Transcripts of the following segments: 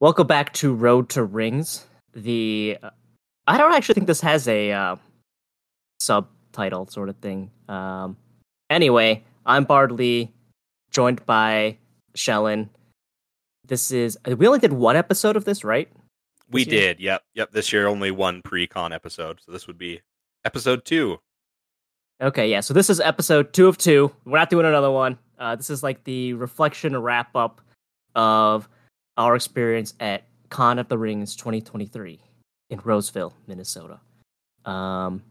Welcome back to Road to Rings. The uh, I don't actually think this has a uh, subtitle sort of thing. Um, anyway, I'm Bard Lee, joined by Shellin. This is we only did one episode of this, right? We This did. Yep. Yep. This year only one pre-con episode, so this would be episode two. Okay, yeah. So this is episode two of two. We're not doing another one. Uh, this is like the reflection wrap up of our experience at Con of the Rings 2023 in Roseville, Minnesota. Um,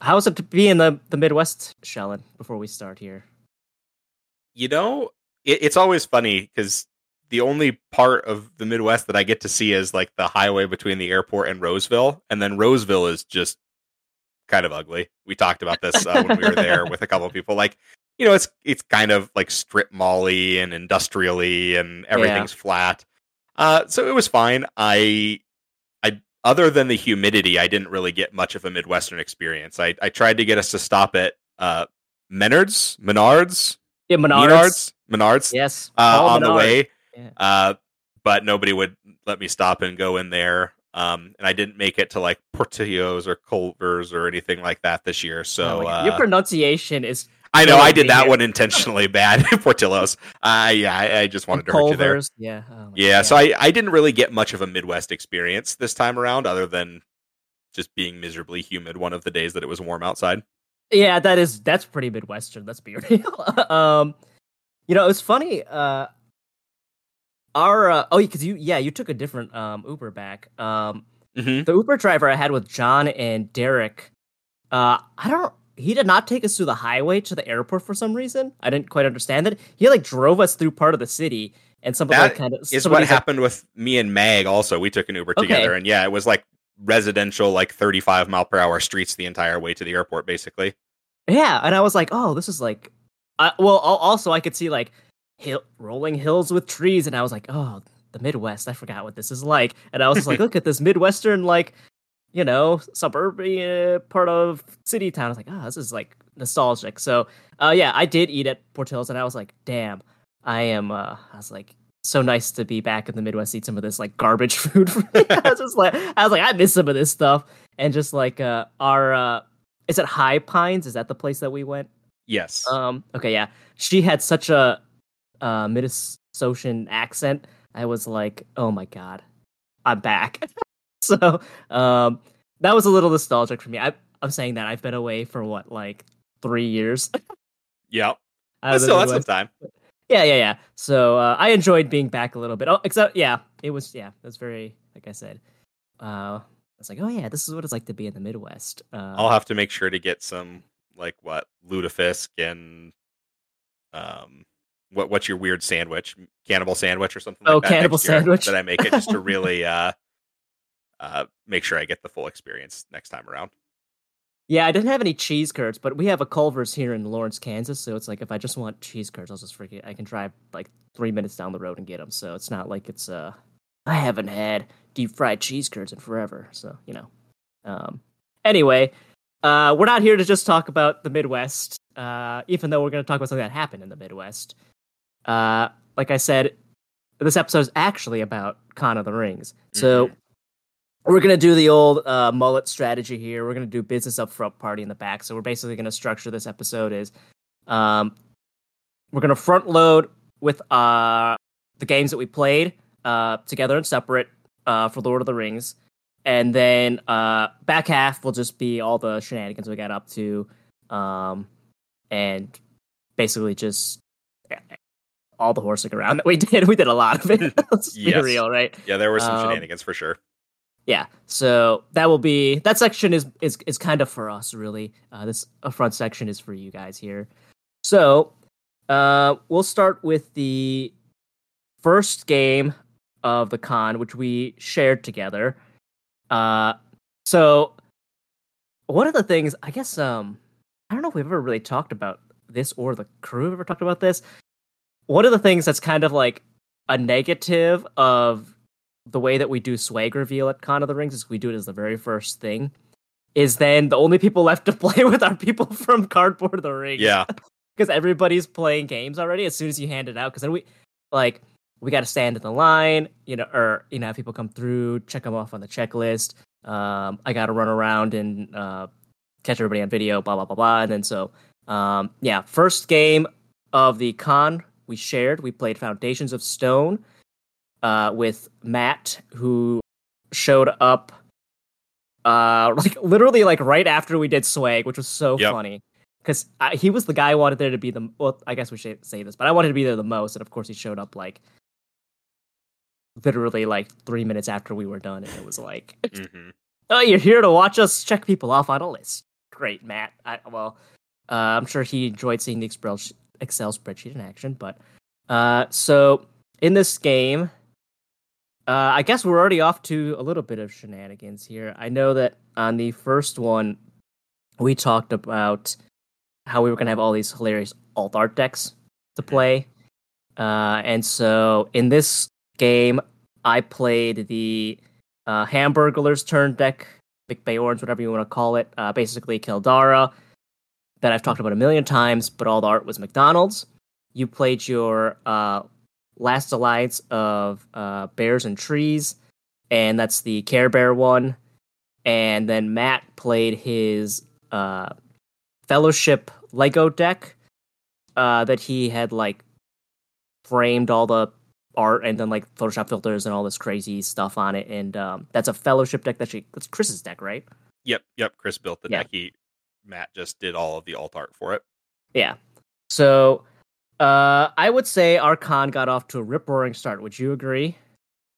how is it to be in the, the Midwest, Shellin? Before we start here, You know, it, it's always funny because the only part of the Midwest that I get to see is like the highway between the airport and Roseville, and then Roseville is just kind of ugly. We talked about this uh, when we were there with a couple of people. Like, you know, it's it's kind of like strip mally and industrially, and everything's flat. Uh, so it was fine. I, I other than the humidity, I didn't really get much of a Midwestern experience. I I tried to get us to stop at uh, Menards, Menards, yeah, Menards. Menards, Menards Yes, uh, on the way. Yeah. Uh, but nobody would let me stop and go in there. Um, and I didn't make it to like Portillo's or Culver's or anything like that this year. Oh So my God. your uh, pronunciation is I know I did that here. one intentionally bad. Portillo's. Uh, yeah, I, I just wanted to hurt you there. Yeah. oh Yeah, God. so I, I didn't really get much of a Midwest experience this time around, other than just being miserably humid one of the days that it was warm outside. Yeah, that is that's pretty Midwestern. Let's be real. um, you know, it was funny. Uh, our uh, oh, because you yeah you took a different um Uber back. Um, hmm the Uber driver I had with John and Derek. Uh, I don't. He did not take us through the highway to the airport for some reason. I didn't quite understand it. He like drove us through part of the city, and some of That like kind of Is what like- happened with me and Mag. Also, we took an Uber Okay. together, and yeah, it was like residential, like thirty-five mile per hour streets the entire way to the airport, basically. Yeah, and I was like, oh, this is like, uh, well, also I could see like hill rolling hills with trees, and I was like, oh, the Midwest. I forgot what this is like, and I was just like, look at this Midwestern like, you know, suburban part of city town. I was like, oh, this is like nostalgic. So, uh, yeah, I did eat at Portillo's, and I was like, damn, I am. uh I was like. So nice to be back in the Midwest, eat some of this like garbage food. I was just like, I was like, I miss some of this stuff, and just like uh, our uh, is it High Pines? Is that the place that we went? Yes. Um, okay, yeah. She had such a uh, Minnesotan accent. I was like, oh my god, I'm back. so um, that was a little nostalgic for me. I, I'm saying that I've been away for what, like three years. yeah. the Still, that's some time. Yeah, yeah, yeah. So uh, I enjoyed being back a little bit. Oh, except, yeah, it was, yeah, it was very, like I said, uh, I was like, oh yeah, this is what it's like to be in the Midwest. Uh, I'll have to make sure to get some like what lutefisk and um what what's your weird sandwich cannibal sandwich or something like Oh, that cannibal sandwich. that I make it just to really uh uh make sure I get the full experience next time around. Yeah, I didn't have any cheese curds, but we have a Culver's here in Lawrence, Kansas. So it's like if I just want cheese curds, I'll just forget. I can drive like three minutes down the road and get them. So it's not like it's uh, I haven't had deep fried cheese curds in forever. So you know. Um. Anyway, uh, we're not here to just talk about the Midwest. Uh, even though we're going to talk about something that happened in the Midwest. Uh, like I said, this episode is actually about Con of the Rings. So we're gonna do the old uh, mullet strategy here. We're gonna do business up front, party in the back. So we're basically gonna structure this episode is, um, we're gonna front load with uh the games that we played uh together and separate uh for Lord of the Rings, and then uh back half will just be all the shenanigans we got up to, um, and basically just all the horsing around that we did. We did a lot of it. Let's be real, right? Yeah, there were some Um, shenanigans for sure. Yeah so that will be that section is is is kind of for us really. Uh this uh, front section is for you guys here. So uh we'll start with the first game of the con which we shared together. Uh so one of the things i guess um i don't know if we've ever really talked about this or the crew ever talked about this. One of the things that's kind of like a negative of the way that we do swag reveal at Con of the Rings is we do it as the very first thing. Is then the only people left to play with are people from Cardboard of the Rings. Yeah. because everybody's playing games already as soon as you hand it out. Because then we, like, we got to stand in the line, you know, or you know, have people come through, check them off on the checklist. Um, I got to run around and uh, catch everybody on video, blah blah blah blah. And then so, um, yeah, first game of the con we shared, we played Foundations of Stone uh, with Matt, who showed up uh, like literally like right after we did Swag, which was so Yep. funny because he was the guy I wanted there to be the well. I guess we should say this, but I wanted to be there the most, and of course he showed up like literally like three minutes after we were done, and it was like, hmm "Oh, you're here to watch us check people off on a list." Great, Matt. I, well, uh, I'm sure he enjoyed seeing the Excel Excel spreadsheet in action, but uh, so in this game, uh, I guess we're already off to a little bit of shenanigans here. I know that on the first one, we talked about how we were gonna have all these hilarious alt art decks to play, uh, and so in this game, I played the uh, Hamburglers turn deck, Big Beorns, whatever you want to call it. Uh, basically, Kildara, that I've talked about a million times, but all the art was McDonald's. You played your uh, Last Alliance of uh, Bears and Trees, and that's the Care Bear one. And then Matt played his uh, Fellowship Lego deck uh, that he had like framed all the art and then like Photoshop filters and all this crazy stuff on it. And um, that's a Fellowship deck that she that's Chris's deck, right? Yep, yep. Chris built the Yeah. deck. He Matt just did all of the alt art for it. Yeah. So uh, I would say our con got off to a rip roaring start. Would you agree?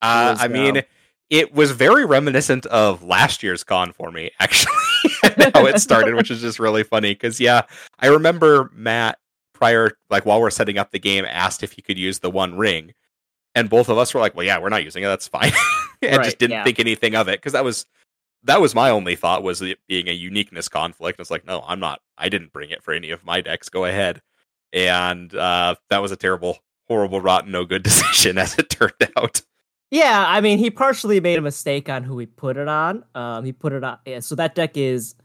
Uh, I mean, um, it was very reminiscent of last year's con for me, actually, how it started, which is just really funny. Because yeah, I remember Matt prior, like while we're setting up the game, asked if he could use the One Ring, and both of us were like, "Well, yeah, we're not using it. That's fine," and Right, just didn't yeah. think anything of it because that was that was my only thought was it being a uniqueness conflict. It's like, no, I'm not. I didn't bring it for any of my decks. Go ahead, and uh, that was a terrible, horrible, rotten, no good decision as it turned out. Yeah, I mean, he partially made a mistake on who he put it on. Um, he put it on. Yeah, so that deck is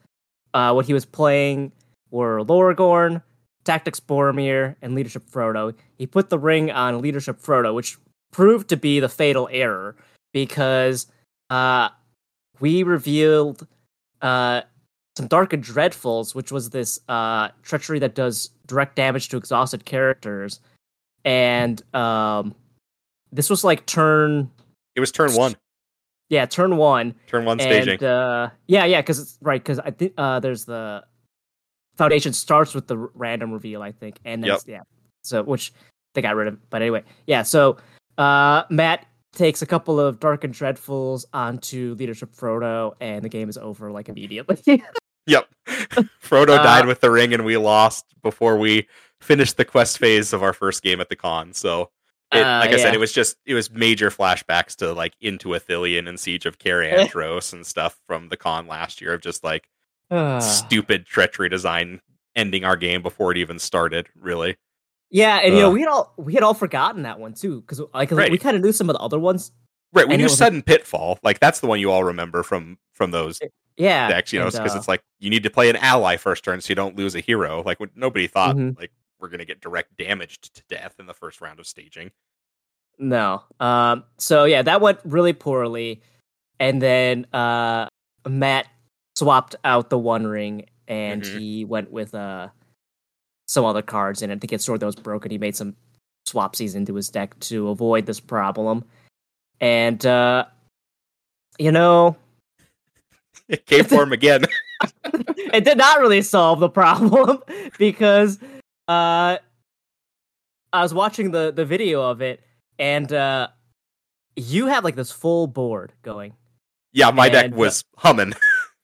uh, what he was playing were Loragorn, Tactics Boromir, and Leadership Frodo. He put the ring on Leadership Frodo, which proved to be the fatal error because uh, we revealed uh, some Dark and Dreadfuls, which was this uh, treachery that does direct damage to exhausted characters, and um, this was like turn It was turn one, yeah turn one turn one staging. and uh yeah yeah because it's right because i think uh there's the foundation starts with the random reveal i think and then Yep. yeah so which they got rid of but anyway yeah so uh matt takes a couple of dark and dreadfuls onto leadership frodo and the game is over like immediately Yep. Frodo Uh, died with the ring and we lost before we finished the quest phase of our first game at the con. So it, Uh, like I said, it was just it was major flashbacks to like into Ithilien and Siege of Cair Andros and stuff from the con last year of just like Ah. stupid treachery design ending our game before it even started, really. yeah and you know we had all we had all forgotten that one too because like Right. we kind of knew some of the other ones Right, we And it knew a- sudden pitfall. Like that's the one you all remember from from those yeah decks, you know, because uh, it's like you need to play an ally first turn so you don't lose a hero. Like when- nobody thought Mhm. like we're gonna get direct damaged to death in the first round of staging. No. Um. So yeah, that went really poorly, and then uh, Matt swapped out the One Ring, and Mhm. he went with uh some other cards, and I think his sword that was broken. He made some swapsies into his deck to avoid this problem, and uh, you know, It came for him again. it did not really solve the problem because uh I was watching the the video of it and uh you have like this full board going. yeah, my deck And, uh, was humming.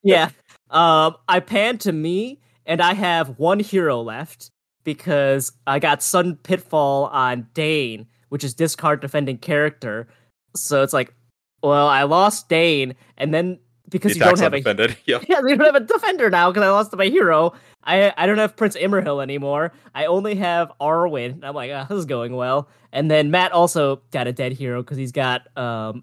Yeah. Um I panned to me and I have one hero left because I got sudden pitfall on Dane, which is discard defending character. So it's like, well, I lost Dane and then because The you don't attacks have a undefended. Yep. yeah, we don't have a defender now because I lost my hero. I I don't have Prince Imrahil anymore. I only have Arwen. And I'm like, ah, this is going well. And then Matt also got a dead hero because he's got um,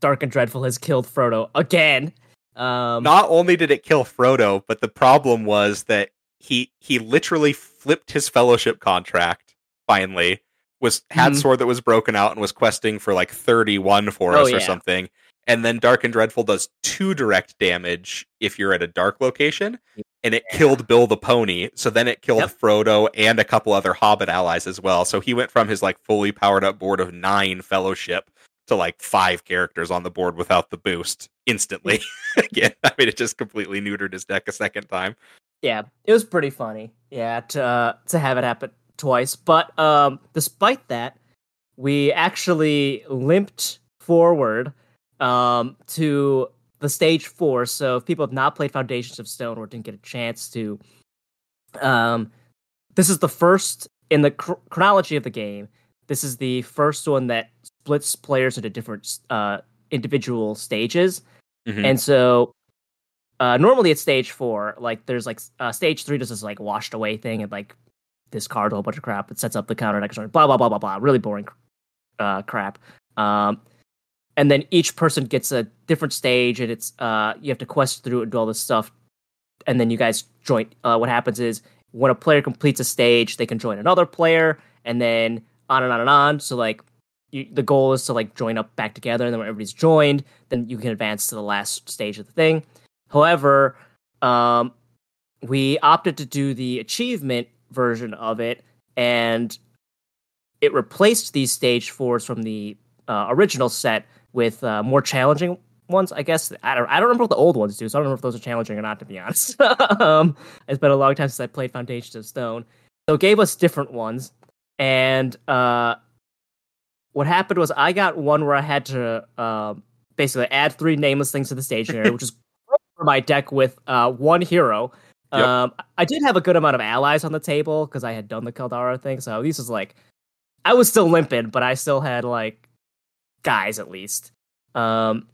Dark and Dreadful has killed Frodo again. Um, Not only did it kill Frodo, but the problem was that he he literally flipped his fellowship contract finally was had Mhm. sword that was broken out and was questing for like 31 for Oh, us or yeah. something. And then Dark and Dreadful does two direct damage if you're at a dark location. And it killed Bill the Pony. So then it killed Yep. Frodo and a couple other Hobbit allies as well. So he went from his like fully powered up board of nine fellowship to like five characters on the board without the boost instantly. Again, I mean, it just completely neutered his deck a second time. Yeah, it was pretty funny. Yeah, to uh, to have it happen twice. But um, despite that, we actually limped forward um, to the stage four. So if people have not played Foundations of Stone or didn't get a chance to, um, this is the first in the chro- chronology of the game. This is the first one that splits players into different uh, individual stages. Mhm. And so uh normally it's stage four. Like there's like uh stage three does this like washed away thing and like discard a whole bunch of crap. It sets up the counter next turn, blah blah blah blah blah. Really boring uh crap. Um and then each person gets a different stage and it's uh you have to quest through and do all this stuff. And then you guys join uh what happens is when a player completes a stage, they can join another player and then on and on and on. So like you, the goal is to like join up back together and then when everybody's joined then you can advance to the last stage of the thing. However, um, we opted to do the achievement version of it, and it replaced these stage fours from the uh, original set with uh, more challenging ones. I guess I don't. I don't remember what the old ones do, so I don't know if those are challenging or not. To be honest, um, it's been a long time since I played Foundations of Stone, so it gave us different ones, and uh, what happened was I got one where I had to um, basically add three nameless things to the stage area, which is for my deck with uh, one hero. Yep. Um, I did have a good amount of allies on the table because I had done the Keldara thing, so this was like I was still limping, but I still had like guys at least. Um,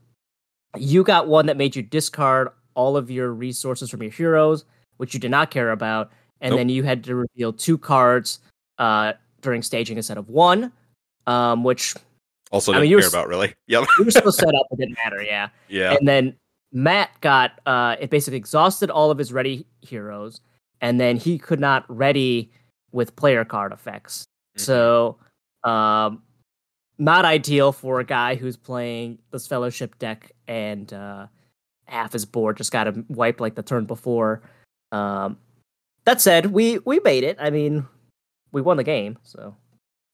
you got one that made you discard all of your resources from your heroes, which you did not care about, and Nope. then you had to reveal two cards uh, during staging instead of one, um, which Also, I didn't mean, you were care s- about really. Yep. we were still set up. It didn't matter. Yeah. yeah. And then Matt got uh, it basically exhausted all of his ready heroes, and then he could not ready with player card effects. Mhm. So, um, not ideal for a guy who's playing this fellowship deck and uh, half his board just got him wiped like the turn before. Um, that said, we we made it. I mean, we won the game. So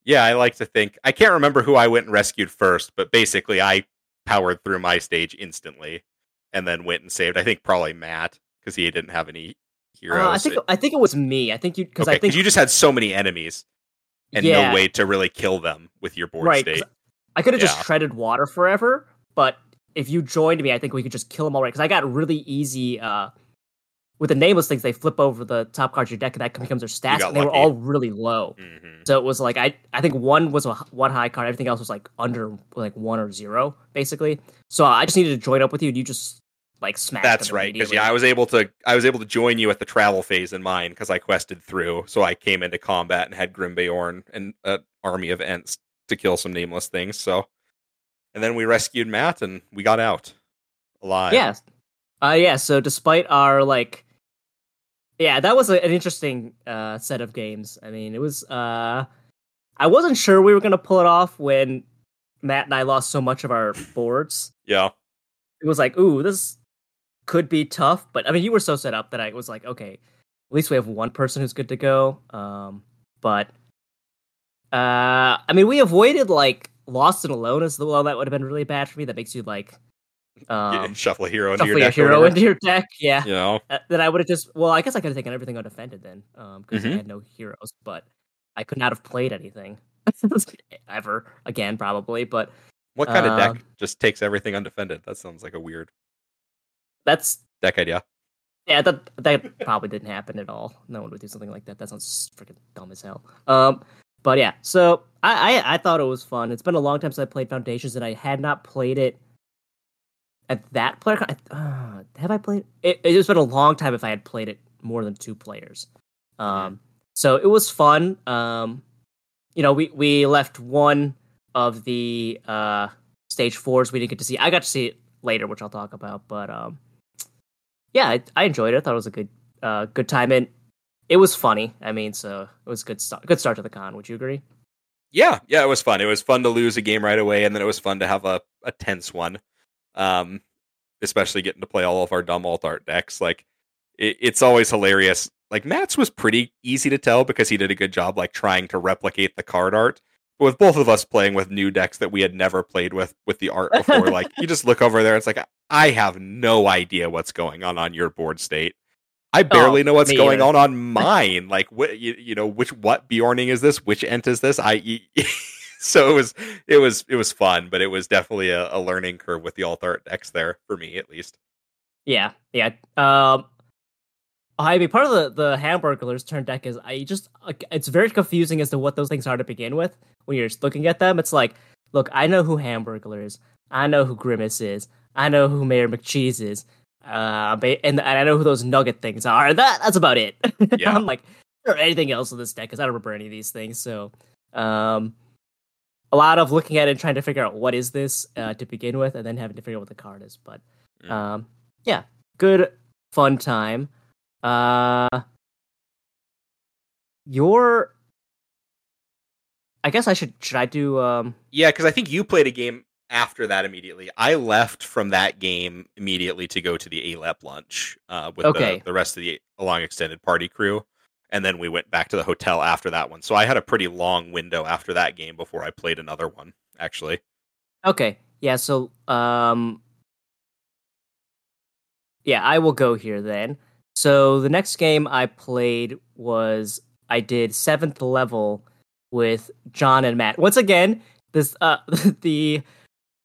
Yeah, I like to think. I can't remember who I went and rescued first, but basically, I powered through my stage instantly, and then went and saved. I think probably Matt because he didn't have any heroes. uh, I think I think it was me. I think you because okay, I think you just had so many enemies and Yeah. no way to really kill them with your board right. state. I could have Yeah. just treaded water forever, but if you joined me, I think we could just kill them all right. Because I got really easy uh, with the nameless things. They flip over the top cards of your deck, and that becomes their stats. And they were all really low, Mhm. so it was like I I think one was a one high card, everything else was like under like one or zero basically. So I just needed to join up with you, and you just like smashed. That's right. Because yeah, I was able to I was able to join you at the travel phase in mine because I quested through. So I came into combat and had Grimbeorn and an army of Ents to kill some nameless things. So, and then we rescued Matt and we got out alive. Yeah. Uh yeah, so despite our like Yeah, that was a, an interesting uh set of games. I mean, it was uh I wasn't sure we were going to pull it off when Matt and I lost so much of our boards. Yeah. It was like, "Ooh, this could be tough." But I mean, you were so set up that I was like, "Okay, at least we have one person who's good to go." Um but uh I mean, we avoided like Lost and Alone as the well that would have been really bad for me. That makes you like Yeah, um shuffle a hero into shuffle your your deck. or hero into your deck. Yeah. you know. Uh, then I would have just well, I guess I could have taken everything undefended then, um, because I had no heroes. But I could not have played anything ever again, probably. But What kind of deck Um, just takes everything undefended? That sounds like a weird that's deck idea. yeah, that that probably didn't happen at all. No one would do something like that. That sounds freaking dumb as hell. Um, but yeah, so I, I I thought it was fun. It's been a long time since I played Foundations, and I had not played it at that player. Uh, have I played it? It's been a long time if I had played it more than two players. Um, so it was fun. Um, you know, we we left one of the uh stage fours we didn't get to see. I got to see it later, which I'll talk about. But um, yeah, I, I enjoyed it. I thought it was a good uh good time and it was funny. I mean, so it was good start good start to the con. Would you agree? Yeah, yeah, it was fun. It was fun to lose a game right away, and then it was fun to have a, a tense one. Um, especially getting to play all of our dumb alt art decks. Like, it, it's always hilarious. Like Matt's was pretty easy to tell because he did a good job, like trying to replicate the card art. But with both of us playing with new decks that we had never played with with the art before, like you just look over there, it's like I have no idea what's going on on your board state. I barely Oh, know what's going either. on on mine. Like, what you, you know, which what Beorning is this? Which ent is this? I so it was it was it was fun, but it was definitely a, a learning curve with the alt art decks there for me at least. Yeah, yeah. Um, I mean, part of the the Hamburglers turn deck is I just it's very confusing as to what those things are to begin with. When you're just looking at them, it's like, look, I know who Hamburglar is, I know who Grimace is, I know who Mayor McCheese is, uh, and, and I know who those Nugget things are. That that's about it. Yeah. I'm like, or anything else in this deck because I don't remember any of these things. So, um, a lot of looking at it and trying to figure out what is this uh, to begin with, and then having to figure out what the card is. But um, yeah, good fun time. Uh, your, I guess I should should I do um Yeah, because I think you played a game after that immediately. I left from that game immediately to go to the ALEP lunch uh, with Okay. the, the rest of the long extended party crew. And then we went back to the hotel after that one. So I had a pretty long window after that game before I played another one, actually. Okay. Yeah, so um Yeah, I will go here then. So the next game I played was I did 7th level with John and Matt. Once again, this uh the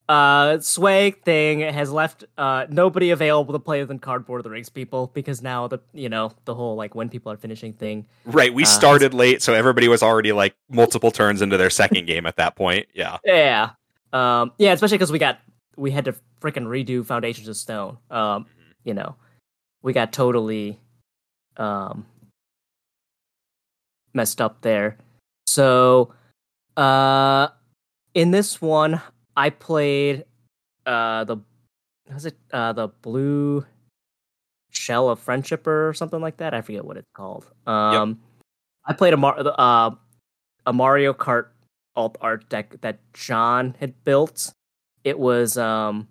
uh Sway thing has left uh nobody available to play than cardboard of the rings people because now the you know the whole like when people are finishing thing Right. We Uh, started late, so everybody was already like multiple turns into their second game at that point. Yeah. Yeah. Um yeah, especially because we got we had to freaking redo Foundations of Stone. Um, you know, we got totally um messed up there. So uh in this one I played uh the was it uh the blue shell of friendship or something like that? I forget what it's called. Um I played a Mar- uh, a Mario Kart alt art deck that John had built. It was um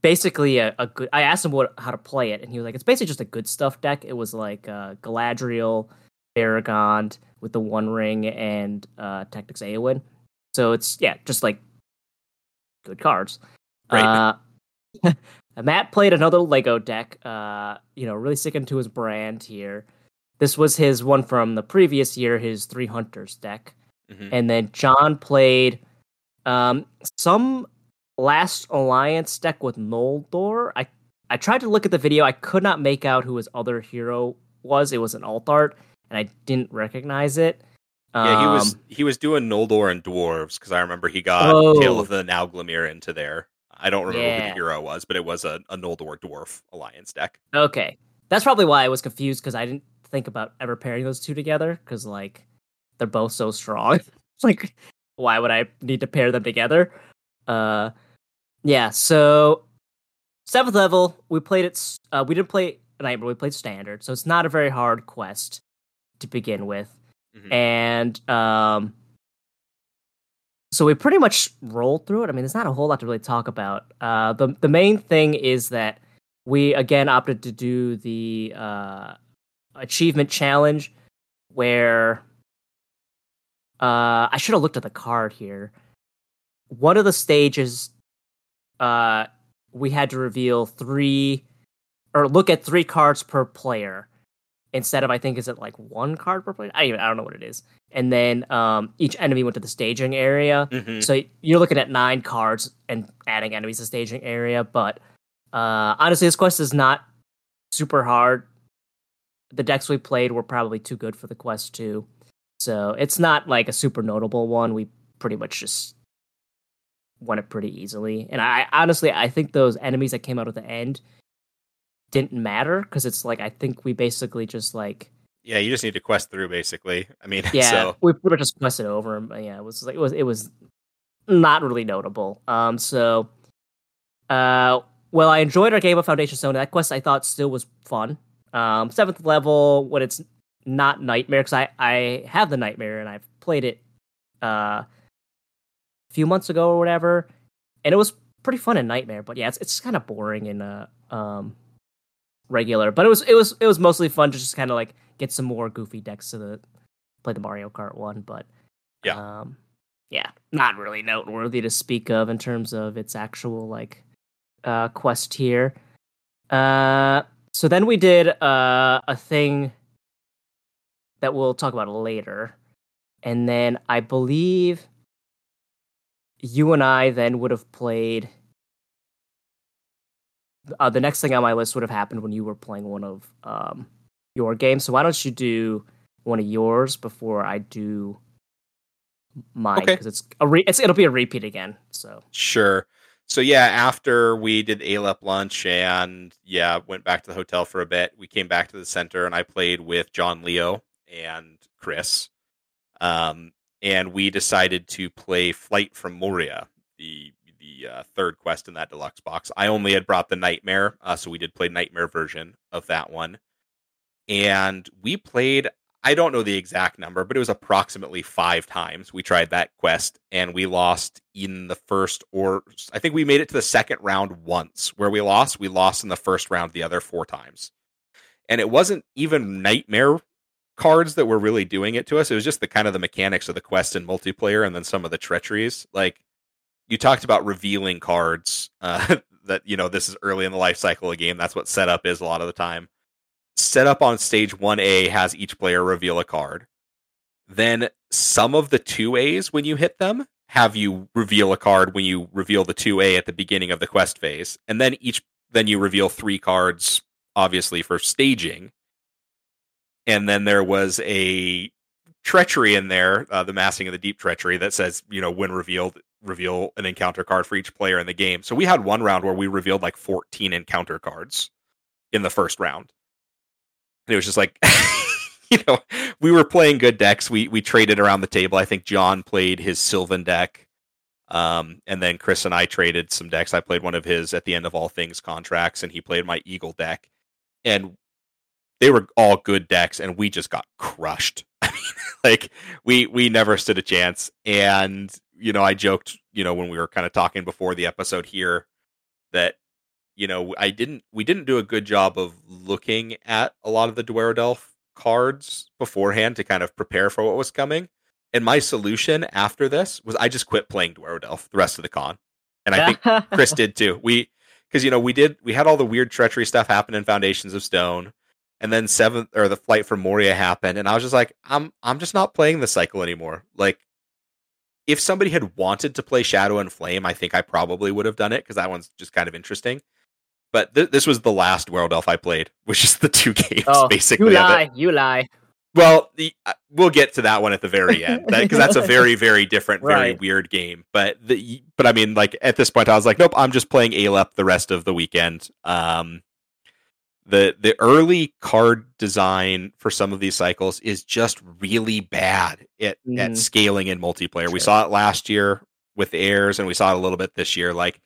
basically a, a good I asked him what how to play it and he was like it's basically just a good stuff deck. It was like uh Galadriel, Aragorn with the one ring and uh Tactics Eowyn. So it's yeah, just like good cards. Right. Uh, Matt played another Lego deck, uh, you know, really sticking to his brand here. This was his one from the previous year, his Three Hunters deck. Mhm. And then John played um, some Last Alliance deck with Noldor. I, I tried to look at the video. I could not make out who his other hero was. It was an alt art, and I didn't recognize it. Yeah, he was Um, he was doing Noldor and dwarves because I remember he got Oh. Tale of the Nauglamir into there. I don't remember who the hero was, but it was a, a Noldor dwarf alliance deck. Okay, that's probably why I was confused because I didn't think about ever pairing those two together because like they're both so strong. It's like, why would I need to pair them together? Uh, yeah. So seventh level, we played it. Uh, we didn't play Nightmare. We played standard, so it's not a very hard quest to begin with, Mhm. and um. So we pretty much rolled through it. I mean, there's not a whole lot to really talk about. Uh, the the main thing is that we again opted to do the uh, achievement challenge where uh, I should have looked at the card here. One of the stages, uh, we had to reveal three or look at three cards per player instead of I think is it like one card per player? I don't even I don't know what it is. And then um, each enemy went to the staging area. Mhm. So you're looking at nine cards and adding enemies to staging area, but uh, honestly, this quest is not super hard. The decks we played were probably too good for the quest too, so it's not like a super notable one. We pretty much just won it pretty easily, and I honestly I think those enemies that came out at the end didn't matter because it's like I think we basically just like Yeah, you just need to quest through basically. I mean, yeah, so we pretty much just quested over him. Yeah, it was like it was it was not really notable. Um, so, uh, well, I enjoyed our game of Foundation Stone. That quest I thought still was fun. Um, seventh level when it's not Nightmare because I I have the Nightmare and I've played it uh, a few months ago or whatever, and it was pretty fun in Nightmare. But yeah, it's it's kind of boring in uh, um, regular. But it was it was it was mostly fun to just kind of like get some more goofy decks to the play the Mario Kart one. But Yeah. um, yeah, not really noteworthy to speak of in terms of its actual like uh, quest here. Uh, so then we did uh, a thing that we'll talk about later, and then I believe you and I then would have played. Uh, the next thing on my list would have happened when you were playing one of um, your games. So why don't you do one of yours before I do mine? Okay. Because it's a re- it's it'll be a repeat again. So Sure. So yeah, after we did ALEP lunch and yeah, went back to the hotel for a bit, we came back to the center and I played with John Leo and Chris. Um, and we decided to play Flight from Moria, the the uh, third quest in that deluxe box. I only had brought the Nightmare, uh, so we did play Nightmare version of that one. And we played I don't know the exact number, but it was approximately five times we tried that quest, and we lost in the first, or I think we made it to the second round once. Where we lost, we lost in the first round the other four times. And it wasn't even nightmare cards that were really doing it to us. It was just the kind of the mechanics of the quest and multiplayer, and then some of the treacheries. Like you talked about revealing cards uh, that you know this is early in the life cycle of a game. That's what setup is a lot of the time Setup on stage 1A has each player reveal a card. Then some of the 2As, when you hit them, have you reveal a card when you reveal the 2A at the beginning of the quest phase. And then each then you reveal three cards, obviously, for staging. And then there was a treachery in there, uh, the massing of the deep treachery that says, you know, when revealed, reveal an encounter card for each player in the game. So we had one round where we revealed like 14 encounter cards in the first round. And it was just like you know we were playing good decks. We we traded around the table. I think john played his sylvan deck um, and then chris and i traded some decks. I played one of his at the end of all things contracts and he played my eagle deck. And they were all good decks and we just got crushed. I mean like we we never stood a chance. And you know i joked you know when we were kind of talking before the episode here that you know, I didn't we didn't do a good job of looking at a lot of the Dwarrowdelf cards beforehand to kind of prepare for what was coming. And my solution after this was I just quit playing Dwarrowdelf the rest of the con. And I think Chris did too. We because you know we did we had all the weird treachery stuff happen in Foundations of Stone, and then seventh or the flight from Moria happened, and I was just like, I'm I'm just not playing the cycle anymore. Like, if somebody had wanted to play Shadow and Flame, I think I probably would have done it because that one's just kind of interesting. But th- this was the last Dwarrowdelf I played, which is the two games oh, basically. you lie, you lie. Well, the, uh, we'll get to that one at the very end because that's a very, very different, very Right. weird game. But the, but I mean, like at this point, I was like, nope, I'm just playing Alep the rest of the weekend. Um, the the early card design for some of these cycles is just really bad at at Mhm. scaling in multiplayer. We saw it last year with the Heirs, and we saw it a little bit this year. Like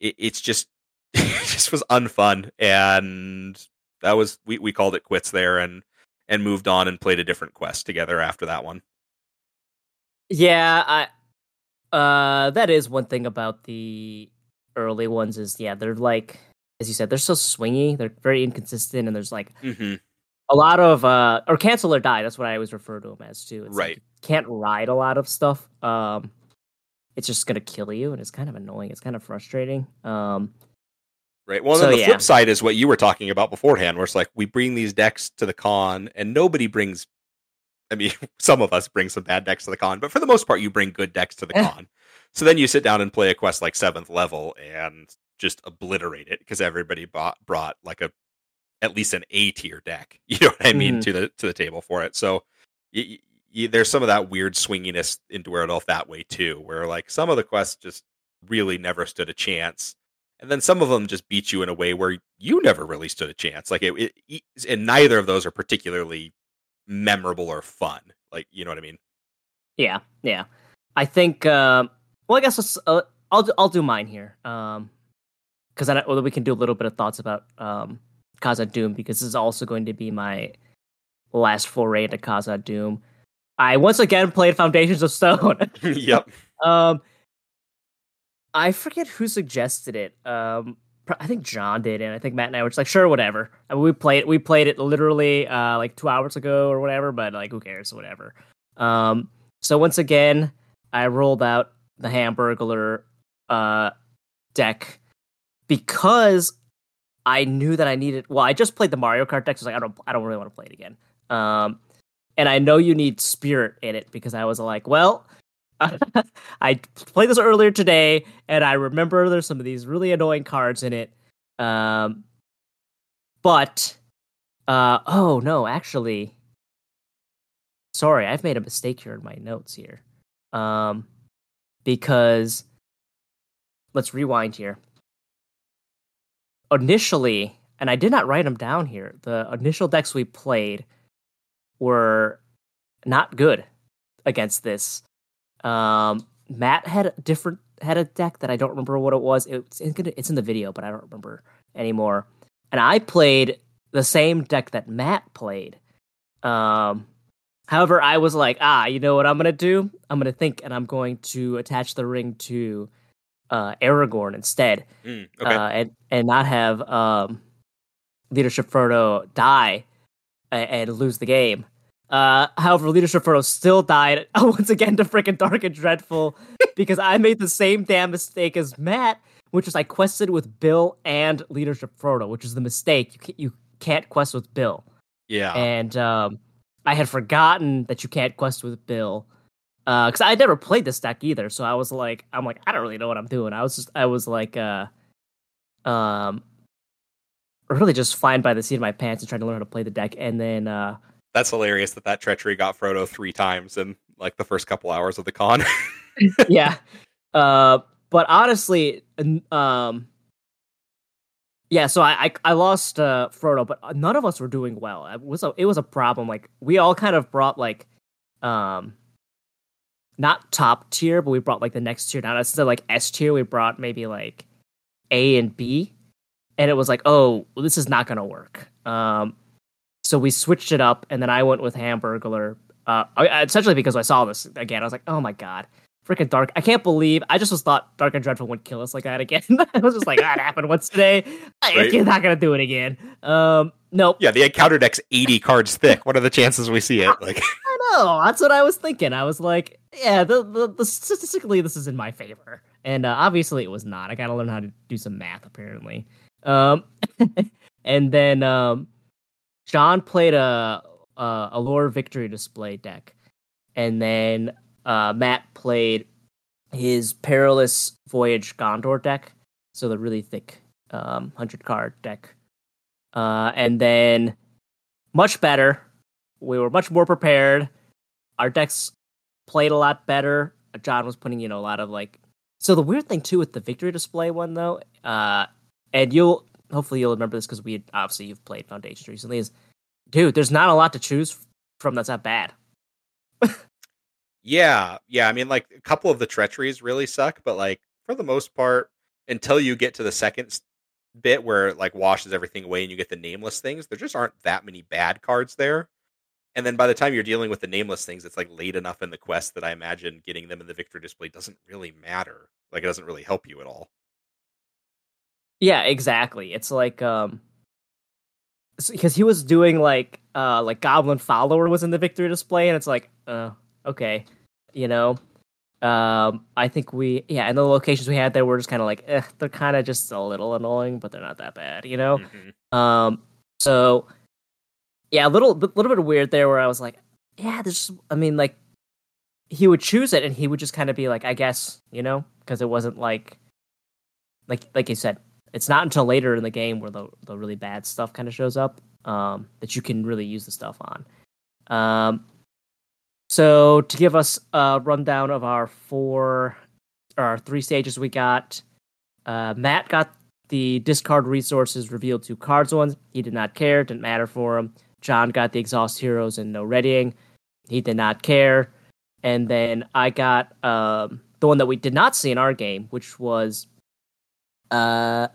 it, it's just it just was unfun, and that was we we called it quits there, and and moved on and played a different quest together after that one. Yeah, I uh that is one thing about the early ones is yeah, they're like as you said, they're so swingy, they're very inconsistent and there's like Mm-hmm. a lot of uh or cancel or die, that's what I always refer to them as too. It's like Right. you can't ride a lot of stuff. Um it's just gonna kill you and it's kind of annoying. It's kind of frustrating. Um Right. Well, So, then the yeah. flip side is what you were talking about beforehand, where it's like we bring these decks to the con, and nobody brings. I mean, some of us bring some bad decks to the con, but for the most part, you bring good decks to the Eh. con. So then you sit down and play a quest like seventh level and just obliterate it because everybody bought, brought like a at least an A tier deck. You know what I mean Mhm. to the to the table for it. So y- y- there's some of that weird swinginess in Dwarrowdelf that way too, where like some of the quests just really never stood a chance and then some of them just beat you in a way where you never really stood a chance. Like it, it, and neither of those are particularly memorable or fun. Like you know what I mean? Yeah, yeah. I think. Um, well, I guess uh, I'll I'll do mine here. Um, because then I- well, we can do a little bit of thoughts about um Khazad-dûm because this is also going to be my last foray into Khazad-dûm. I once again played Foundations of Stone. yep. Um, I forget who suggested it. Um, I think John did, and I think Matt and I were just like, sure, whatever. I mean, we played we played it literally uh like two hours ago or whatever, but like who cares, whatever. Um, so once again, I rolled out the Hamburglar uh deck because I knew that I needed. Well, I just played the Mario Kart deck, so I was like, I don't, I don't really want to play it again. Um, and I know you need spirit in it because I was like, well, I played this earlier today, and I remember there's some of these really annoying cards in it. Um, but uh, oh no, actually, sorry, I've made a mistake here in my notes here. Um, because let's rewind here. Initially, and I did not write them down here. The initial decks we played were not good against this. Um, Matt had a different had a deck that I don't remember what it was. It's in, it's in the video, but I don't remember anymore. And I played the same deck that Matt played. Um, however, I was like, ah, you know what I'm gonna do? I'm gonna think, and I'm going to attach the ring to uh, Aragorn instead, Mm, okay. uh, and and not have um, leadership Frodo die and, and lose the game. Uh, however, leadership Frodo still died once again to freaking Dark and Dreadful because I made the same damn mistake as Matt, which is I quested with Bill and leadership Frodo, which is the mistake. You can't, you can't quest with Bill, yeah. and um, I had forgotten that you can't quest with Bill because I never played this deck either. So I was like, I'm like, I don't really know what I'm doing. I was just, I was like, uh, um, really just flying by the seat of my pants and trying to learn how to play the deck, and then uh, That's hilarious that that treachery got Frodo three times in like the first couple hours of the con. yeah. Uh, but honestly, um, yeah. So I, I I lost uh Frodo, but none of us were doing well. It was a it was a problem. Like we all kind of brought like, um, not top tier, but we brought like the next tier down. Instead of like S tier, we brought maybe like A and B, and it was like, oh, well, this is not gonna work. Um, so we switched it up, and then I went with Hamburglar. Uh, essentially because I saw this again, I was like, oh my god freaking dark. I can't believe I just was thought Dark and Dreadful would kill us like that again. I was just like, that happened once today. Right. I'm not gonna do it again. Um, nope. yeah, the encounter deck's eighty cards thick. What are the chances we see it? Like, I know. That's what I was thinking. I was like, yeah, the, the, the statistically this is in my favor, and uh, obviously it was not. I got to learn how to do some math apparently. Um, and then um, John played a a, a lore victory display deck, and then uh, Matt played his perilous voyage Gondor deck, so the really thick um, hundred card deck, uh, and then much better. We were much more prepared. Our decks played a lot better. John was putting, you know, a lot of like. So the weird thing too with the victory display one though, uh, and you'll hopefully you'll remember this because we obviously you've played Foundations recently. Is dude, there's not a lot to choose from that's not bad. yeah, yeah. I mean, like a couple of the treacheries really suck, but like for the most part, until you get to the second bit where it, like washes everything away and you get the nameless things, there just aren't that many bad cards there. And then by the time you're dealing with the nameless things, it's like late enough in the quest that I imagine getting them in the victory display doesn't really matter. Like it doesn't really help you at all. Yeah, exactly. It's like um because he was doing like uh like Goblin Follower was in the victory display and it's like uh okay, you know. Um I think we yeah, and the locations we had there were just kind of like eh, they're kind of just a little annoying, but they're not that bad, you know. Mhm. Um so yeah, a little little bit weird there where I was like, yeah, there's I mean like he would choose it and he would just kind of be like, I guess, you know, because it wasn't like like like you said, it's not until later in the game where the the really bad stuff kind of shows up um, that you can really use the stuff on. Um, so to give us a rundown of our four or our three stages we got, uh, Matt got the discard resources revealed to cards ones. He did not care, didn't matter for him. John got the exhaust heroes and no readying. He did not care. And then I got um, the one that we did not see in our game, which was uh,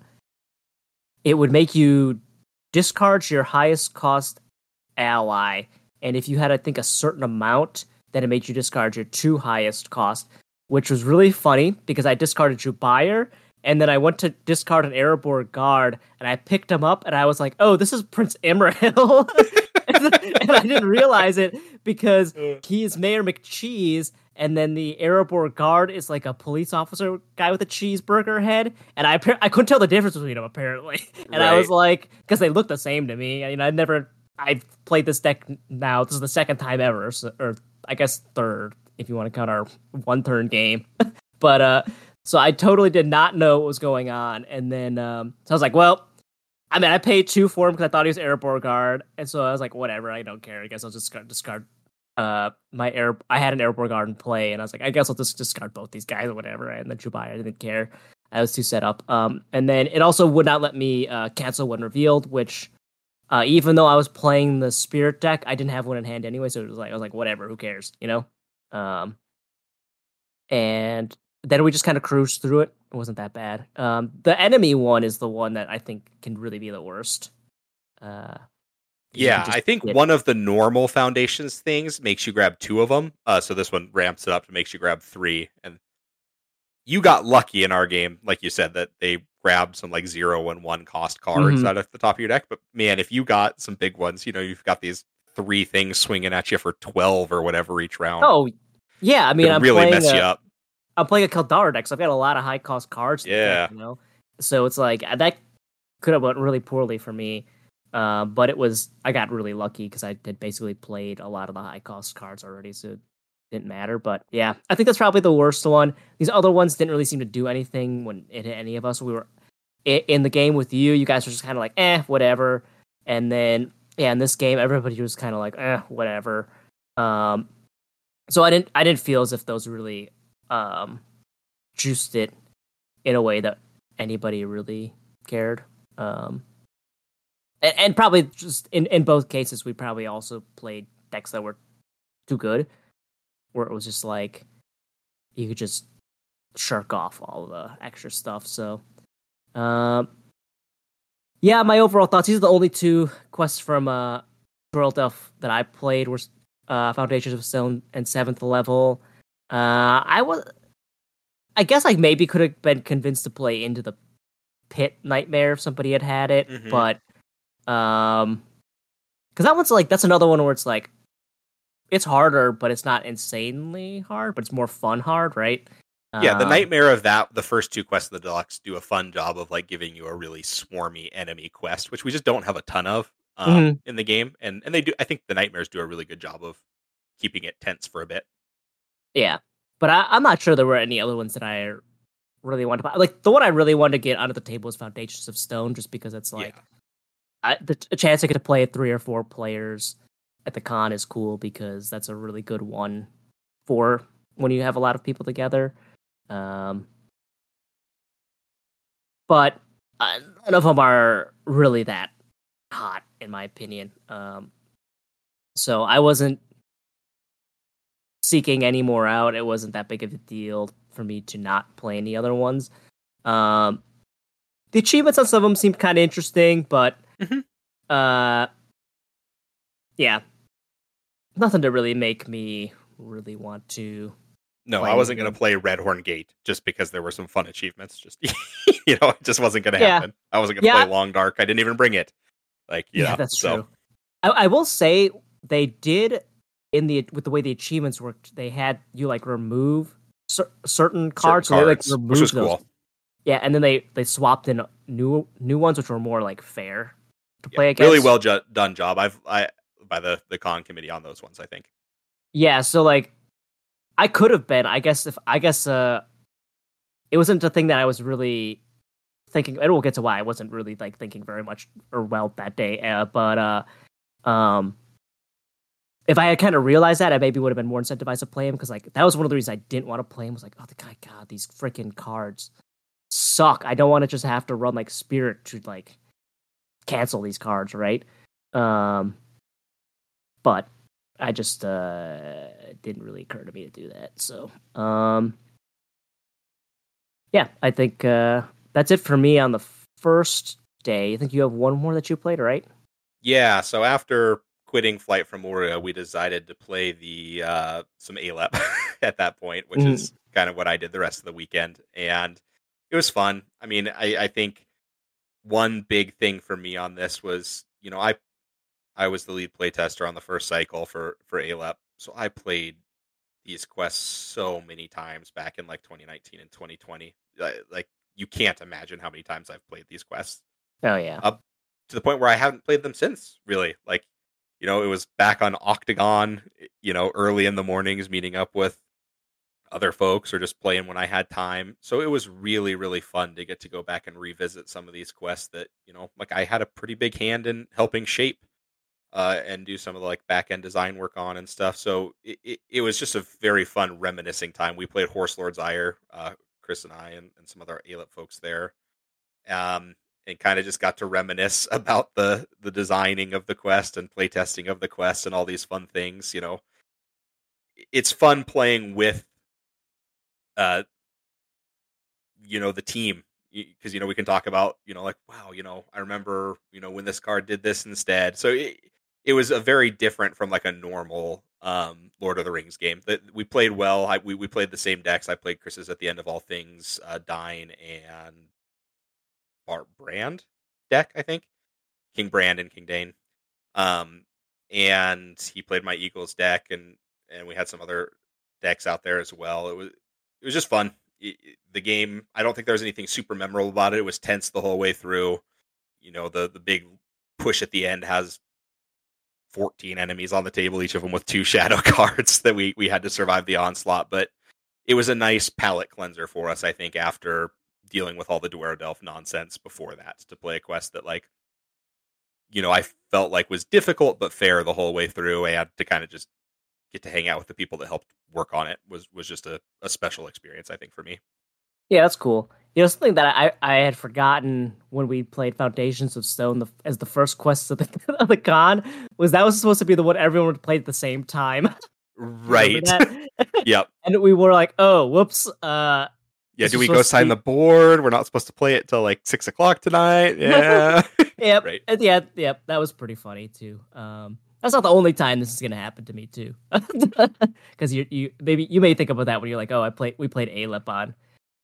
it would make you discard your highest cost ally, and if you had, I think, a certain amount, then it made you discard your two highest cost, which was really funny because I discarded Jubayr and then I went to discard an Erebor guard, and I picked him up, and I was like, "Oh, this is Prince Imrahil," and I didn't realize it because he is Mayor McCheese, and then the Erebor guard is like a police officer guy with a cheeseburger head, and I I couldn't tell the difference between them apparently, and right. I was like, because they look the same to me. I mean, I never I've played this deck now. This is the second time ever, so, or I guess third if you want to count our one turn game, but uh so I totally did not know what was going on. And then um, so I was like, well, I mean, I paid two for him because I thought he was Erebor guard, and so I was like, whatever, I don't care. I guess I'll just discard uh my air. I had an Erebor guard in play, and I was like, I guess I'll just discard both these guys or whatever. And then Jubayr, I didn't care. I was too set up. Um, and then it also would not let me uh, cancel when revealed, which uh, even though I was playing the spirit deck, I didn't have one in hand anyway. So it was like I was like, whatever, who cares, you know? Um, and then we just kind of cruised through it. It wasn't that bad. Um, the enemy one is the one that I think can really be the worst. Uh, yeah, I think one of the normal foundations things makes you grab two of them. Uh, so this one ramps it up to makes you grab three. And you got lucky in our game, like you said, that they grabbed some like zero and one cost cards mm-hmm. out of the top of your deck. But man, if you got some big ones, you know, you've got these three things swinging at you for twelve or whatever each round. Oh, yeah. I mean, I'm really mess a, you up. I'm playing a Caldara deck, so I've got a lot of high cost cards. Yeah, deck, you know, so it's like uh, that could have went really poorly for me. Uh, but it was I got really lucky because I had basically played a lot of the high cost cards already, so it didn't matter. But yeah, I think that's probably the worst one. These other ones didn't really seem to do anything when it hit any of us. We were in the game with you. You guys were just kind of like, eh, whatever. And then yeah, in this game, everybody was kind of like, eh, whatever. Um, so I didn't I didn't feel as if those really um, juiced it in a way that anybody really cared. Um, and, and, probably just in, in both cases, we probably also played decks that were too good, where it was just like you could just shirk off all the extra stuff. So, um, yeah, my overall thoughts. These are the only two quests from uh, Dwarrowdelf that I played were uh, Foundations of Stone and seventh level. Uh, I was, I guess I maybe could have been convinced to play into the pit nightmare if somebody had had it, mm-hmm. but um, because that one's like that's another one where it's like it's harder, but it's not insanely hard, but it's more fun hard, right? Yeah, the um, nightmare of that, the first two quests of the deluxe do a fun job of like giving you a really swarmy enemy quest, which we just don't have a ton of um, mm-hmm. in the game, and and they do. I think the nightmares do a really good job of keeping it tense for a bit. Yeah, but I, am not sure there were any other ones that I really wanted to buy. Like the one I really wanted to get onto the table is Foundations of Stone, just because it's like yeah. I, the a chance I get to play three or four players at the con is cool because that's a really good one for when you have a lot of people together. Um, but uh, none of them are really that hot, in my opinion. Um, so I wasn't seeking any more out. It wasn't that big of a deal for me to not play any other ones. Um, the achievements on some of them seemed kind of interesting, but mm-hmm. uh, yeah, nothing to really make me really want to. No, I wasn't going to play Redhorn Gate just because there were some fun achievements. Just you know, it just wasn't going to yeah. happen. I wasn't going to yeah. play Long Dark. I didn't even bring it. Like, yeah, that's so. true. I, I will say they did in the with the way the achievements worked, they had you like remove cer- certain cards, certain so cards, they like removed those. Cool. Yeah, and then they they swapped in new new ones which were more like fair to play yeah, against. Really well ju- done job. I've I by the the con committee on those ones. I think. Yeah, so like I could have been. I guess if I guess uh, it wasn't a thing that I was really thinking. And we'll get to why I wasn't really like thinking very much or well that day. Uh, but uh, um, if I had kind of realized that, I maybe would have been more incentivized to play him because like that was one of the reasons I didn't want to play him. Was like, oh, the guy, God, these freaking cards suck. I don't want to just have to run like Spirit to like cancel these cards, right? Um, but I just uh didn't really occur to me to do that. So, um, yeah, I think uh that's it for me on the first day. I think you have one more that you played, right? Yeah. So after quitting Flight from Moria, we decided to play the uh, some ALEP at that point, which Mhm. is kind of what I did the rest of the weekend, and it was fun. I mean, I, I think one big thing for me on this was, you know, I I was the lead playtester on the first cycle for for ALEP, so I played these quests so many times back in like 2019 and 2020. Uh, Like you can't imagine how many times I've played these quests Oh yeah. to the point where I haven't played them since. Really, like you know, it was back on Octagon, you know, early in the mornings, meeting up with other folks or just playing when I had time. So it was really, really fun to get to go back and revisit some of these quests that you know, like I had a pretty big hand in helping shape. Uh, and do some of the like back end design work on and stuff. So it, it, it was just a very fun reminiscing time. We played Horse Lord's Ire, uh, Chris and I, and, and some other ALEP folks there. Um, and kind of just got to reminisce about the the designing of the quest and playtesting of the quest and all these fun things you know? It's fun playing with uh you know the team because you know we can talk about you know like wow you know i remember you know when this card did this instead. So it, it was a very different from like a normal um lord of the rings game. That we played well I, we, we played the same decks i played chris's at the end of all things uh Dain and Bart Brand deck, I think. King Brand and King Dane. Um, and he played my Eagles deck, and and we had some other decks out there as well. It was it was just fun. I- I- the game, I don't think there was anything super memorable about it. It was tense the whole way through. You know, the the big push at the end has 14 enemies on the table, each of them with two shadow cards that we we had to survive the onslaught. But it was a nice palate cleanser for us, I think, after dealing with all the Dwarrowdelf nonsense before that to play a quest that like you know I felt like was difficult but fair the whole way through I had to kind of just get to hang out with the people that helped work on it was was just a, a special experience I think for me. Yeah, that's cool. You know, something that I, I had forgotten when we played Foundations of Stone the, as the first quest of the, of the con was that was supposed to be the one everyone would play at the same time. Right. yep. and we were like, oh, whoops. Uh, Yeah. Do we go sign be- the board? We're not supposed to play it till like six o'clock tonight. Yeah. yep. Right. Yeah, yep. That was pretty funny too. Um, that's not the only time this is gonna happen to me too. Because you you maybe you may think about that when you're like, oh, I played we played ALEP on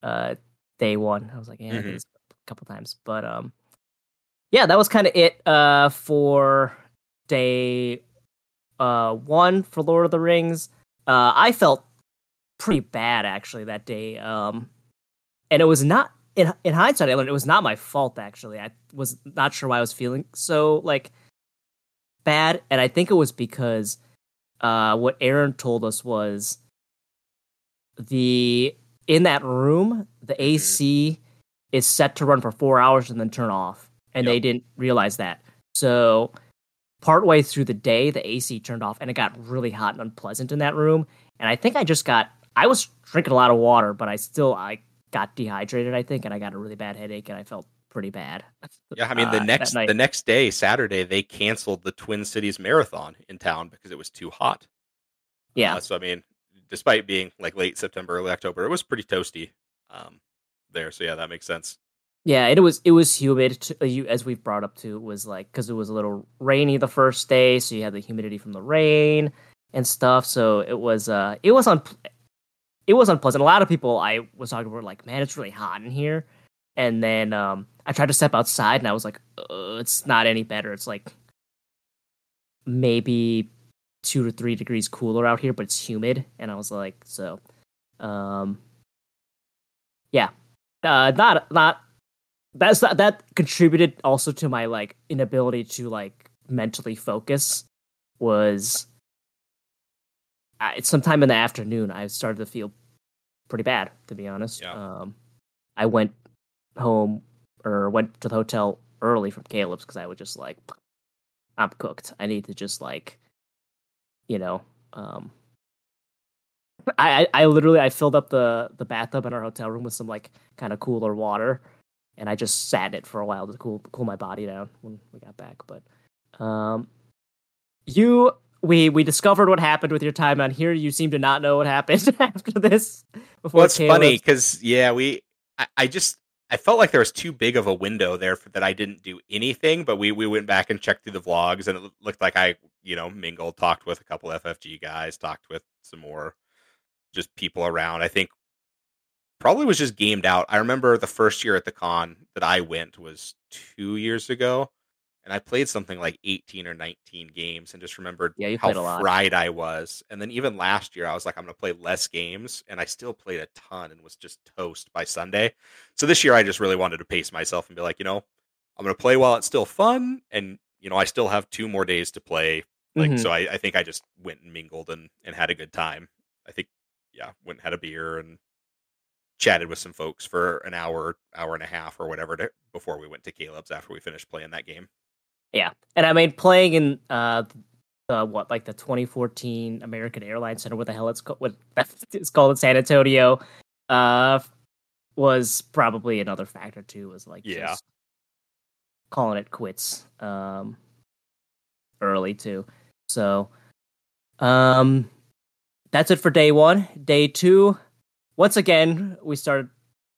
uh day one. I was like, yeah, I Mhm. a couple times, but um, yeah, that was kind of it uh for day uh one for Lord of the Rings. Uh, I felt pretty bad actually that day. Um, and it was not in in hindsight. I learned it was not my fault. Actually, I was not sure why I was feeling so like bad, and I think it was because uh, what Aaron told us was the in that room the AC is set to run for four hours and then turn off, and they didn't realize that. So partway through the day, the AC turned off, and it got really hot and unpleasant in that room. And I think I just got I was drinking a lot of water, but I still I got dehydrated. I think, and I got a really bad headache, and I felt pretty bad. Yeah, I mean the uh, next the next day, Saturday, they canceled the Twin Cities Marathon in town because it was too hot. Yeah, Uh, so I mean, despite being like late September, early October, it was pretty toasty um, there. So yeah, that makes sense. Yeah, it was it was humid. Uh, you, as we've brought up too, it was like because it was a little rainy the first day, so you had the humidity from the rain and stuff. So it was uh it was un it was unpleasant. A lot of people I was talking were like, "Man, it's really hot in here." And then um I tried to step outside, and I was like, uh, "It's not any better. It's like maybe two to three degrees cooler out here, but it's humid." And I was like, "So, um, yeah, uh, not not that's that that contributed also to my like inability to like mentally focus was I, sometime in the afternoon i started to feel pretty bad to be honest Yeah. um i went home or went to the hotel early from caleb's because i was just like i'm cooked i need to just like you know um I, I I literally I filled up the the bathtub in our hotel room with some like kind of cooler water, and I just sat in it for a while to cool cool my body down when we got back. But um, you we we discovered what happened with your time on here. You seem to not know what happened after this. Before Well, it's funny because yeah, we I, I just I felt like there was too big of a window there for, that I didn't do anything. But we we went back and checked through the vlogs, and it looked like I you know mingled, talked with a couple FFG guys, talked with some more just people around. I think probably was just gamed out. I remember the first year at the con that I went was two years ago, and I played something like 18 or 19 games and just remembered Yeah, how fried I was. And then even last year, I was like, I'm going to play less games, and I still played a ton and was just toast by Sunday. So this year, I just really wanted to pace myself and be like, you know, I'm going to play while it's still fun, and you know, I still have two more days to play. Like, Mhm. so I, I think I just went and mingled and and had a good time. I think, yeah, went and had a beer and chatted with some folks for an hour, hour and a half, or whatever to, before we went to Caleb's after we finished playing that game. Yeah, and I mean playing in uh the what like the 2014 American Airlines Center, what the hell it's called? What it's called in San Antonio, uh, was probably another factor too. Was like Yeah. calling it quits um early too. So, um, that's it for day one. Day two, once again we started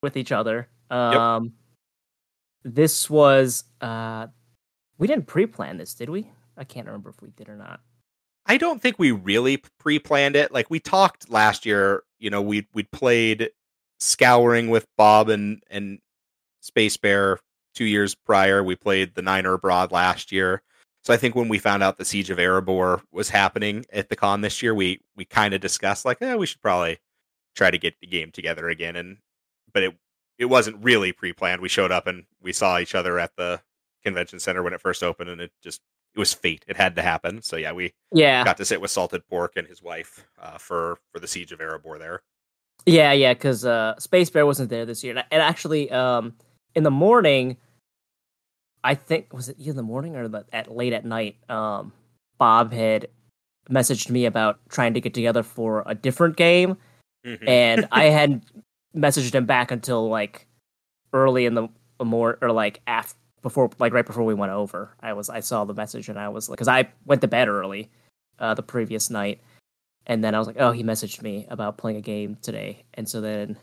with each other. Um, this was uh we didn't pre-plan this, did we? I can't remember if we did or not. I don't think we really pre-planned it. Like we talked last year, you know, we we played Scouring with Bob and and Space Bear two years prior. We played the Nine are Abroad last year. So I think when we found out the Siege of Erebor was happening at the con this year, we we kind of discussed like, eh, we should probably try to get the game together again. And but it it wasn't really pre-planned. We showed up and we saw each other at the convention center when it first opened, and it just it was fate. It had to happen. So yeah, we Yeah, got to sit with Salted Pork and his wife uh, for for the Siege of Erebor there. yeah, yeah. Because uh, Space Bear wasn't there this year, and, actually, um, in the morning, I think was it in the morning or the, at late at night. Um, Bob had messaged me about trying to get together for a different game, Mhm. and I hadn't messaged him back until like early in the more or like after before like right before we went over. I was I saw the message and I was like because I went to bed early uh, the previous night, and then I was like, oh, he messaged me about playing a game today, and so then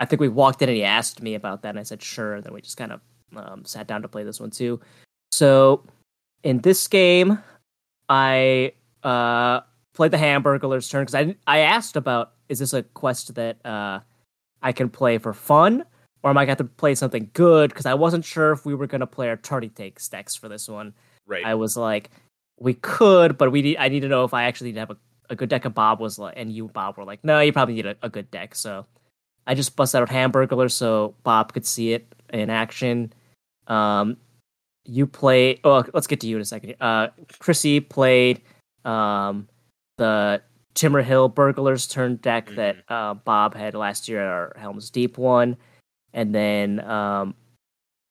I think we walked in and he asked me about that, and I said sure, and then we just kind of um, sat down to play this one too. So in this game, I uh, played the Hamburglar's turn because I I asked about is this a quest that uh, I can play for fun or am I going to play something good? Because I wasn't sure if we were going to play our tardy take stacks for this one. right. I was like, we could, but we need, I need to know if I actually need to have a, a good deck. And Bob was like, and you, Bob, were like, no, you probably need a, a good deck. So I just busted out Hamburglar so Bob could see it in action. Um, you play. Oh, let's get to you in a second. Uh, Chrissy played um, the Timber Hill Burglars turn deck that uh, Bob had last year at our Helm's Deep one, and then um,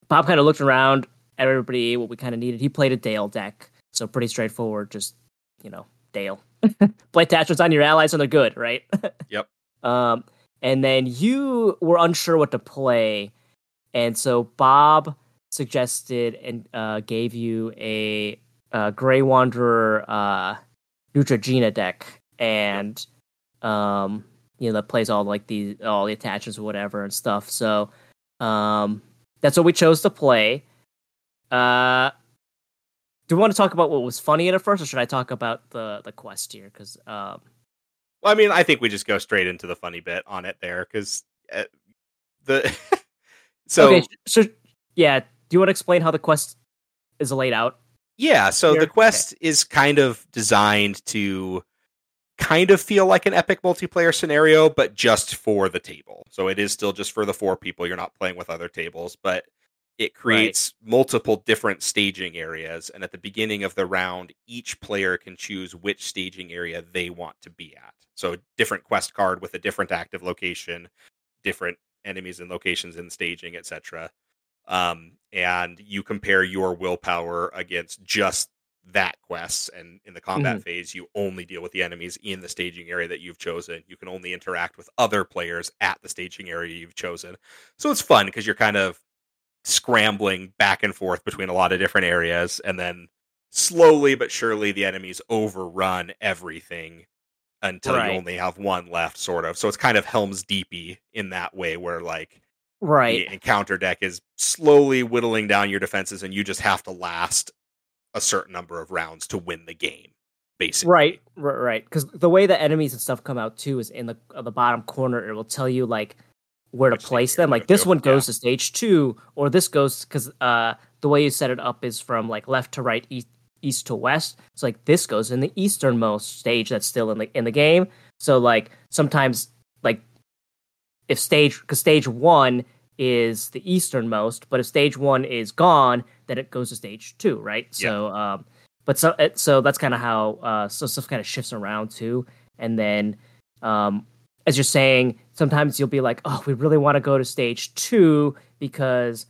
Bob kind of looked around at everybody what we kind of needed. He played a Dale deck, so pretty straightforward. Just you know, Dale. Play attachments on your allies and they're good, right? Yep. Um, and then you were unsure what to play, and so Bob suggested and uh, gave you a, uh Gray Wanderer uh, Neutrogena deck, and um, you know that plays all like the all the attachments or whatever and stuff. So um, that's what we chose to play. Uh, do we want to talk about what was funny in it first, or should I talk about the the quest here? Because um, Well, I mean, I think we just go straight into the funny bit on it there because uh, the so okay, so yeah, do you want to explain how the quest is laid out? yeah, so Here? the quest is kind of designed to kind of feel like an epic multiplayer scenario, but just for the table. So it is still just for the four people. You're not playing with other tables, but it creates multiple different staging areas. And at the beginning of the round, each player can choose which staging area they want to be at. So different quest card with a different active location, different enemies and locations in staging, etc. Um, and you compare your willpower against just that quest. And in the combat mm-hmm. phase, you only deal with the enemies in the staging area that you've chosen. You can only interact with other players at the staging area you've chosen. So it's fun because you're kind of scrambling back and forth between a lot of different areas and then slowly but surely the enemies overrun everything until Right. you only have one left sort of so it's kind of helms deepy in that way where like right. the encounter deck is slowly whittling down your defenses, and you just have to last a certain number of rounds to win the game. Basically, Right, right, right. Because the way the enemies and stuff come out too is in the uh, the bottom corner. It will tell you like where to Which stage place them. Like this go, one yeah. goes to stage two, or this goes because uh the way you set it up is from like left to right, east east to west. So like this goes in the easternmost stage that's still in the in the game. So like sometimes like if stage because stage one is the easternmost, but if stage one is gone, then it goes to stage two, right? Yeah. So um but so so that's kind of how uh so stuff kind of shifts around too and then um as you're saying sometimes you'll be like oh we really want to go to stage two because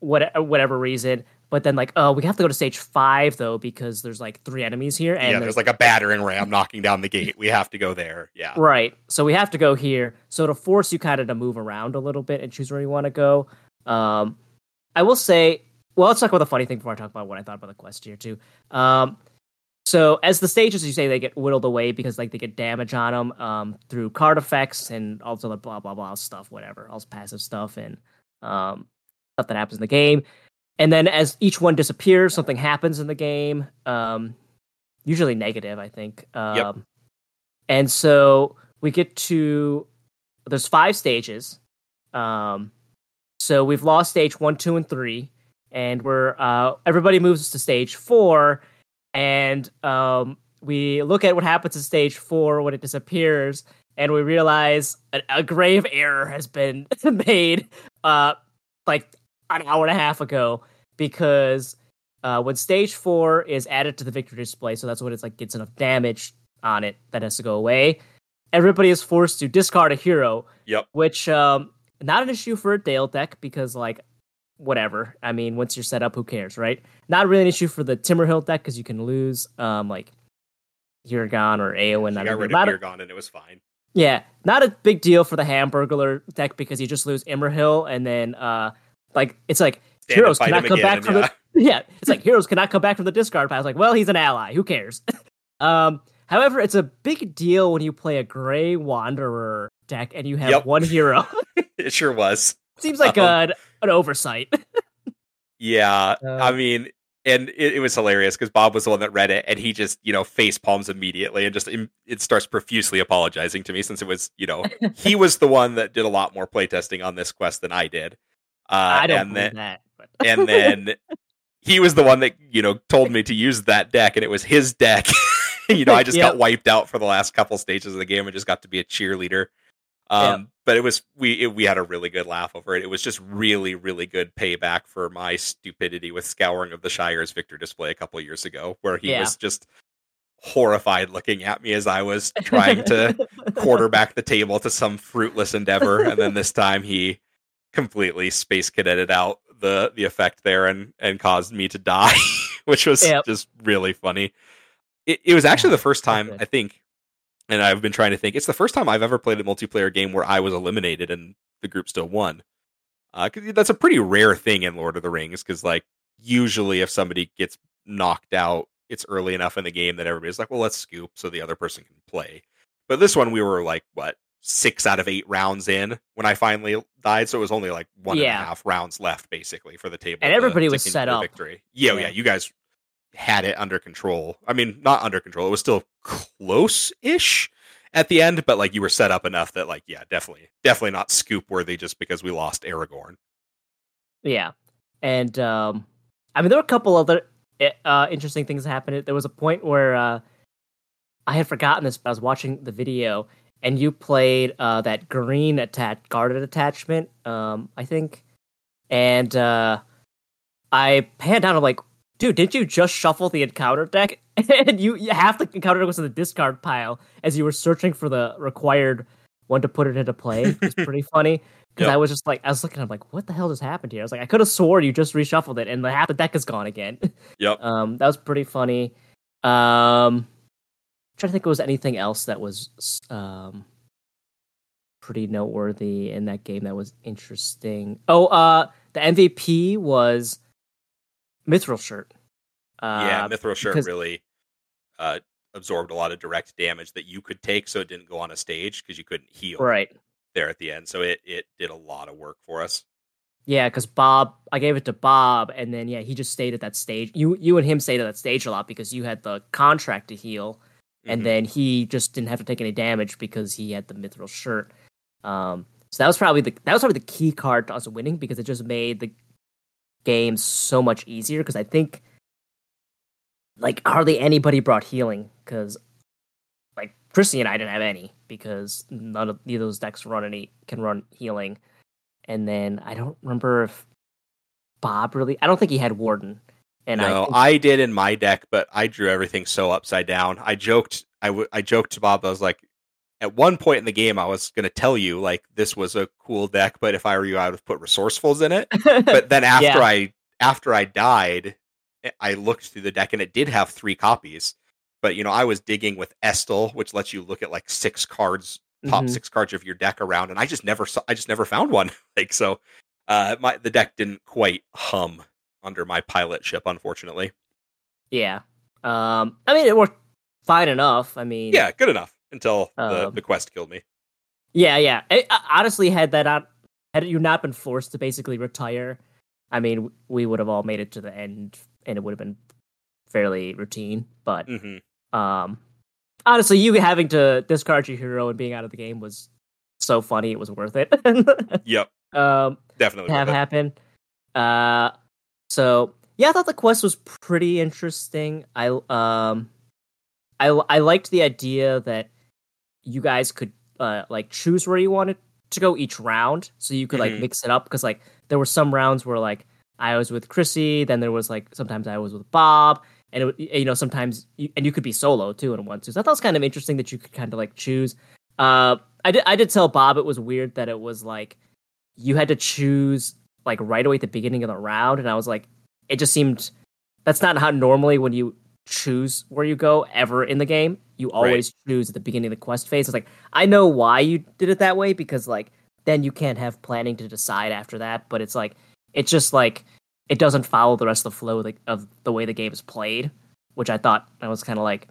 what whatever reason but then like oh we have to go to stage five though because there's like three enemies here and yeah, there's like a battering ram knocking down the gate. We have to go there. Yeah, Right. So we have to go here. So to force you kind of to move around a little bit and choose where you want to go. Um, I will say, well, let's talk about the funny thing before I talk about what I thought about the quest here too. Um, so as the stages, you say they get whittled away because like they get damage on them um, through card effects and also the blah blah blah stuff, whatever, all passive stuff and um, stuff that happens in the game. And then as each one disappears, something happens in the game. Um, usually negative, I think. Um, And so we get to there's five stages. Um, so we've lost stage one, two, and three, and we're uh, everybody moves to stage four, and um, we look at what happens in stage four when it disappears, and we realize a, a grave error has been made, uh, like an hour and a half ago, because uh, when stage four is added to the victory display, so that's when it's like gets enough damage on it that has to go away. Everybody is forced to discard a hero, Yep. which um not an issue for a Dale deck because like whatever. I mean, once you're set up, who cares, right? Not really an issue for the Timberhill deck because you can lose um like Huragon or Éowyn. You not got rid of a- and it was fine. yeah, not a big deal for the Hamburglar deck because you just lose Imrahil and then uh like it's like Stand heroes cannot come again, back from yeah. the yeah, it's like heroes cannot come back from the discard pile. It's like, well, he's an ally. Who cares? um, however, it's a big deal when you play a Gray Wanderer deck and you have Yep. one hero. It sure was. Seems like Um, an an oversight. Yeah, Uh, I mean, and it, it was hilarious because Bob was the one that read it, and he just you know face palms immediately, and just im- it starts profusely apologizing to me since it was you know he was the one that did a lot more playtesting on this quest than I did. Uh, I don't and then, that. And then he was the one that you know told me to use that deck, and it was his deck. you know, I just Yep. got wiped out for the last couple stages of the game. and just got to be a cheerleader. Um, but it was we it, we had a really good laugh over it. It was just really really good payback for my stupidity with scouring of the Shire's Victor display a couple years ago, where he Yeah. was just horrified looking at me as I was trying to quarterback the table to some fruitless endeavor, and then this time he completely space cadetted out the the effect there and and caused me to die, which was Yep. just really funny. It, it was actually the first time. I think, and I've been trying to think. It's the first time I've ever played a multiplayer game where I was eliminated and the group still won. Uh, that's a pretty rare thing in Lord of the Rings because like usually if somebody gets knocked out, it's early enough in the game that everybody's like, well, let's scoop so the other person can play. But this one, we were like, what, six out of eight rounds in when I finally died. So it was only like one and a half rounds left, basically, for the table. And everybody to was set up. Victory. Yeah, oh, Yeah. yeah, you guys had it under control. I mean, not under control. It was still close ish at the end, but like you were set up enough that, like, yeah, definitely, definitely not scoop worthy just because we lost Aragorn. Yeah, and um, I mean there were a couple other uh, interesting things that happened. There was a point where uh, I had forgotten this, but I was watching the video, and you played uh, that green attach guarded attachment, um, I think, and uh, I panned down. I'm like, dude, didn't you just shuffle the encounter deck? and you, you half the encounter deck was in the discard pile as you were searching for the required one to put it into play. It's pretty funny because Yep. I was just like, I was looking, I'm like, what the hell just happened here? I was like, I could have sworn you just reshuffled it, and the half the deck is gone again. Yep. Um, that was pretty funny. Um, trying to think, there was anything else that was um pretty noteworthy in that game that was interesting. Oh, uh, the MVP was Mithril Shirt. Uh, yeah, Mithril Shirt because- really uh, absorbed a lot of direct damage that you could take, so it didn't go on a stage because you couldn't heal. right. there at the end. So it it did a lot of work for us. Yeah, because Bob, I gave it to Bob, and then yeah, he just stayed at that stage. You you and him stayed at that stage a lot because you had the contract to heal, and Mhm. then he just didn't have to take any damage because he had the mithril shirt. Um, so that was probably the that was probably the key card to us winning because it just made the game so much easier. Because I think like hardly anybody brought healing because like Chrissy and I didn't have any because none of neither of those decks run any can run healing. And then I don't remember if Bob really. I don't think he had Warden. And no, I, I did in my deck, but I drew everything so upside down. I joked, I, w- I joked to Bob. I was like, at one point in the game, I was going to tell you like this was a cool deck, but if I were you, I would have put resourcefuls in it. But then after Yeah. I after I died, eh, I looked through the deck and it did have three copies. But you know, I was digging with Estel, which lets you look at like six cards, top Mhm. six cards of your deck around, and I just never saw. I just never found one. like so, uh, my the deck didn't quite hum under my pilot ship, unfortunately. yeah. Um, I mean, it worked fine enough. I mean, Yeah, good enough until the, Um, the quest killed me. Yeah, yeah. I, I- honestly, had that not had you not been forced to basically retire, I mean, we would have all made it to the end, and it would have been fairly routine. But hmm um, honestly, you having to discard your hero and being out of the game was so funny. It was worth it. Yep, um, definitely. have worth it. happen. Uh, so yeah, I thought the quest was pretty interesting. I um, I I liked the idea that you guys could uh like choose where you wanted to go each round, so you could like Mhm. mix it up because like there were some rounds where like I was with Chrissy, then there was like sometimes I was with Bob, and it, you know sometimes you, and you could be solo too in one too. So I thought it was kind of interesting that you could kind of like choose. Uh, I did I did tell Bob it was weird that it was like you had to choose like right away at the beginning of the round, and I was like, it just seemed that's not how normally when you choose where you go ever in the game. You always choose at the beginning of the quest phase. It's like I know why you did it that way because like then you can't have planning to decide after that. But it's like it's just like it doesn't follow the rest of the flow of the, of the way the game is played, which I thought I was kind of like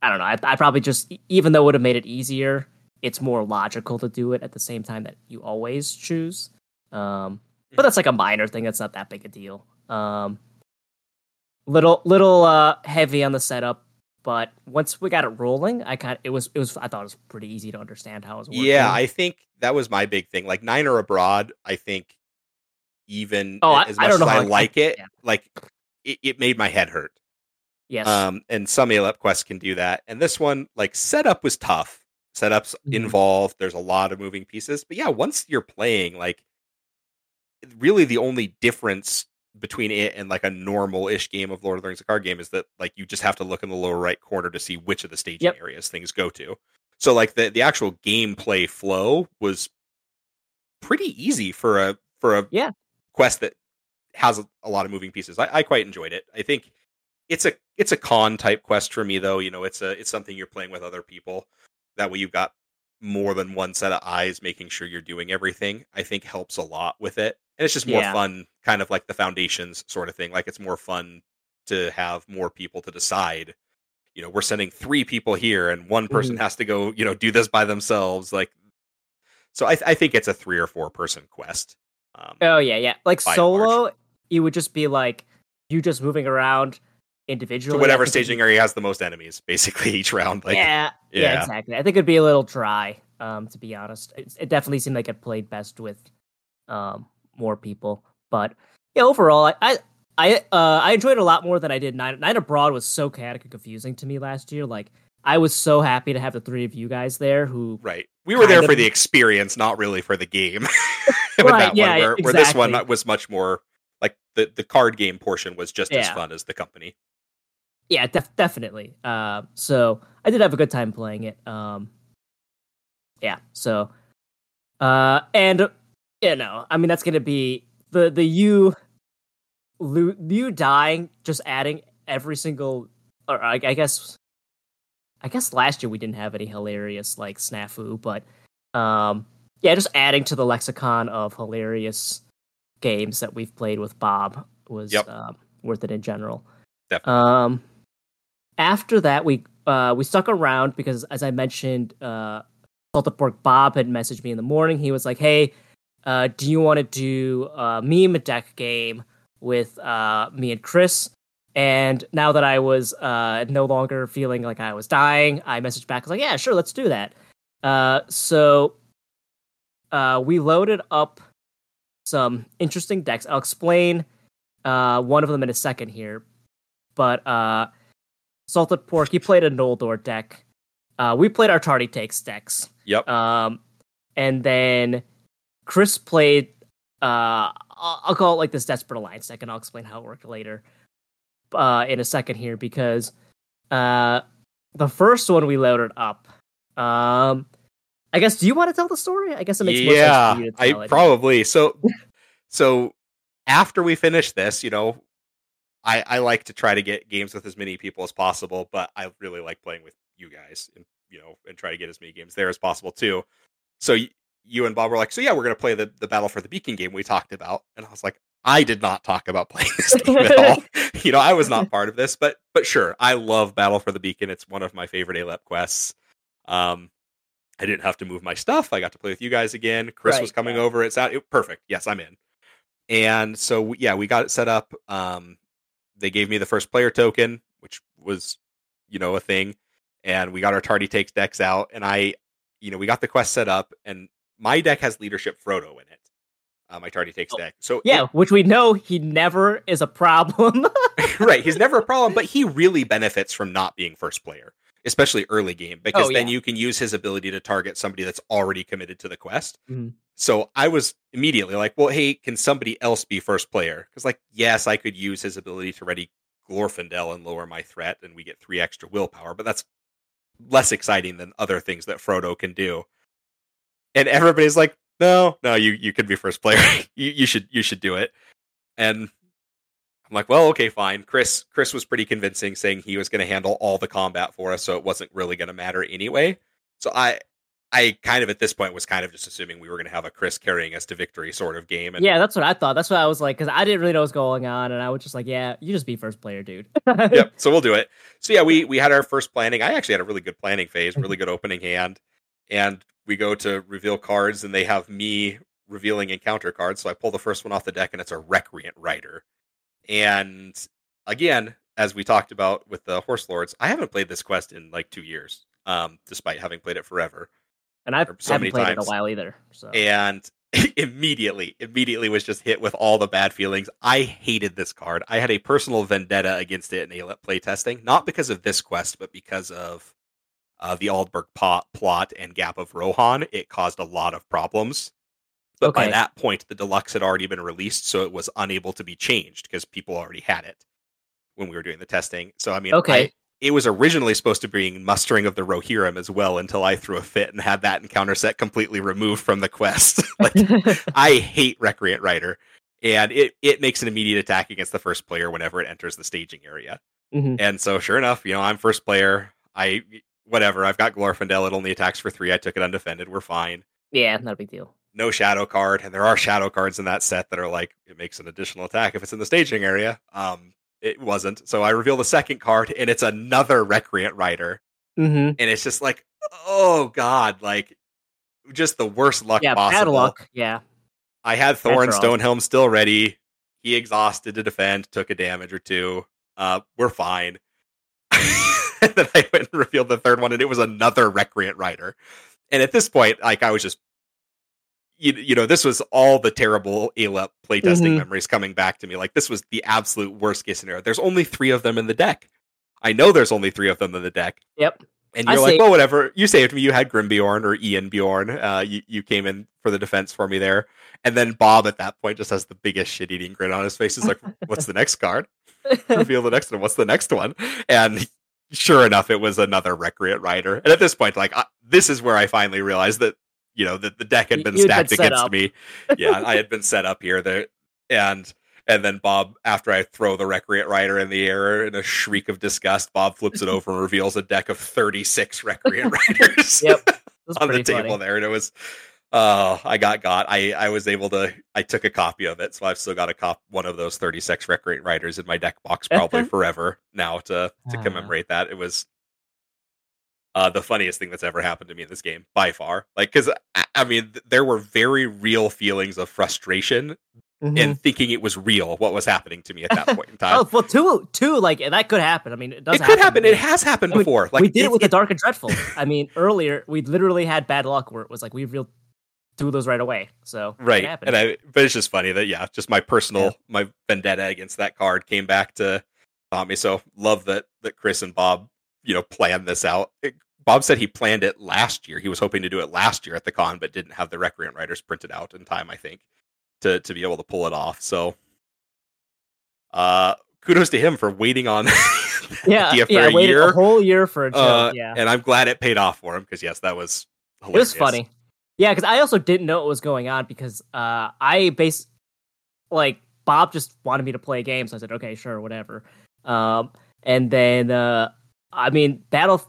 I don't know. I, I probably just even though it would have made it easier, it's more logical to do it at the same time that you always choose. Um, but that's like a minor thing. That's not that big a deal. Um, little little uh heavy on the setup, but once we got it rolling, I kind it was it was I thought it was pretty easy to understand how it was working. Yeah, I think that was my big thing. Like Nine are Abroad, I think even Oh, I- as I much don't know as I I- like it, yeah. like it, it made my head hurt. yes. Um, and some ALEP quests can do that. And this one, like setup was tough. Setups Mhm. involved. There's a lot of moving pieces. But yeah, once you're playing, like really the only difference between it and like a normal-ish game of Lord of the Rings, a card game, is that like you just have to look in the lower right corner to see which of the staging Yep. areas things go to. So like the the actual gameplay flow was pretty easy for a for a Yeah. quest that has a, a lot of moving pieces. I, I quite enjoyed it. I think it's a it's a con type quest for me though. You know, it's a it's something you're playing with other people. That way you've got more than one set of eyes making sure you're doing everything. I think helps a lot with it. And it's just more Yeah. fun, kind of like the foundations sort of thing. Like it's more fun to have more people to decide. You know, we're sending three people here, and one person Mm-hmm. has to go. You know, do this by themselves. Like, so I, I think it's a three or four person quest. Um, oh yeah, yeah. Like solo, you would just be like you just moving around individually. to whatever staging area has the most enemies, basically each round. Like, yeah, yeah, yeah. exactly. I think it'd be a little dry, um, to be honest. It, it definitely seemed like it played best with um more people, but yeah, overall, I I I, uh, I enjoyed it a lot more than I did Nine. Nine Abroad was so chaotic and confusing to me last year. Like I was so happy to have the three of you guys there who right. We were there Kind for the experience, not really for the game. With Right, that yeah, one, where, where this one was much more like the the card game portion was just as fun as the company. Yeah, def- definitely. Uh, so I did have a good time playing it. Um, yeah. So, uh, and you know, I mean, that's gonna be the the you, lo- you dying, just adding every single, or I, I guess, I guess last year we didn't have any hilarious like snafu, but um, yeah, just adding to the lexicon of hilarious games that we've played with Bob was Yep. um, worth it in general. Definitely. Um, after that, we uh, we stuck around because, as I mentioned, uh, Salted Pork Bob had messaged me in the morning. He was like, "Hey, uh, do you want to do a meme deck game with uh, me and Chris?" And now that I was uh, no longer feeling like I was dying, I messaged back. I was like, "Yeah, sure, let's do that." Uh, so uh, we loaded up some interesting decks. I'll explain uh, one of them in a second here, but uh, Salted Pork, he played a Noldor deck. Uh, we played our Tardy Takes decks. Yep. Um, and then Chris played. Uh, I'll, call it like this Desperate Alliance deck, and I'll explain how it worked later. Uh, in a second here, because uh, the first one we loaded up. Um, I guess. Do you want to tell the story? I guess it makes more yeah, sense for you to I it. probably so. so after we finish this, you know, I I like to try to get games with as many people as possible, but I really like playing with you guys, and you know, and try to get as many games there as possible too. So you and Bob were like, so yeah, we're gonna play the the Battle for the Beacon game we talked about, and I was like, I did not talk about playing this game at all. you know, I was not part of this, but but sure, I love Battle for the Beacon. It's one of my favorite ALEP quests. Um, I didn't have to move my stuff. I got to play with you guys again. Chris Right, was coming yeah. over. It's out. It, perfect. Yes, I'm in. And so we- yeah, we got it set up. Um, they gave me the first player token, which was you know a thing, and we got our tardy takes decks out, and I, you know, we got the quest set up, and my deck has leadership Frodo in it. Uh, my tardy takes Oh, deck. So it- Yeah, which we know he never is a problem. right. He's never a problem, but he really benefits from not being first player, especially early game, because Oh, then you can use his ability to target somebody that's already committed to the quest. Mhm. So I was immediately like, well, hey, can somebody else be first player? Because, like, yes, I could use his ability to ready Glorfindel and lower my threat, and we get three extra willpower, but that's less exciting than other things that Frodo can do. And everybody's like, no, no, you you could be first player. you you should you should do it. And I'm like, well, okay, fine. Chris Chris was pretty convincing, saying he was going to handle all the combat for us, so it wasn't really going to matter anyway. So I I kind of at this point was kind of just assuming we were going to have a Chris carrying us to victory sort of game. And yeah, that's what I thought. That's what I was like, because I didn't really know what was going on, and I was just like, yeah, you just be first player, dude. yep. So we'll do it. So yeah, we we had our first planning. I actually had a really good planning phase, really good opening hand, and we go to reveal cards, and they have me revealing encounter cards. So I pull the first one off the deck, and it's a Recreant Rider. And again, as we talked about with the Horse Lords, I haven't played this quest in like two years, um, despite having played it forever. and I So haven't many played it in a while either. So and immediately immediately was just hit with all the bad feelings i hated this card i had a personal vendetta against it in ALEP playtesting not because of this quest but because of uh, the Aldburg pot, plot and gap of rohan it caused a lot of problems but by that point the deluxe had already been released so it was unable to be changed because people already had it when we were doing the testing so i mean Okay. I- it was originally supposed to be mustering of the Rohirrim as well until I threw a fit and had that encounter set completely removed from the quest. like I hate Recreant Rider, and it it makes an immediate attack against the first player whenever it enters the staging area. Mhm. And so, sure enough, you know, I'm first player. I whatever. I've got Glorfindel. It only attacks for three. I took it undefended. We're fine. yeah, not a big deal. No shadow card, and there are shadow cards in that set that are like it makes an additional attack if it's in the staging area. Um, it wasn't. So I reveal the second card, and it's another Recreant Rider, hmm and it's just like, oh god, like just the worst luck Yeah, possible. bad luck. Yeah, I had Thor and draw. Stonehelm still ready. He exhausted to defend, took a damage or two. Uh, we're fine. and then I went and revealed the third one, and it was another Recreant Rider. And at this point, like I was just, you, you know, this was all the terrible ALEP playtesting Mhm. memories coming back to me. Like this was the absolute worst case scenario. There's only three of them in the deck. I know there's only three of them in the deck. Yep. And you're like, saved- well, whatever. You saved me. You had Grimbeorn or Ian Bjorn. Uh, you, you came in for the defense for me there. And then Bob at that point just has the biggest shit eating grin on his face. He's like, what's the next card? Reveal the next one. What's the next one? And sure enough, it was another Recreant Rider. And at this point, like, I, this is where I finally realized that, you know, that the deck had been you'd been stacked set against up. me. Yeah, I had been set up here. There, and and then Bob, after I throw the Recreant Rider in the air in a shriek of disgust, Bob flips it over and reveals a deck of 36 Recreant Riders Yep. On the table funny. there. And it was, oh, I got got. I, I was able to, I took a copy of it. So I've still got a cop, one of those 36 Recreant Riders in my deck box probably forever now to, to commemorate that. It was, uh, the funniest thing that's ever happened to me in this game by far. Like, because I, I mean, th- there were very real feelings of frustration Mhm. and thinking it was real what was happening to me at that point in time. oh, well, two, two, like that could happen. I mean, it does. it could happen. It has happened I mean, before. Like we did it with the Dark and Dreadful. I mean, earlier we literally had bad luck where it was like we real of those right away. So right. And I, but it's just funny that yeah, just my personal my vendetta against that card came back to haunt me. So love that that Chris and Bob you know planned this out. It- Bob said he planned it last year. He was hoping to do it last year at the con, but didn't have the Recreant Riders printed out in time. I think to to be able to pull it off. So, uh, kudos to him for waiting on yeah, yeah. a waited year. a whole year for a joke. Uh, yeah, and I'm glad it paid off for him because yes, that was it was funny. Yeah, because I also didn't know what was going on because uh, I base like Bob just wanted me to play games. So I said, okay, sure, whatever. Um, and then uh, I mean, Battle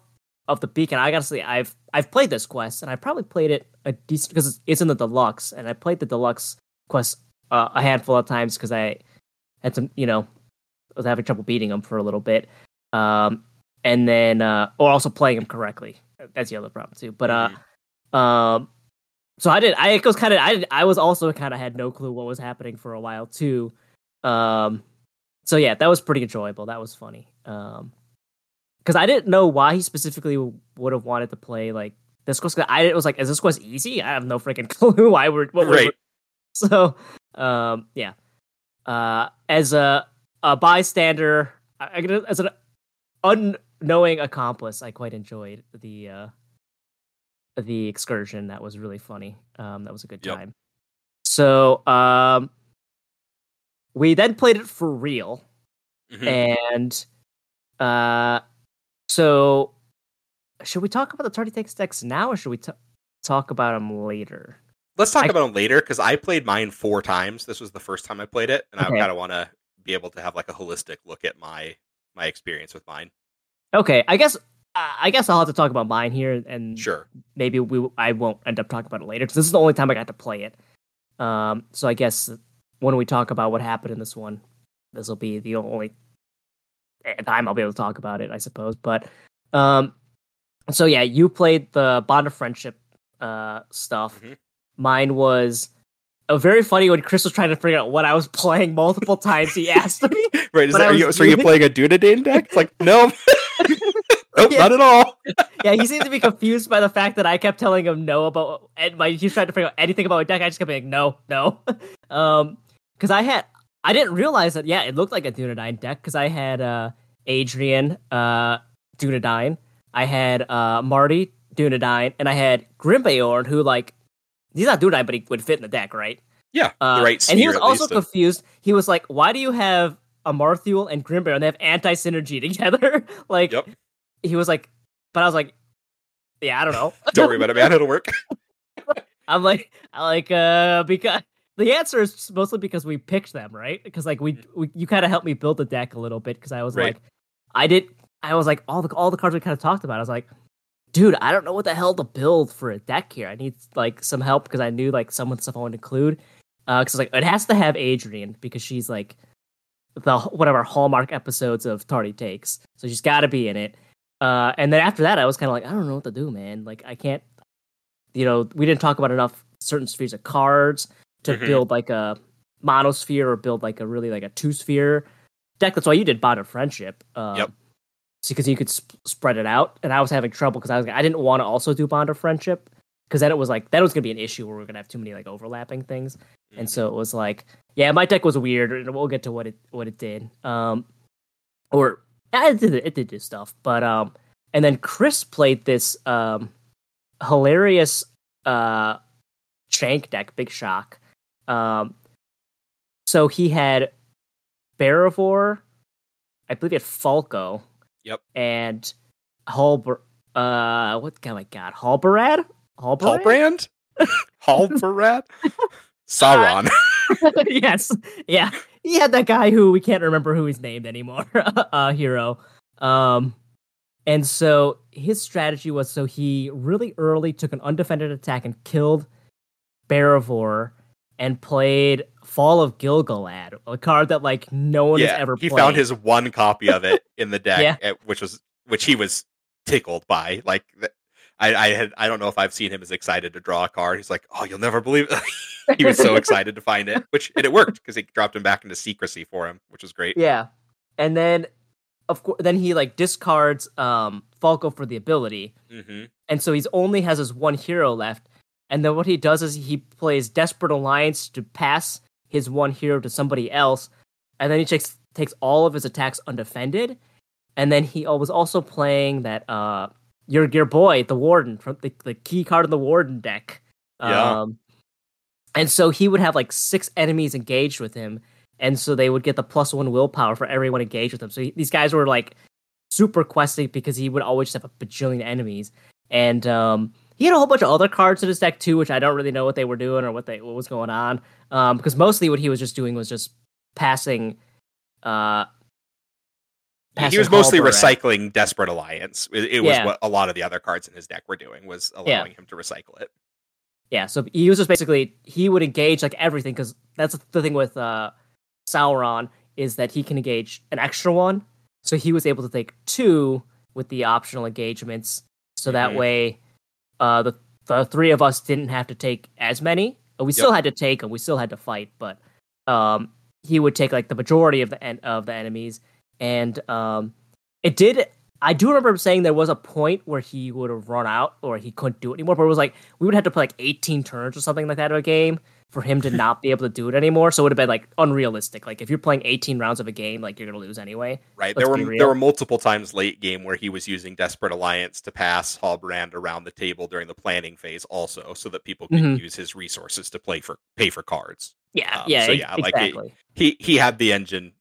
of the Beacon. I gotta say, I've I've played this quest, and I probably played it a decent because it's, it's in the deluxe, and I played the deluxe quest uh, a handful of times because I had some, you know, was having trouble beating them for a little bit. Um, and then uh, or also playing them correctly. That's the other problem too. But uh, Mhm. um, so I did. I was kind of. I I was also kind of had no clue what was happening for a while too. Um, so yeah, that was pretty enjoyable. That was funny. Um, because I didn't know why he specifically would have wanted to play like this quest. 'cause I was like, is this quest easy? I have no freaking clue why we're what we're so um yeah. Uh, as a a bystander, I as an unknowing accomplice, I quite enjoyed the uh the excursion. That was really funny. Um, that was a good Yep. time. So um, we then played it for real, Mhm. and uh, so should we talk about the Tardy Takes decks now, or should we t- talk about them later? Let's talk I- about them later because I played mine four times. This was the first time I played it, and Okay. I kind of want to be able to have like a holistic look at my my experience with mine. Okay, I guess I guess I'll have to talk about mine here, and Sure. maybe we I won't end up talking about it later because this is the only time I got to play it. Um, so I guess when we talk about what happened in this one, this will be the only time I'll be able to talk about it, I suppose. But um, so yeah, you played the bond of friendship uh stuff. Mhm. Mine was a very funny when Chris was trying to figure out what I was playing multiple times. He asked me, Right. Is that, are you, so are you playing a Dunedain deck? It's like, no. nope, Yeah. not at all. yeah, he seemed to be confused by the fact that I kept telling him no about and my he trying to figure out anything about my deck. I just kept being like, no, no. um because I had I didn't realize that yeah, it looked like a Dunedain deck because I had uh Idraen uh Dunedain, I had uh Marty Dunedain, and I had Grimbeorn who like he's not Dunedain, but he would fit in the deck, right? Yeah. Uh, right and he was also uh, confused. He was like, "Why do you have Amarthiúl and Grimbear and they have anti synergy together?" like, Yep. He was like, but I was like, "Yeah, I don't know." Don't worry about it, man. It'll work. I'm like, I like, uh, because the answer is mostly because we picked them, right? Because like we, we you kind of helped me build the deck a little bit because I was Right. like, I did, I was like all the all the cards we kind of talked about. I was like, dude, I don't know what the hell to build for a deck here. I need like some help because I knew like some of the stuff I want to include. Uh, because like it has to have Idraen because she's like the one of our hallmark episodes of Tardy Takes, so she's got to be in it. Uh, and then after that, I was kind of like, I don't know what to do, man. Like I can't, you know, we didn't talk about enough certain spheres of cards to Mhm. build like a monosphere or build like a really like a two sphere deck. That's why you did Bond of Friendship. Um, Yep. Because you could sp- spread it out, and I was having trouble because I was I didn't want to also do Bond of Friendship because then it was like that was gonna be an issue where we are gonna have too many like overlapping things, and so it was like yeah, my deck was weird, and we'll get to what it what it did. Um, or it did it did do stuff, but um, and then Chris played this um hilarious uh jank deck, big shock. Um, so he had Beravor, I believe he had Folco. Yep. And Halber, uh, what? Oh my god, Halberad, Halberad. Hallbrand? Hallbarad? Sauron. yes, yeah. He had that guy who we can't remember who he's named anymore. uh, hero. Um, and so his strategy was so he really early took an undefended attack and killed Beravor and played Fall of Gil-galad, a card that like no one has yeah, ever he played. found his one copy of it in the deck, Yeah. which was which he was tickled by. Like I, I had I don't know if I've seen him as excited to draw a card. He's like, oh, you'll never believe it. he was so excited to find it, which and it worked because he dropped him back into secrecy for him, which was great. Yeah, and then of course, then he like discards um Folco for the ability, hmm and so he's only has his one hero left. And then what he does is he plays Desperate Alliance to pass his one hero to somebody else, and then he takes takes all of his attacks undefended. And then he was also playing that uh your your boy, the Warden, from the, the key card in the Warden deck. Yeah. Um, and so he would have like six enemies engaged with him, and so they would get the plus one willpower for everyone engaged with him. So he, these guys were like super questing because he would always just have a bajillion enemies, and um, he had a whole bunch of other cards in his deck too, which I don't really know what they were doing or what they what was going on. Um, because mostly what he was just doing was just passing. Uh, he was mostly at- recycling Desperate Alliance. It, it was Yeah. what a lot of the other cards in his deck were doing was allowing him to recycle it. Yeah, so he was just basically he would engage like everything because that's the thing with uh Sauron is that he can engage an extra one. So he was able to take two with the optional engagements. So that Mhm. way uh the the three of us didn't have to take as many. We still had to take them, we still had to fight, but um he would take like the majority of the en- of the enemies and um it did I do remember him saying there was a point where he would have run out or he couldn't do it anymore, but it was like we would have to play like 18 turns or something like that of a game for him to not be able to do it anymore. So it would have been like unrealistic. Like if you're playing 18 rounds of a game, like you're gonna lose anyway. Right. Let's there were there were multiple times late game where he was using Desperate Alliance to pass Halbrand around the table during the planning phase, also, so that people could Mhm. use his resources to play for pay for cards. Yeah, Um, yeah, so yeah, like, exactly. He he had the engine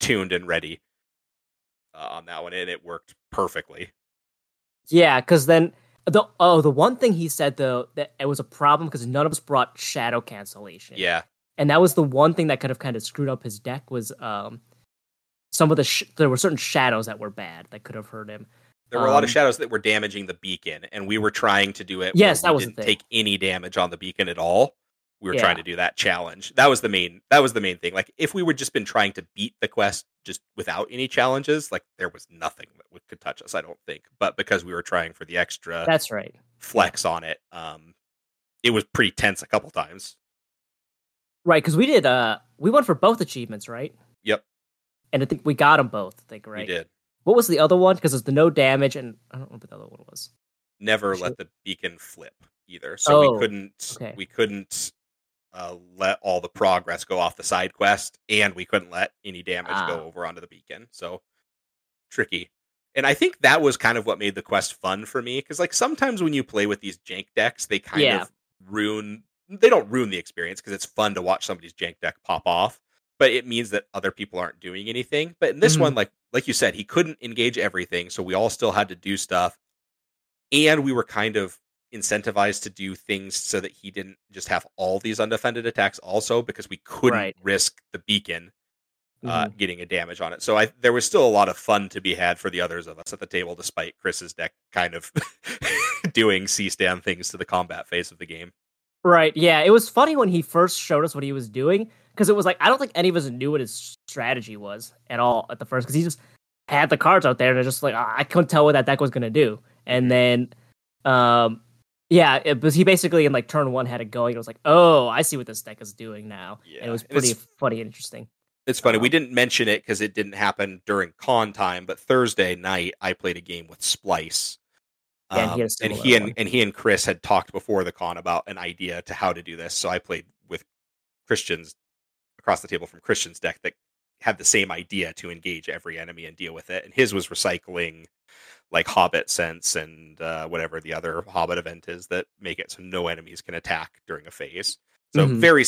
tuned and ready uh, on that one, and it worked perfectly. Yeah, because then the oh the one thing he said though that it was a problem because none of us brought shadow cancellation. Yeah. and that was the one thing that could have kind of screwed up his deck was um some of the sh- there were certain shadows that were bad that could have hurt him. There were a lot of Um, shadows that were damaging the beacon, and we were trying to do it. Yes, that was didn't take any damage on the beacon at all. We were Yeah. trying to do that challenge. That was the main. That was the main thing. Like if we would just been trying to beat the quest just without any challenges, like there was nothing that would, could touch us. I don't think. But because we were trying for the extra That's right. flex on it, um, it was pretty tense a couple times. Right, because we did. Uh, we went for both achievements, right? Yep. And I think we got them both. I think right. We did. What was the other one? Because it's the no damage, and I don't know what the other one was. Never let the beacon flip either. So Oh, we couldn't. okay. We couldn't. Uh, let all the progress go off the side quest, and we couldn't let any damage Ah. go over onto the beacon. So tricky. And I think that was kind of what made the quest fun for me because, like, sometimes when you play with these jank decks, they kind Yeah. of ruin. They don't ruin the experience because it's fun to watch somebody's jank deck pop off, but it means that other people aren't doing anything. But in this Mhm. one, like like you said, he couldn't engage everything, so we all still had to do stuff, and we were kind of incentivized to do things so that he didn't just have all these undefended attacks also because we couldn't Right. risk the beacon uh, Mhm. getting a damage on it. So I there was still a lot of fun to be had for the others of us at the table, despite Chris's deck kind of doing C stand things to the combat phase of the game. Right. Yeah. It was funny when he first showed us what he was doing because it was like I don't think any of us knew what his strategy was at all at the first because he just had the cards out there and just like I couldn't tell what that deck was gonna do. And then, um, yeah, it was he basically in like turn one had it going. It was like, oh, I see what this deck is doing now. and Yeah, it was pretty funny and interesting. It's funny we Um, didn't mention it because it didn't happen during con time, but Thursday night I played a game with Splice. And he Um, and he and, one. and he and Chris had talked before the con about an idea to how to do this. So I played with Christians across the table from Christian's deck that had the same idea to engage every enemy and deal with it. And his was recycling like Hobbit sense and uh, whatever the other Hobbit event is that make it so no enemies can attack during a phase. So Mhm. very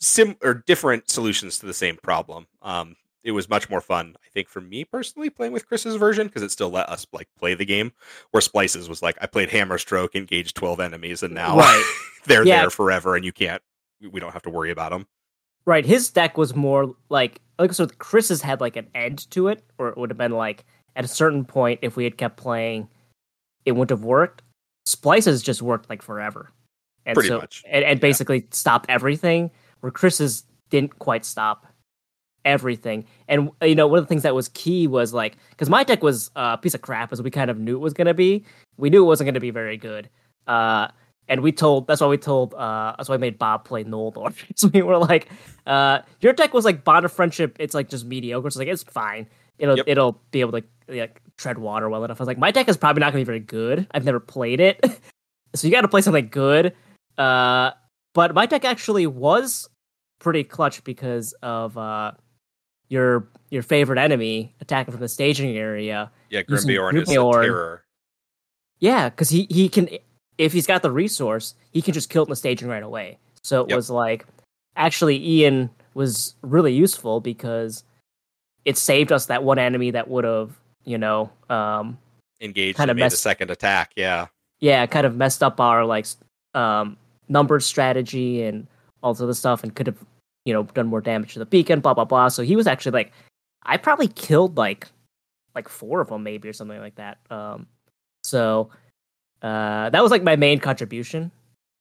sim or different solutions to the same problem. Um, it was much more fun, I think, for me personally playing with Chris's version because it still let us like play the game. Where Splices was like, I played Hammer Stroke, engaged twelve enemies, and now Right. they're Yeah. there forever, and you can't. We don't have to worry about them. Right. His deck was more like like so Chris's had like an end to it, or it would have been like at a certain point if we had kept playing, it wouldn't have worked. Splices just worked like forever. And Pretty so, much, And, and yeah. basically stopped everything, where Chris's didn't quite stop everything. And you know, one of the things that was key was like because my deck was a piece of crap, as we kind of knew it was going to be. We knew it wasn't going to be very good. Uh, and we told that's why we told uh that's why I made Bob play Noldor. so we were like, uh, your deck was like Bond of Friendship. It's like just mediocre. So like it's fine. It'll Yep. it'll be able to like tread water well enough. I was like, my deck is probably not going to be very good. I've never played it, so you got to play something good. Uh, but my deck actually was pretty clutch because of uh your your favorite enemy attacking from the staging area. Yeah, Using Grimbeorn is a terror. Yeah, because he he can if he's got the resource, he can just kill it in the staging right away. So it Yep. was like actually Ian was really useful because it saved us that one enemy that would have you know um Engaged Kinda and made the messed- second attack. Yeah. yeah kind of messed up our like um numbered strategy and all this other stuff and could have you know done more damage to the beacon blah blah blah so he was actually like i probably killed like like four of them maybe or something like that um so uh that was like my main contribution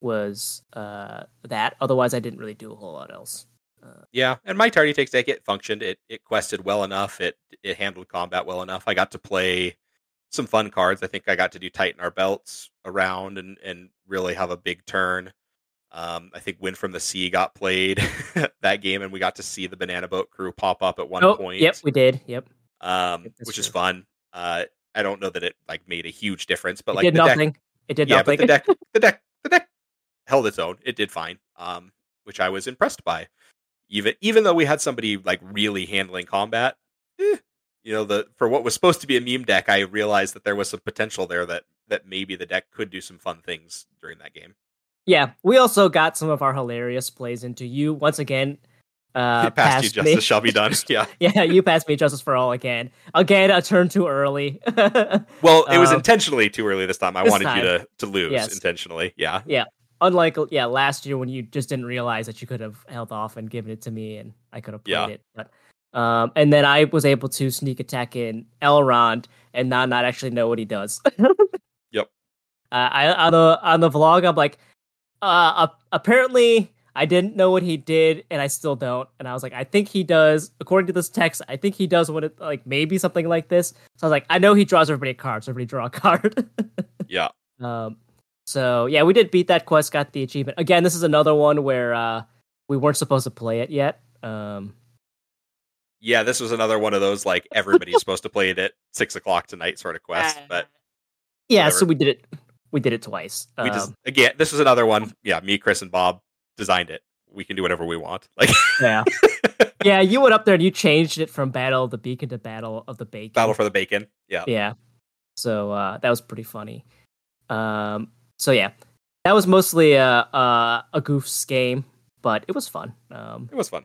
was uh that otherwise i didn't really do a whole lot else Yeah, and my Tardy Takes deck it functioned. It it quested well enough. It it handled combat well enough. I got to play some fun cards. I think I got to do tighten our belts around and and really have a big turn. Um, I think Wind from the Sea got played that game, and we got to see the Banana Boat crew pop up at one oh point. yep we did yep um, Yep, which is fun. Uh, I don't know that it like made a huge difference, but it like did the deck nothing it did yeah, nothing but the deck, the deck, the deck held its own. It did fine, um, which I was impressed by. Even even though we had somebody like really handling combat, eh, you know, the for what was supposed to be a meme deck, I realized that there was some potential there that that maybe the deck could do some fun things during that game. yeah we also got some of our hilarious plays into you once again uh Past you, passed me. justice shall be done. yeah. Yeah, you passed me justice for all again. Again, a turn too early. Well, it was Um, intentionally too early this time. I this wanted you to to lose Yes. intentionally. Yeah, yeah. Unlike yeah, last year when you just didn't realize that you could have held off and given it to me, and I could have played Yeah. it. But um, and then I was able to sneak attack in Elrond and not not actually know what he does. Yep. Uh, I on the on the vlog, I'm like, uh, ap- apparently I didn't know what he did, and I still don't. And I was like, I think he does. According to this text, I think he does what it like maybe something like this. So I was like, I know he draws everybody a card, so everybody draw a card. Yeah. Um, so yeah, we did beat that quest, got the achievement. Again, this is another one where uh, we weren't supposed to play it yet. Um, Yeah, this was another one of those like everybody's supposed to play it at six o'clock tonight sort of quest. But yeah, whatever. so we did it. We did it twice. we just Um, again, this was another one. Yeah, me, Chris, and Bob designed it. We can do whatever we want. Like yeah, yeah. You went up there and you changed it from Battle of the Beacon to Battle of the Bacon. battle for the bacon. Yeah, yeah. So uh, that was pretty funny. Um, so yeah, that was mostly a a, a goofs game, but it was fun. Um, it was fun.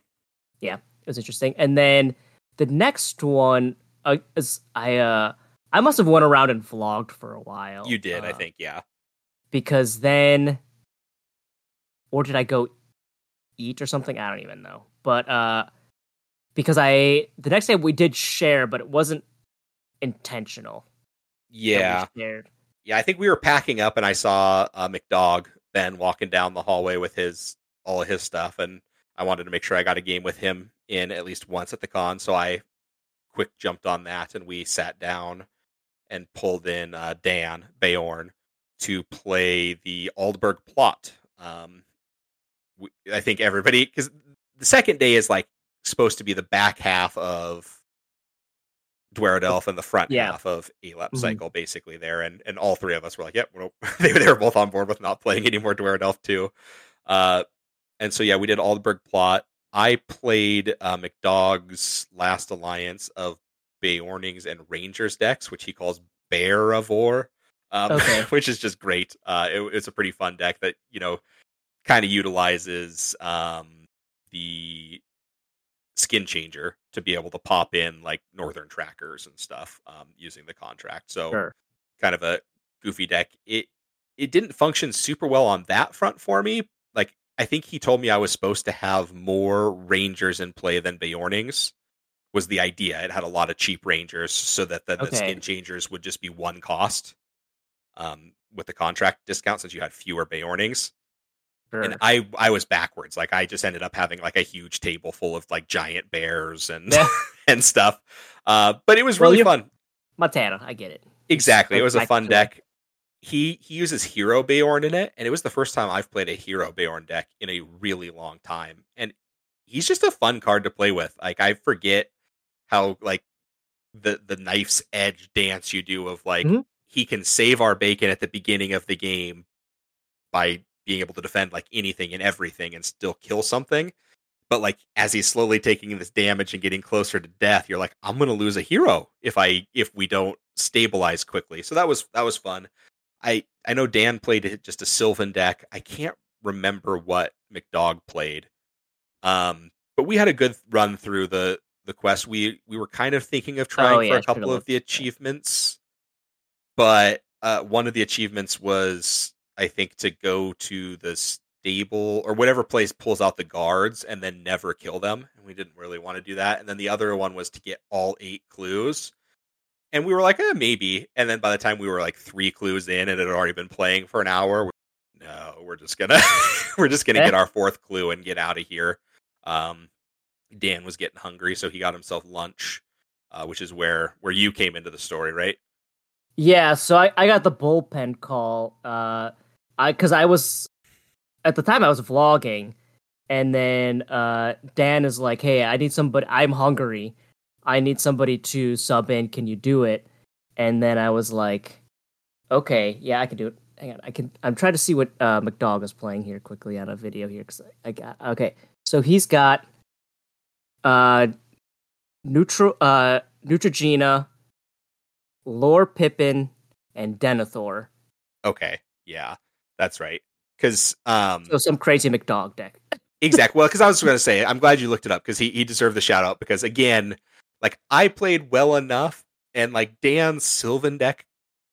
Yeah, it was interesting. And then the next one uh, is I uh I must have went around and vlogged for a while. You did, I uh, think. Yeah, because then, or did I go eat or something? I don't even know. But uh, because I the next day we did share, but it wasn't intentional. yeah, shared. Yeah. I think we were packing up, and I saw uh, McDog Ben walking down the hallway with his all of his stuff, and I wanted to make sure I got a game with him in at least once at the con. So I quick jumped on that, and we sat down and pulled in uh, Dan Beorn to play the Aldburg plot. Um, we, I think everybody because the second day is like supposed to be the back half of Dwarrowdelf and the front Yeah. half of ALEP Mhm. cycle, basically there, and and all three of us were like, "Yep, well, they they were both on board with not playing any more Dwarrowdelf too." Uh, and so yeah, we did Aldburg plot. I played uh, McDog's last alliance of Beornings and Rangers decks, which he calls Bear of War, um, Okay. which is just great. Uh, it, it's a pretty fun deck that you know kind of utilizes um, the skin changer to be able to pop in like northern trackers and stuff um, using the contract. So Sure. kind of a goofy deck. It it didn't function super well on that front for me. Like I think he told me I was supposed to have more rangers in play than Beornings was the idea. It had a lot of cheap rangers so that then the Okay. skin changers would just be one cost um, with the contract discount since you had fewer Beornings. Sure. and I I was backwards. Like I just ended up having like a huge table full of like giant bears and Yeah. and stuff. Uh, but it was Well, really fun. Montana, I get it. Exactly, it was a fun deck. He he uses Hero Beorn in it, and it was the first time I've played a Hero Beorn deck in a really long time. And he's just a fun card to play with. Like I forget how like the the knife's edge dance you do of like Mhm. he can save our bacon at the beginning of the game by being able to defend like anything and everything and still kill something. But like as he's slowly taking this damage and getting closer to death, you're like, I'm gonna lose a hero if I if we don't stabilize quickly. So that was that was fun. I I know Dan played just a Sylvan deck. I can't remember what McDog played. Um, but we had a good run through the the quest. We we were kind of thinking of trying Oh, for yeah, I a couple of the achievements, but uh, one of the achievements was I think to go to the stable or whatever place pulls out the guards and then never kill them. And we didn't really want to do that. And then the other one was to get all eight clues. And we were like, eh, maybe. And then by the time we were like three clues in and it had already been playing for an hour, we no, we're just gonna we're just gonna Eh. get our fourth clue and get out of here. Um, Dan was getting hungry, so he got himself lunch, uh, which is where where you came into the story, right? Yeah, so I, I got the bullpen call. Uh, I because I was at the time I was vlogging, and then uh, Dan is like, "Hey, I need somebody. I'm hungry. I need somebody to sub in. Can you do it?" And then I was like, "Okay, yeah, I can do it. Hang on, I can. I'm trying to see what uh, McDog is playing here quickly on a video here because I, I got okay. So he's got uh, neutral uh, Neutrogena." Lore Pippin and Denethor. Okay, yeah, that's right. Because um, So some crazy McDog deck. Exactly. Well, because I was going to say, I'm glad you looked it up because he, he deserved the shout out. Because again, like I played well enough, and like Dan's Sylvan deck,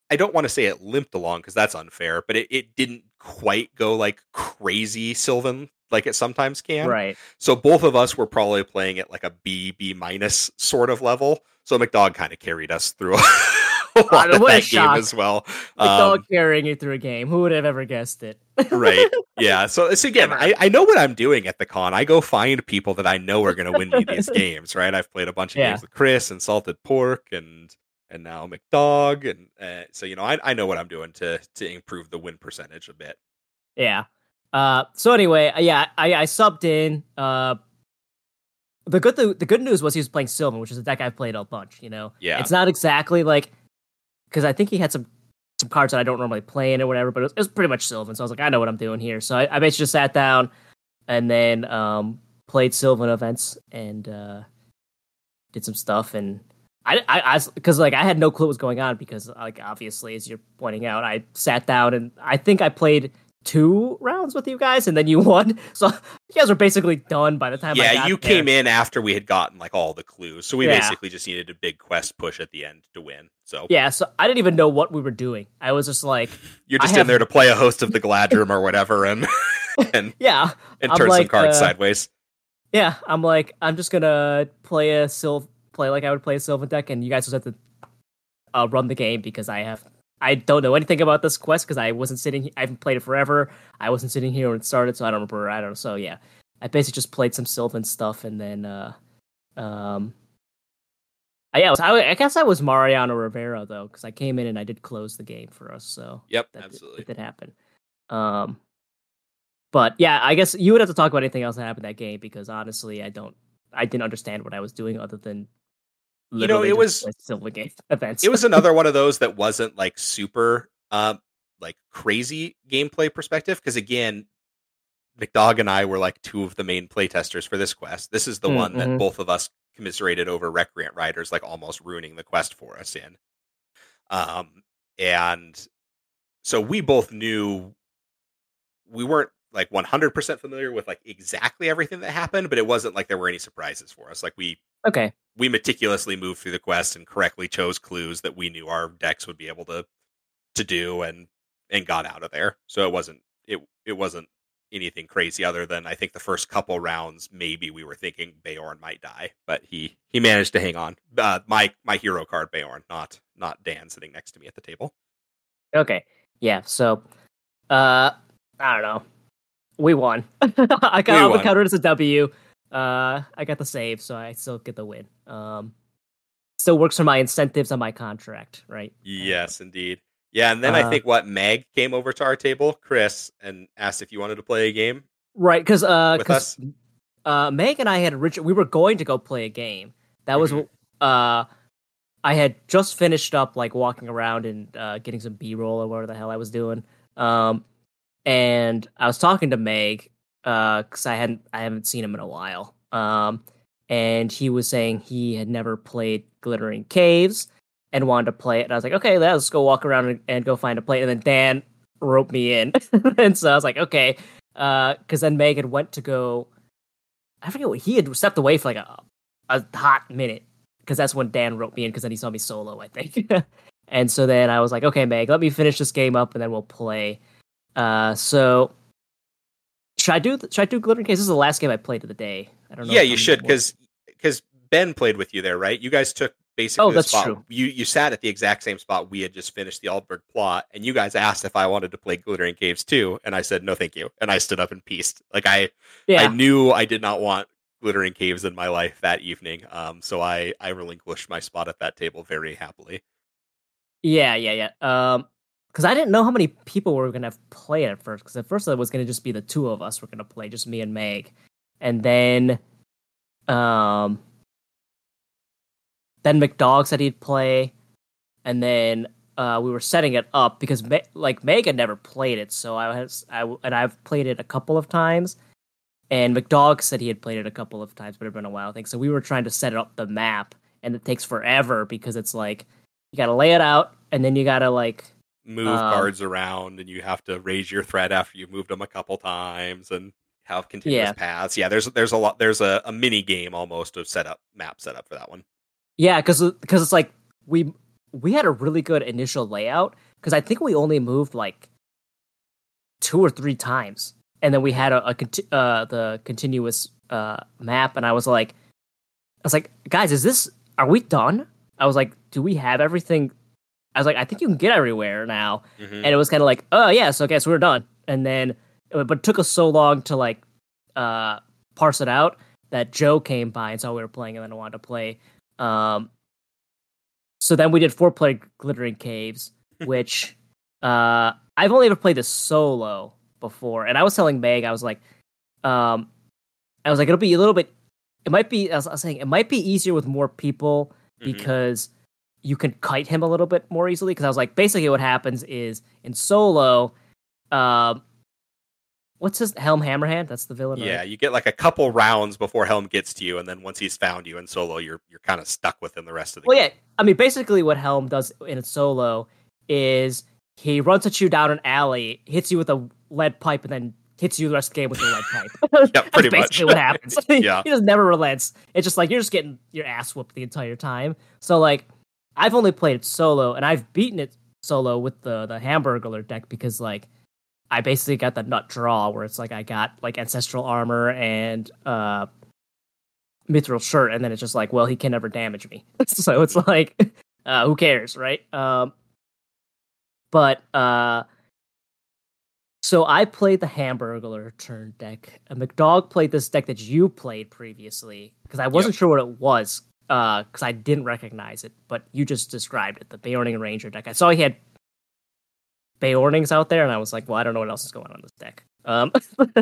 I don't want to say it limped along because that's unfair, but it, it didn't quite go like crazy Sylvan like it sometimes can. Right. So both of us were probably playing at like a B, B minus sort of level. So McDog kind of carried us through a lot of that game as well. McDog Um, carrying you through a game. Who would have ever guessed it? right yeah so it's again I, I know what i'm doing at the con i go find people that i know are going to win me these games right i've played a bunch of Yeah. games with chris and salted pork and and now mcdog and uh, so you know I, I know what i'm doing to to improve the win percentage a bit Yeah. Uh. So anyway, uh, yeah, I, I subbed in. Uh. The good the, the good news was he was playing Sylvan, which is a deck I've played a bunch. You know. Yeah. It's not exactly like because I think he had some some cards that I don't normally play in or whatever, but it was, it was pretty much Sylvan. So I was like, I know what I'm doing here. So I, I basically just sat down and then um played Sylvan events and uh did some stuff and. I, I, because like I had no clue what was going on because like obviously as you're pointing out I sat down and I think I played two rounds with you guys and then you won. So you guys were basically done by the time I yeah you there. came in after we had gotten like all the clues. So we Yeah. basically just needed a big quest push at the end to win so. Yeah so I didn't even know what we were doing. I was just like you're I just have- in there to play a host of the Galadhrim or whatever and and, yeah and I'm turn some cards uh, sideways. Yeah, I'm like, I'm just gonna play a Sylv, play like I would play a Sylvan deck, and you guys just have to uh, run the game because I have, I don't know anything about this quest because I wasn't sitting, I haven't played it forever. I wasn't sitting here when it started, so I don't remember. I don't know. So yeah, I basically just played some Sylvan stuff, and then, uh, um, uh, yeah, I, I, I guess I was Mariano Rivera though, because I came in and I did close the game for us. So yep that did- absolutely it did happen. Um, but yeah, I guess you would have to talk about anything else that happened that game because honestly, I don't, I didn't understand what I was doing other than, You know, it was- play Silver Game events. it was another one of those that wasn't like super um like crazy gameplay perspective because again mcdog and i were like two of the main playtesters for this quest this is the Mm, one that mhm. both of us commiserated over recreant riders like almost ruining the quest for us in um and so we both knew we weren't like 100% familiar with like exactly everything that happened but it wasn't like there were any surprises for us like we okay. we meticulously moved through the quest and correctly chose clues that we knew our decks would be able to to do and and got out of there. So it wasn't it it wasn't anything crazy other than I think the first couple rounds maybe we were thinking Beorn might die, but he he managed to hang on. Uh, my my hero card Beorn, not not Dan sitting next to me at the table. Okay. Yeah. So, uh, I don't know. We won. I got We I'll won. count it as a W. Uh, I got the save, so I still get the win. Um, still works for my incentives on my contract, right? Yes, indeed. Yeah, and then I Uh, think what Meg came over to our table, Chris, and asked if you wanted to play a game Right, because uh, with 'cause, us. uh, Meg and I had originally we were going to go play a game. That was Mhm. uh, I had just finished up like walking around and uh, getting some B roll or whatever the hell I was doing. Um, and I was talking to Meg uh, because I hadn't I haven't seen him in a while. Um, and he was saying he had never played Glittering Caves and wanted to play it. And I was like, okay, let's go walk around and, and go find a play. And then Dan roped me in, and so I was like, okay, because then Megan went to go. I forget what he had stepped away for like a a hot minute because that's when Dan wrote me in because then he saw me solo, I think. and so then I was like, okay, Meg, let me finish this game up and then we'll play. Uh, so should I do should I do Glittering Case? This is the last game I played of the day. I don't know. Yeah, you should because because Ben played with you there, right? You guys took basically Oh, the that's spot. true. You you sat at the exact same spot we had just finished the Aldburg plot, and you guys asked if I wanted to play Glittering Caves too, and I said no, thank you, and I stood up and pieced. Like I yeah. I knew I did not want Glittering Caves in my life that evening, um, so I I relinquished my spot at that table very happily. Yeah, yeah, yeah. Um, because I didn't know how many people were gonna play it at first. Because at first it was gonna just be the two of us were gonna play, just me and Meg, and then, um, then McDog said he'd play, and then uh, we were setting it up because Me- like Meg had never played it, so I was I and I've played it a couple of times, and McDog said he had played it a couple of times, but it'd been a while. I think so. We were trying to set up the map, and it takes forever because it's like you gotta lay it out, and then you gotta like Move Um, cards around, and you have to raise your threat after you've moved them a couple times, and have continuous Yeah. paths. Yeah, there's there's a lot. There's a, a mini game almost of setup map setup for that one. Yeah, because because it's like we we had a really good initial layout because I think we only moved like two or three times, and then we had a, a conti- uh, the continuous uh, map, and I was like, I was like, guys, is this? Are we done? I was like, do we have everything? I was like, I think you can get everywhere now, Mhm. and it was kind of like, oh yeah, so I guess we're done. And then, but it took us so long to like uh parse it out that Joe came by and saw we were playing, and then wanted to play. Um, so then we did four player glittering caves, which uh I've only ever played this solo before, and I was telling Meg, I was like, um, I was like, it'll be a little bit. It might be. I was, I was saying it might be easier with more people Mhm. because you can kite him a little bit more easily. Because I was like, basically, what happens is in solo, um, what's his Helm Hammerhand? That's the villain. Yeah, right? you get like a couple rounds before Helm gets to you, and then once he's found you in solo, you're you're kind of stuck with him the rest of the Well, game. yeah. I mean, basically, what Helm does in solo is he runs at you down an alley, hits you with a lead pipe, and then hits you the rest of the game with a lead pipe. Yeah, pretty basically much. what happens. Yeah. he just never relents. It's just like you're just getting your ass whooped the entire time. So like, I've only played it solo, and I've beaten it solo with the the Hamburglar deck because like. I basically got the nut draw where it's like I got like ancestral armor and uh mithril shirt, and then it's just like, well, he can never damage me. so it's like, uh, who cares, right? Um, but uh, so I played the Hamburglar turn deck. And McDog played this deck that you played previously because I wasn't sure what it was because I didn't recognize it, but you just described it, the Beorning Ranger deck. I saw he had Beornings out there, and I was like, well, I don't know what else is going on in this deck. Um,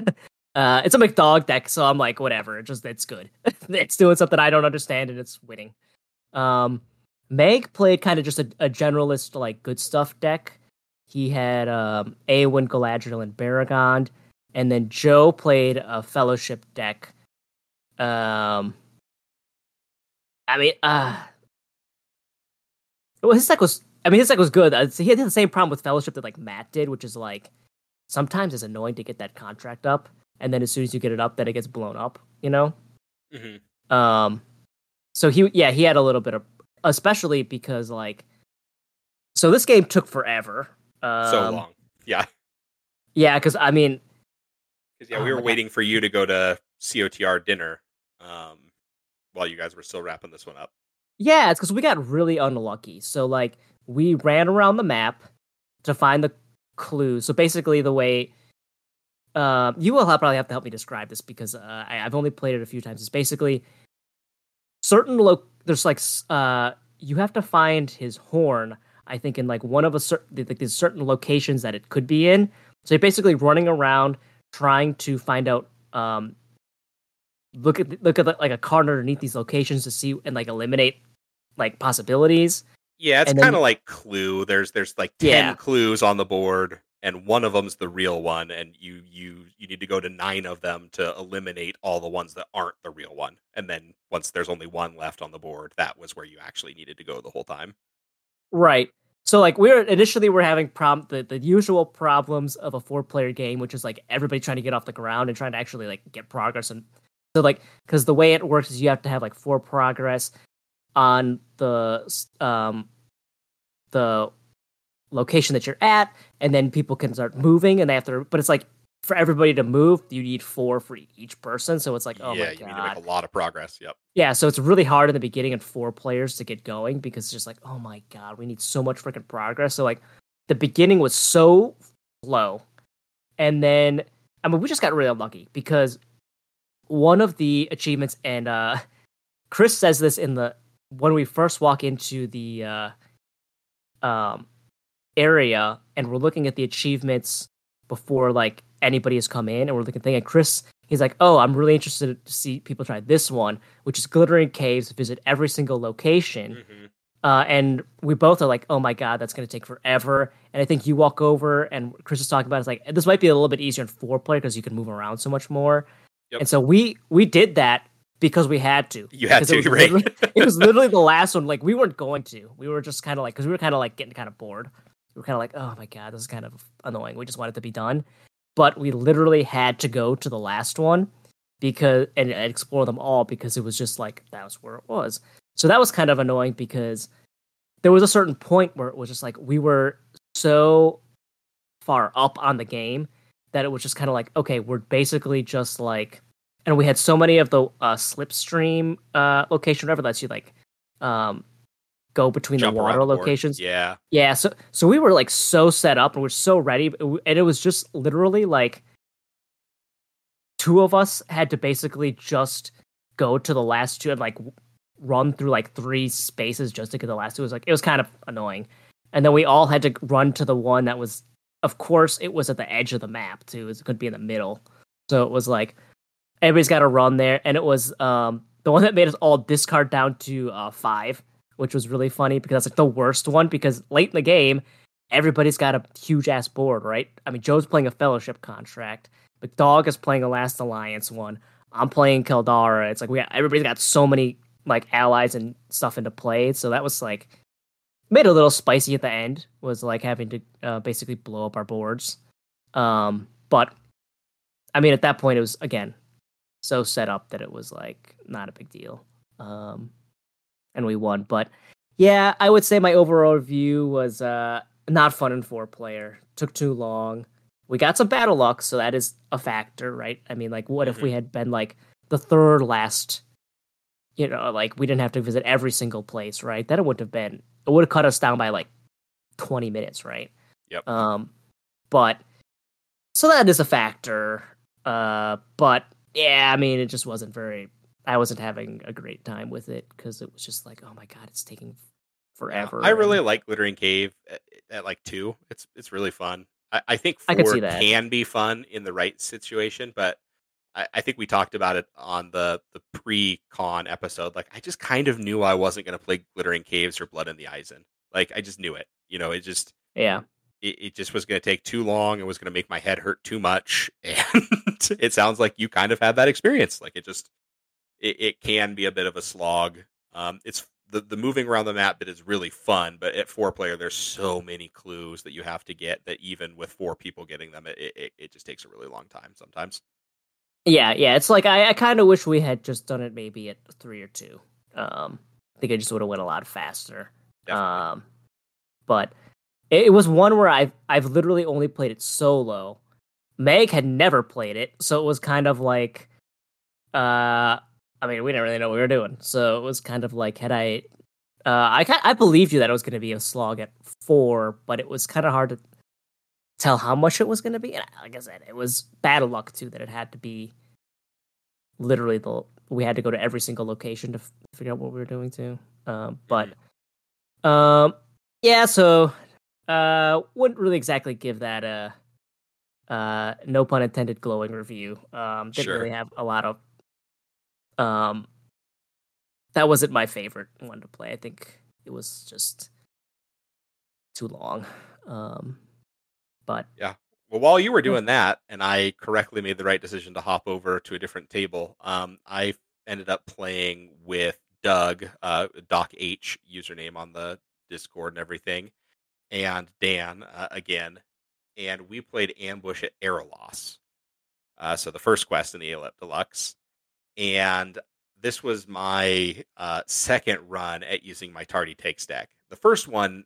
uh, it's a McDog deck, so I'm like, whatever. It just it's good. it's doing something I don't understand, and it's winning. Um, Meg played kind of just a, a generalist, like good stuff deck. He had um, Arwen, Galadriel, and Beregond, and then Joe played a Fellowship deck. Um, I mean, uh, well, his deck was. I mean, his deck was good. Uh, He had the same problem with Fellowship that like Matt did, which is like sometimes it's annoying to get that contract up, and then as soon as you get it up, then it gets blown up. You know. Mhm. Um, so he, yeah, he had a little bit of, especially because like, so this game took forever. Um, so long. Yeah, Yeah, because I mean, because yeah, Oh we my were God. waiting for you to go to COTR dinner, um, while you guys were still wrapping this one up. yeah, it's because we got really unlucky. So like, we ran around the map to find the clues. So basically, the way uh, you will have, probably have to help me describe this because uh, I, I've only played it a few times. It's basically certain lo- there's like uh you have to find his horn. I think in like one of a certain like there's certain locations that it could be in. So you're basically running around trying to find out um look at look at the, like a card underneath these locations to see and like eliminate like possibilities. Yeah, it's kind of like Clue. There's there's like ten Yeah. clues on the board, and one of them's the real one, and you you you need to go to nine of them to eliminate all the ones that aren't the real one. And then once there's only one left on the board, that was where you actually needed to go the whole time. Right. So like we're initially we're having problem the, the usual problems of a four player game, which is like everybody trying to get off the ground and trying to actually like get progress and so like because the way it works is you have to have like four progress on the um the location that you're at, and then people can start moving and they have to but it's like for everybody to move, you need four for each person. So it's like, oh yeah, my you god. need to make a lot of progress. Yep. Yeah, so it's really hard in the beginning and four players to get going because it's just like, oh my god, we need so much freaking progress. So like the beginning was so slow. And then I mean we just got really unlucky because one of the achievements and uh Chris says this in the when we first walk into the uh um area and we're looking at the achievements before like anybody has come in and we're looking thing and Chris he's like, "Oh, I'm really interested to see people try this one, which is glittering caves. Visit every single location." Mhm. Uh, and we both are like, "Oh my god, that's going to take forever." And I think you walk over, and Chris is talking about it's like this might be a little bit easier in four player because you can move around so much more. Yep. And so we we did that because we had to. You had Because it to, was right? it was literally the last one. Like we weren't going to. We were just kind of like because we were kind of like getting kind of bored. We were kind of like, oh my god, this is kind of annoying. We just wanted to be done, but we literally had to go to the last one because and, and explore them all because it was just like that was where it was. So that was kind of annoying because there was a certain point where it was just like we were so far up on the game that it was just kind of like okay, we're basically just like and we had so many of the uh, slipstream uh, location whatever lets you like um, go between Jump the water the locations. Yeah. Yeah, so so we were like so set up and we're so ready, and it was just literally like two of us had to basically just go to the last two and like run through like three spaces just to get the last two. It was like it was kind of annoying, and then we all had to run to the one that was, of course, it was at the edge of the map too. It could be in the middle, so it was like everybody's got to run there, and it was um the one that made us all discard down to uh, five which was really funny because that's like the worst one because late in the game, everybody's got a huge ass board, right? I mean, Joe's playing a fellowship contract, McDog is playing a Last Alliance one. I'm playing Caldara. It's like we got, everybody's got so many like allies and stuff into play, so that was like made a little spicy at the end. Was like having to uh, basically blow up our boards. Um, but I mean, at that point, it was again so set up that it was like not a big deal. Um, and we won. But yeah, I would say my overall review was uh not fun in four player. Took too long. We got some battle luck, so that is a factor, right? I mean, like, what if we had been like the third last? You know, like we didn't have to visit every single place, right? Then it wouldn't have been it would have cut us down by like twenty minutes, right? Yep. Um, but so that is a factor. Uh, but yeah, I mean, it just wasn't very. I wasn't having a great time with it because it was just like, oh my god, it's taking forever. I really and- like Glittering Cave at, at like two. It's it's really fun. I, I think I four see that. can be fun in the right situation, but I, I think we talked about it on the the pre con episode. Like I just kind of knew I wasn't going to play Glittering Caves or Blood in the Isen. Like I just knew it. You know, it just yeah, it, it just was going to take too long. It was going to make my head hurt too much, and it sounds like you kind of had that experience. Like it just it, it can be a bit of a slog. Um, it's the the moving around the map bit is really fun, but at four player, there's so many clues that you have to get that even with four people getting them, it it, it just takes a really long time sometimes. Yeah, yeah. It's like I, I kind of wish we had just done it maybe at three or two. Um, I think I just would have went a lot faster. Definitely. Um, but it, it was one where I've I've literally only played it solo. Meg had never played it, so it was kind of like, uh, I mean, we didn't really know what we were doing, so it was kind of like, had I, uh, I I believed you that it was going to be a slog at four, but it was kind of hard to. Tell how much it was going to be. And like I said, it was bad luck too that it had to be literally the we had to go to every single location to f- figure out what we were doing too. Um, but um, yeah, so uh, wouldn't really exactly give that a uh, no pun intended glowing review. Um, didn't Sure. really have a lot of um. That wasn't my favorite one to play. I think it was just too long. Um, but yeah. Well, while you were doing that, and I correctly made the right decision to hop over to a different table, um, I ended up playing with Doug, uh, Doc H username on the Discord and everything, and Dan uh, again, and we played Ambush at Erelas. Uh, so the first quest in the ALEP Deluxe, and this was my uh, second run at using my Tardy Takes deck. The first one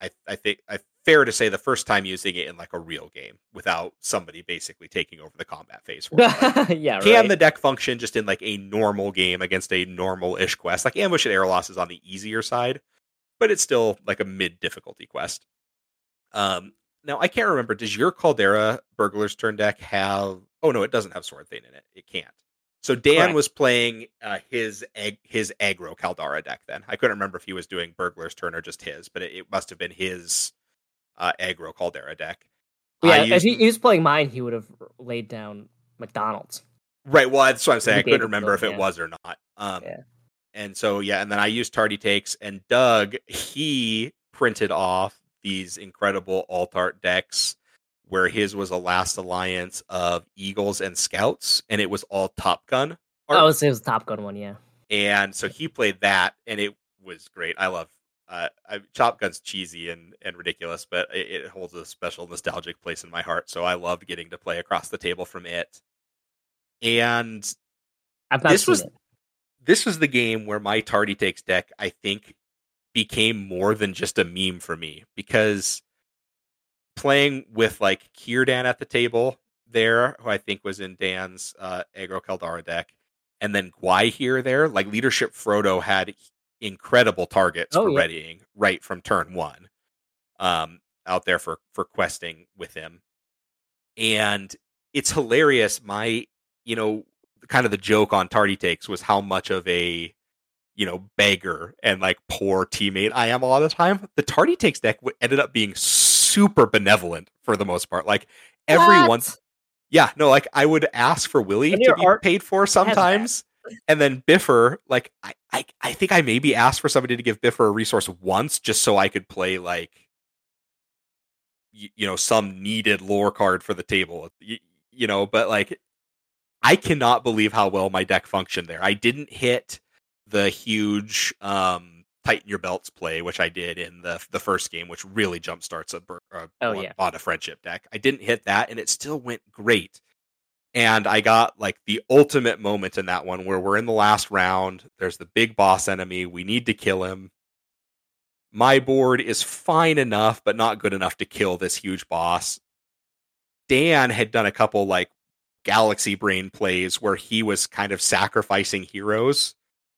I, I think I fair to say the first time using it in like a real game without somebody basically taking over the combat phase for. Like, yeah, can right. the deck function just in like a normal game against a normal ish quest? Like Ambush at Erelas is on the easier side, but it's still like a mid difficulty quest. Um, now I can't remember. Does your Caldara Burglar's Turn deck have? Oh no, it doesn't have Sword Thane in it. It can't. So Dan Correct. was playing uh, his ag- his aggro Caldara deck. Then I couldn't remember if he was doing Burglar's Turn or just his, but it, it must have been his uh, aggro Caldara deck. Yeah, if he, he was playing mine, he would have laid down McDonald's. Right. Well, that's what I'm saying. I couldn't remember if it yeah. was or not. Um, Yeah. And so, yeah, and then I used Tardy Takes, and Doug, he printed off these incredible alt art decks where his was a last alliance of Eagles and Scouts, and it was all Top Gun. art. Oh, it was, it was the Top Gun one, yeah. and so he played that, and it was great. I love uh, I, Gun's cheesy and, and ridiculous, but it, it holds a special nostalgic place in my heart. So I loved getting to play across the table from it. And This was- it. this was the game where my Tardy Takes deck, I think, became more than just a meme for me because playing with like Círdan at the table there, who I think was in Dan's uh, Agro Caldara deck, and then Gwaihir there, like Leadership Frodo had incredible targets Oh, for yeah. readying right from turn one, um, out there for for questing with him, and it's hilarious. My, you know, kind of the joke on Tardy Takes was how much of a you know beggar and like poor teammate I am a lot of the time. The Tardy Takes deck ended up being super benevolent for the most part. Like everyone, What? yeah, no, like I would ask for Willie And to be art paid for sometimes. And then Bifur, like I, I, I think I maybe asked for somebody to give Bifur a resource once just so I could play like you, you know some needed lore card for the table. You, you know, but like I cannot believe how well my deck functioned there. I didn't hit the huge um tighten your belts play, which I did in the the first game, which really jumpstarts a, bur- a Oh, a yeah. lot of friendship deck. I didn't hit that, and it still went great. And I got like the ultimate moment in that one where we're in the last round. There's the big boss enemy. We need to kill him. My board is fine enough, but not good enough to kill this huge boss. Dan had done a couple like galaxy brain plays where he was kind of sacrificing heroes,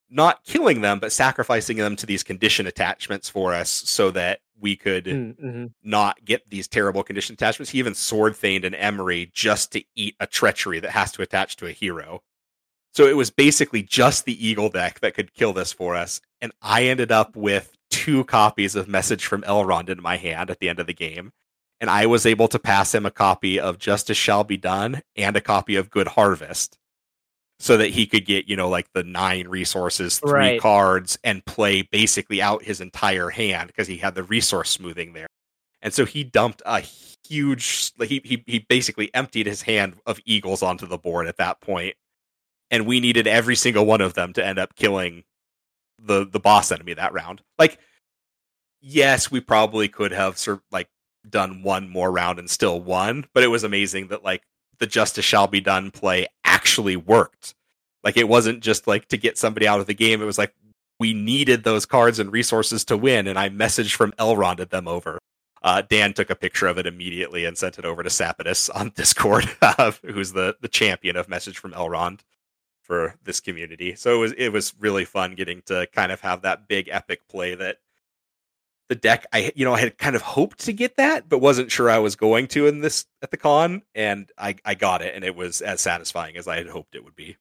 not killing them, but sacrificing them to these condition attachments for us so that we could Mm-hmm. not get these terrible condition attachments. He even sword theined an Emery just to eat a treachery that has to attach to a hero. So it was basically just the Eagle deck that could kill this for us. And I ended up with two copies of Message from Elrond in my hand at the end of the game. And I was able to pass him a copy of Justice Shall Be Done and a copy of Good Harvest so that he could get, you know, like the nine resources, three Right. cards, and play basically out his entire hand because he had the resource smoothing there. And so he dumped a huge he, he he basically emptied his hand of eagles onto the board at that point. And we needed every single one of them to end up killing the the boss enemy that round. Like yes, we probably could have sur- like done one more round and still won, but it was amazing that like the justice shall be done play actually worked. Like it wasn't just like to get somebody out of the game. It was like we needed those cards and resources to win, and I messaged from Elrond Elronded them over. Uh, Dan took a picture of it immediately and sent it over to Sapidus on Discord, uh, who's the the champion of message from Elrond for this community. So it was it was really fun getting to kind of have that big epic play that the deck I you know I had kind of hoped to get that, but wasn't sure I was going to in this at the con, and I I got it, and it was as satisfying as I had hoped it would be.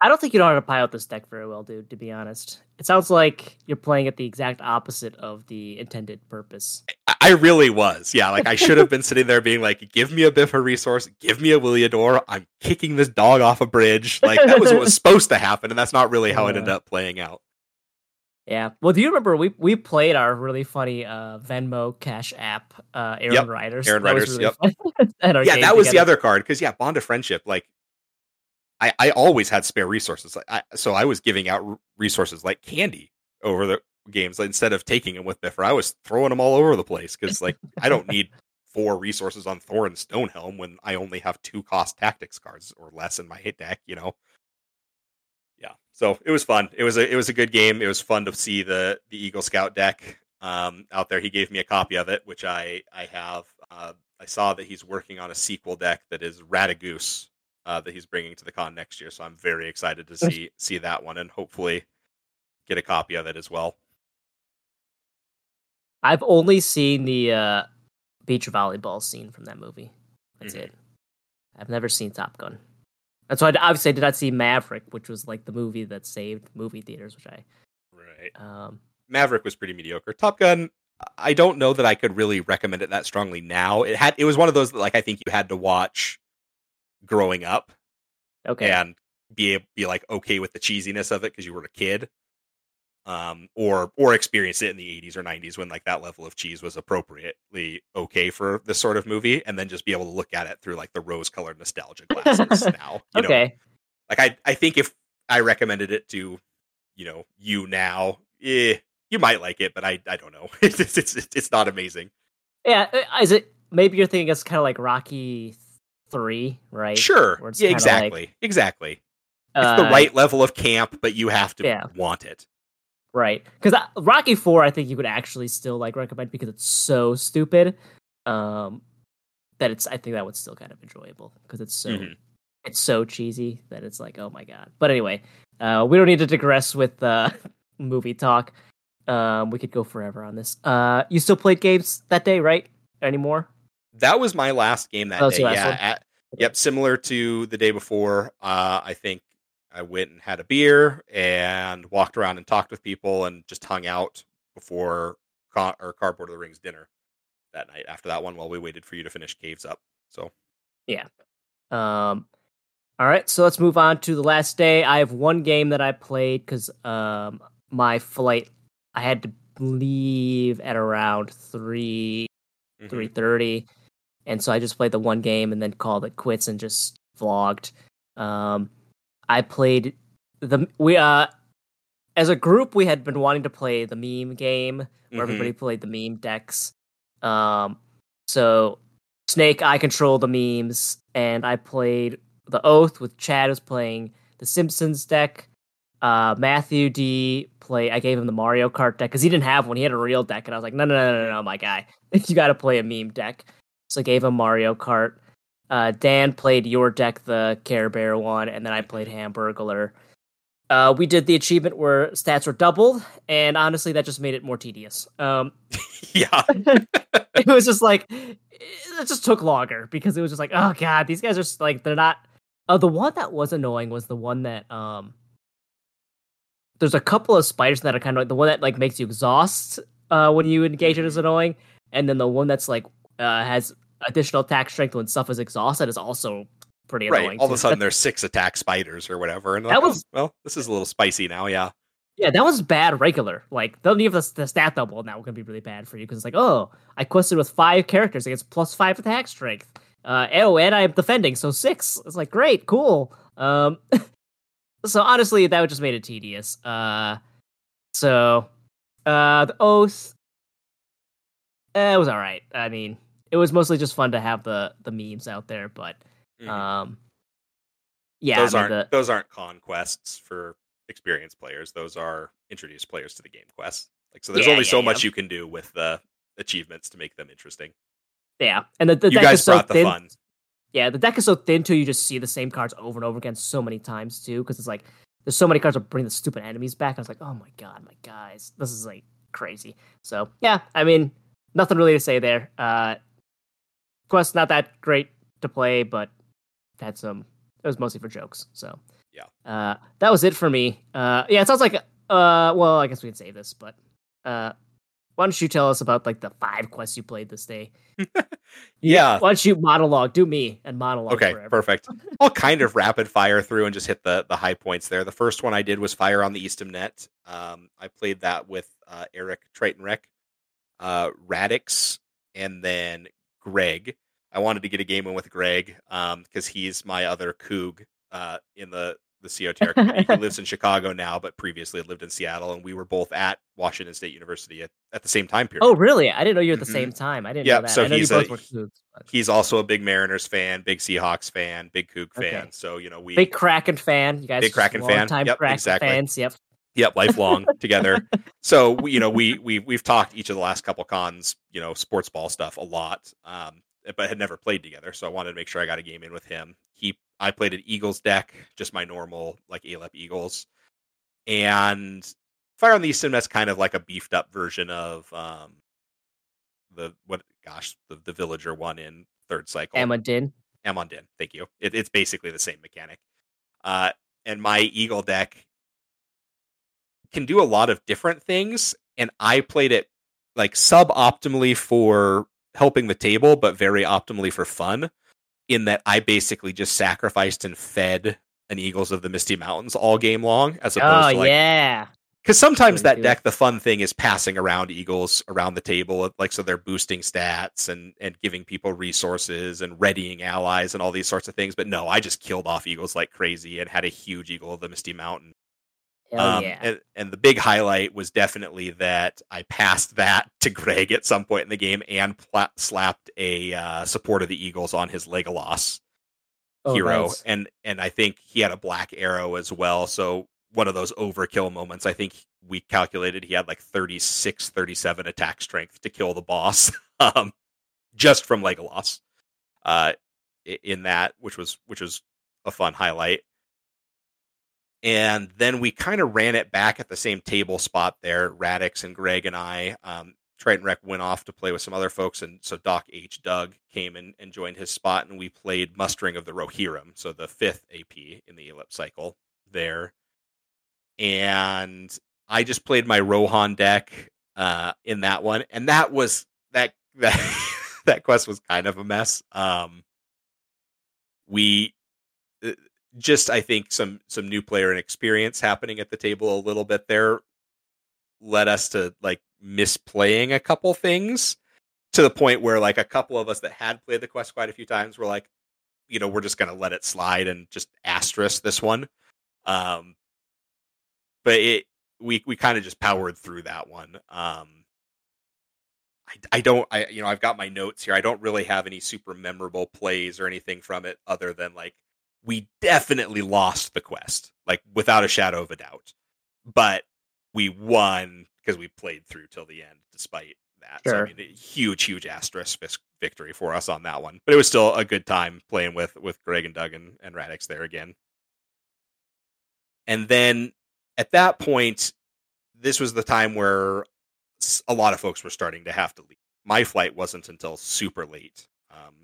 I don't think you know how to pilot this deck very well, dude. To be honest, it sounds like you're playing it the exact opposite of the intended purpose. I, I really was, yeah. Like I should have been sitting there being like, "Give me a Bifur resource, give me a Wilyador. I'm kicking this dog off a bridge." Like that was what was supposed to happen, and that's not really how it ended up playing out. Yeah. Well, do you remember we we played our really funny uh, Venmo Cash App uh, Aaron Yep. Riders? Aaron That Riders, really yep. fun at our yeah, that was the other card because yeah, bond of friendship. Like, I I always had spare resources, like I, so I was giving out resources like candy over the games like, instead of taking them with Bifur. I was throwing them all over the place because like I don't need four resources on Thorin Stonehelm when I only have two cost tactics cards or less in my hit deck. You know. Yeah, so it was fun. It was a it was a good game. It was fun to see the the Eagle Scout deck um, out there. He gave me a copy of it, which I I have. Uh, I saw that he's working on a sequel deck that is Ratagoose uh, that he's bringing to the con next year. So I'm very excited to see see that one and hopefully get a copy of it as well. I've only seen the uh, beach volleyball scene from that movie. That's Mhm. it. I've never seen Top Gun. That's why I, obviously I did not see Maverick, which was like the movie that saved movie theaters, which I Right. um Maverick was pretty mediocre. Top Gun. I don't know that I could really recommend it that strongly now. It had it was one of those that like I think you had to watch growing up okay. and be be like okay with the cheesiness of it because you were a kid um or or experience it in the 80s or 90s when like that level of cheese was appropriately okay for this sort of movie and then just be able to look at it through like the rose colored nostalgia glasses now you know? Okay. like i i think if i recommended it to you know you now eh, you might like it but i i don't know. It's it's it's, it's not amazing. Yeah, uh, is it maybe you're thinking it's kind of like Rocky 3, right? sure. Yeah kinda like, exactly. Exactly. It's the uh, right level of camp but you have to yeah. want it Right. Cuz Rocky 4 I think you could actually still like recommend because it's so stupid. Um that it's I think that would still kind of enjoyable because it's so Mhm. it's so cheesy that it's like oh my god. But anyway, uh we don't need to digress with uh movie talk. Um we could go forever on this. Uh you still played games that day, right? Anymore? That was my last game that that's day. Yeah. at- yep. Similar to the day before. Uh, I think I went and had a beer and walked around and talked with people and just hung out before co- or Cardboard of the Rings dinner that night after that one while we waited for you to finish Caves Up. So yeah. Um, all right, so let's move on to the last day. I have one game that I played because um, my flight I had to leave at around three mhm. three thirty, and so I just played the one game and then called it quits and just vlogged. Um, I played the we uh as a group we had been wanting to play the meme game where Mhm. everybody played the meme decks. Um, so Snake, I control the memes, and I played the Oath with Chad was playing the Simpsons deck. Uh, Matthew D play. I gave him the Mario Kart deck because he didn't have one. He had a real deck, and I was like, no, no, no, no, no, my guy, you got to play a meme deck. So I gave him Mario Kart. Uh, Dan played your deck, the Care Bear one, and then I played Hamburglar. Uh, we did the achievement where stats were doubled, and honestly, that just made it more tedious. Um, yeah. it was just like it just took longer because it was just like oh god these guys are like they're not oh the one that was annoying was the one that um there's a couple of spiders that are kind of like the one that like makes you exhaust uh when you engage it is annoying and then the one that's like uh has additional attack strength when stuff is exhausted is also pretty annoying Right. All of a sudden, there's six attack spiders or whatever, and That like, oh, was- well, this is a little spicy now. Yeah. Yeah, that was bad regular. Like, they'll leave the, the stat double, and that going to be really bad for you because it's like, oh, I quested with five characters against plus five attack strength. Uh, oh, and I'm defending, so six. It's like, great, cool. Um, so honestly, that would just made it tedious. Uh, so, uh, the oath, eh, it was all right. I mean, it was mostly just fun to have the the memes out there, but Mhm. um, yeah, those I mean, aren't the, those aren't conquests for experienced players. Those are introduced players to the game quests. Like so, there's Yeah, only yeah, so yeah. much you can do with the achievements to make them interesting. yeah, and the, the you deck guys is so brought the thin. fun. Yeah, the deck is so thin too. You just see the same cards over and over again so many times too, because it's like there's so many cards that bring the stupid enemies back. I was like, oh my god, my guys, this is like crazy. So yeah, I mean, nothing really to say there. Uh, Quest not that great to play, but had some. It was mostly for jokes. So Yeah. uh, that was it for me. Uh, yeah, it sounds like. Uh, well, I guess we can save this, but uh, why don't you tell us about like the five quests you played this day? Yeah. Why don't you monologue? Do me and monologue. Okay, forever. perfect. I'll kind of rapid fire through and just hit the the high points there. The first one I did was Fire on the Eastemnet. Um, I played that with uh, Eric Tritonrek, uh, Radix, and then Greg. I wanted to get a game in with Greg because he's my other Coug uh, in the the COTR community. he lives in Chicago now, but previously lived in Seattle, and we were both at Washington State University at, at the same time period. Oh, really? I didn't know you were at the Mhm. same time. I didn't Yep, know that. so I know you he's both a- Cougs, He's also a big Mariners fan, big Seahawks fan, big Coug Okay. fan. So you know we Big Kraken fan. You guys, Big Kraken fan. Time Yep, Kraken exactly. fans. Yep. Yep, lifelong together. So we- you know, we we we've talked each of the last couple cons, you know, sports ball stuff a lot, um, but had never played together. So I wanted to make sure I got a game in with him. He, I played an Eagles deck, just my normal like Alep Eagles, and Fire on the Eastemnet's kind of like a beefed up version of um the what gosh the the villager one in third cycle. Amadin. Amon-Din. Thank you. It, it's basically the same mechanic. Uh, and my Eagle deck can do a lot of different things, and I played it like suboptimally for helping the table, but very optimally for fun. In that I basically just sacrificed and fed an Eagles of the Misty Mountains all game long, as opposed Oh to like yeah. because sometimes that deck, the fun thing is passing around eagles around the table, like so they're boosting stats and and giving people resources and readying allies and all these sorts of things. But no, I just killed off eagles like crazy and had a huge eagle of the Misty Mountain. Hell Um, yeah. and, and the big highlight was definitely that I passed that to Greg at some point in the game and pla- slapped a uh, support of the eagles on his Legolas Oh, hero nice. and and i think he had a black arrow as well so one of those overkill moments i think we calculated he had like 36 37 attack strength to kill the boss um just from legolas uh in that which was which was a fun highlight and then we kind of ran it back at the same table spot there radix and greg and i um Triton Rec went off to play with some other folks, and so Doc H. Doug came and, and joined his spot, and we played Mustering of the Rohirrim, so the fifth AP in the ALEP cycle there. And I just played my Rohan deck uh, in that one, and that was that that that quest was kind of a mess. Um, we just I think some some new player and experience happening at the table a little bit there led us to like misplaying a couple things to the point where like a couple of us that had played the quest quite a few times were like you know we're just gonna let it slide and just asterisk this one. Um but it we we kind of just powered through that one. Um I, I don't I you know I've got my notes here. I don't really have any super memorable plays or anything from it other than like we definitely lost the quest like without a shadow of a doubt but we won because we played through till the end despite that. So I mean, a huge, huge asterisk victory for us on that one. But it was still a good time playing with with Greg and Doug and, and Radix there again. And then at that point, this was the time where a lot of folks were starting to have to leave. My flight wasn't until super late um,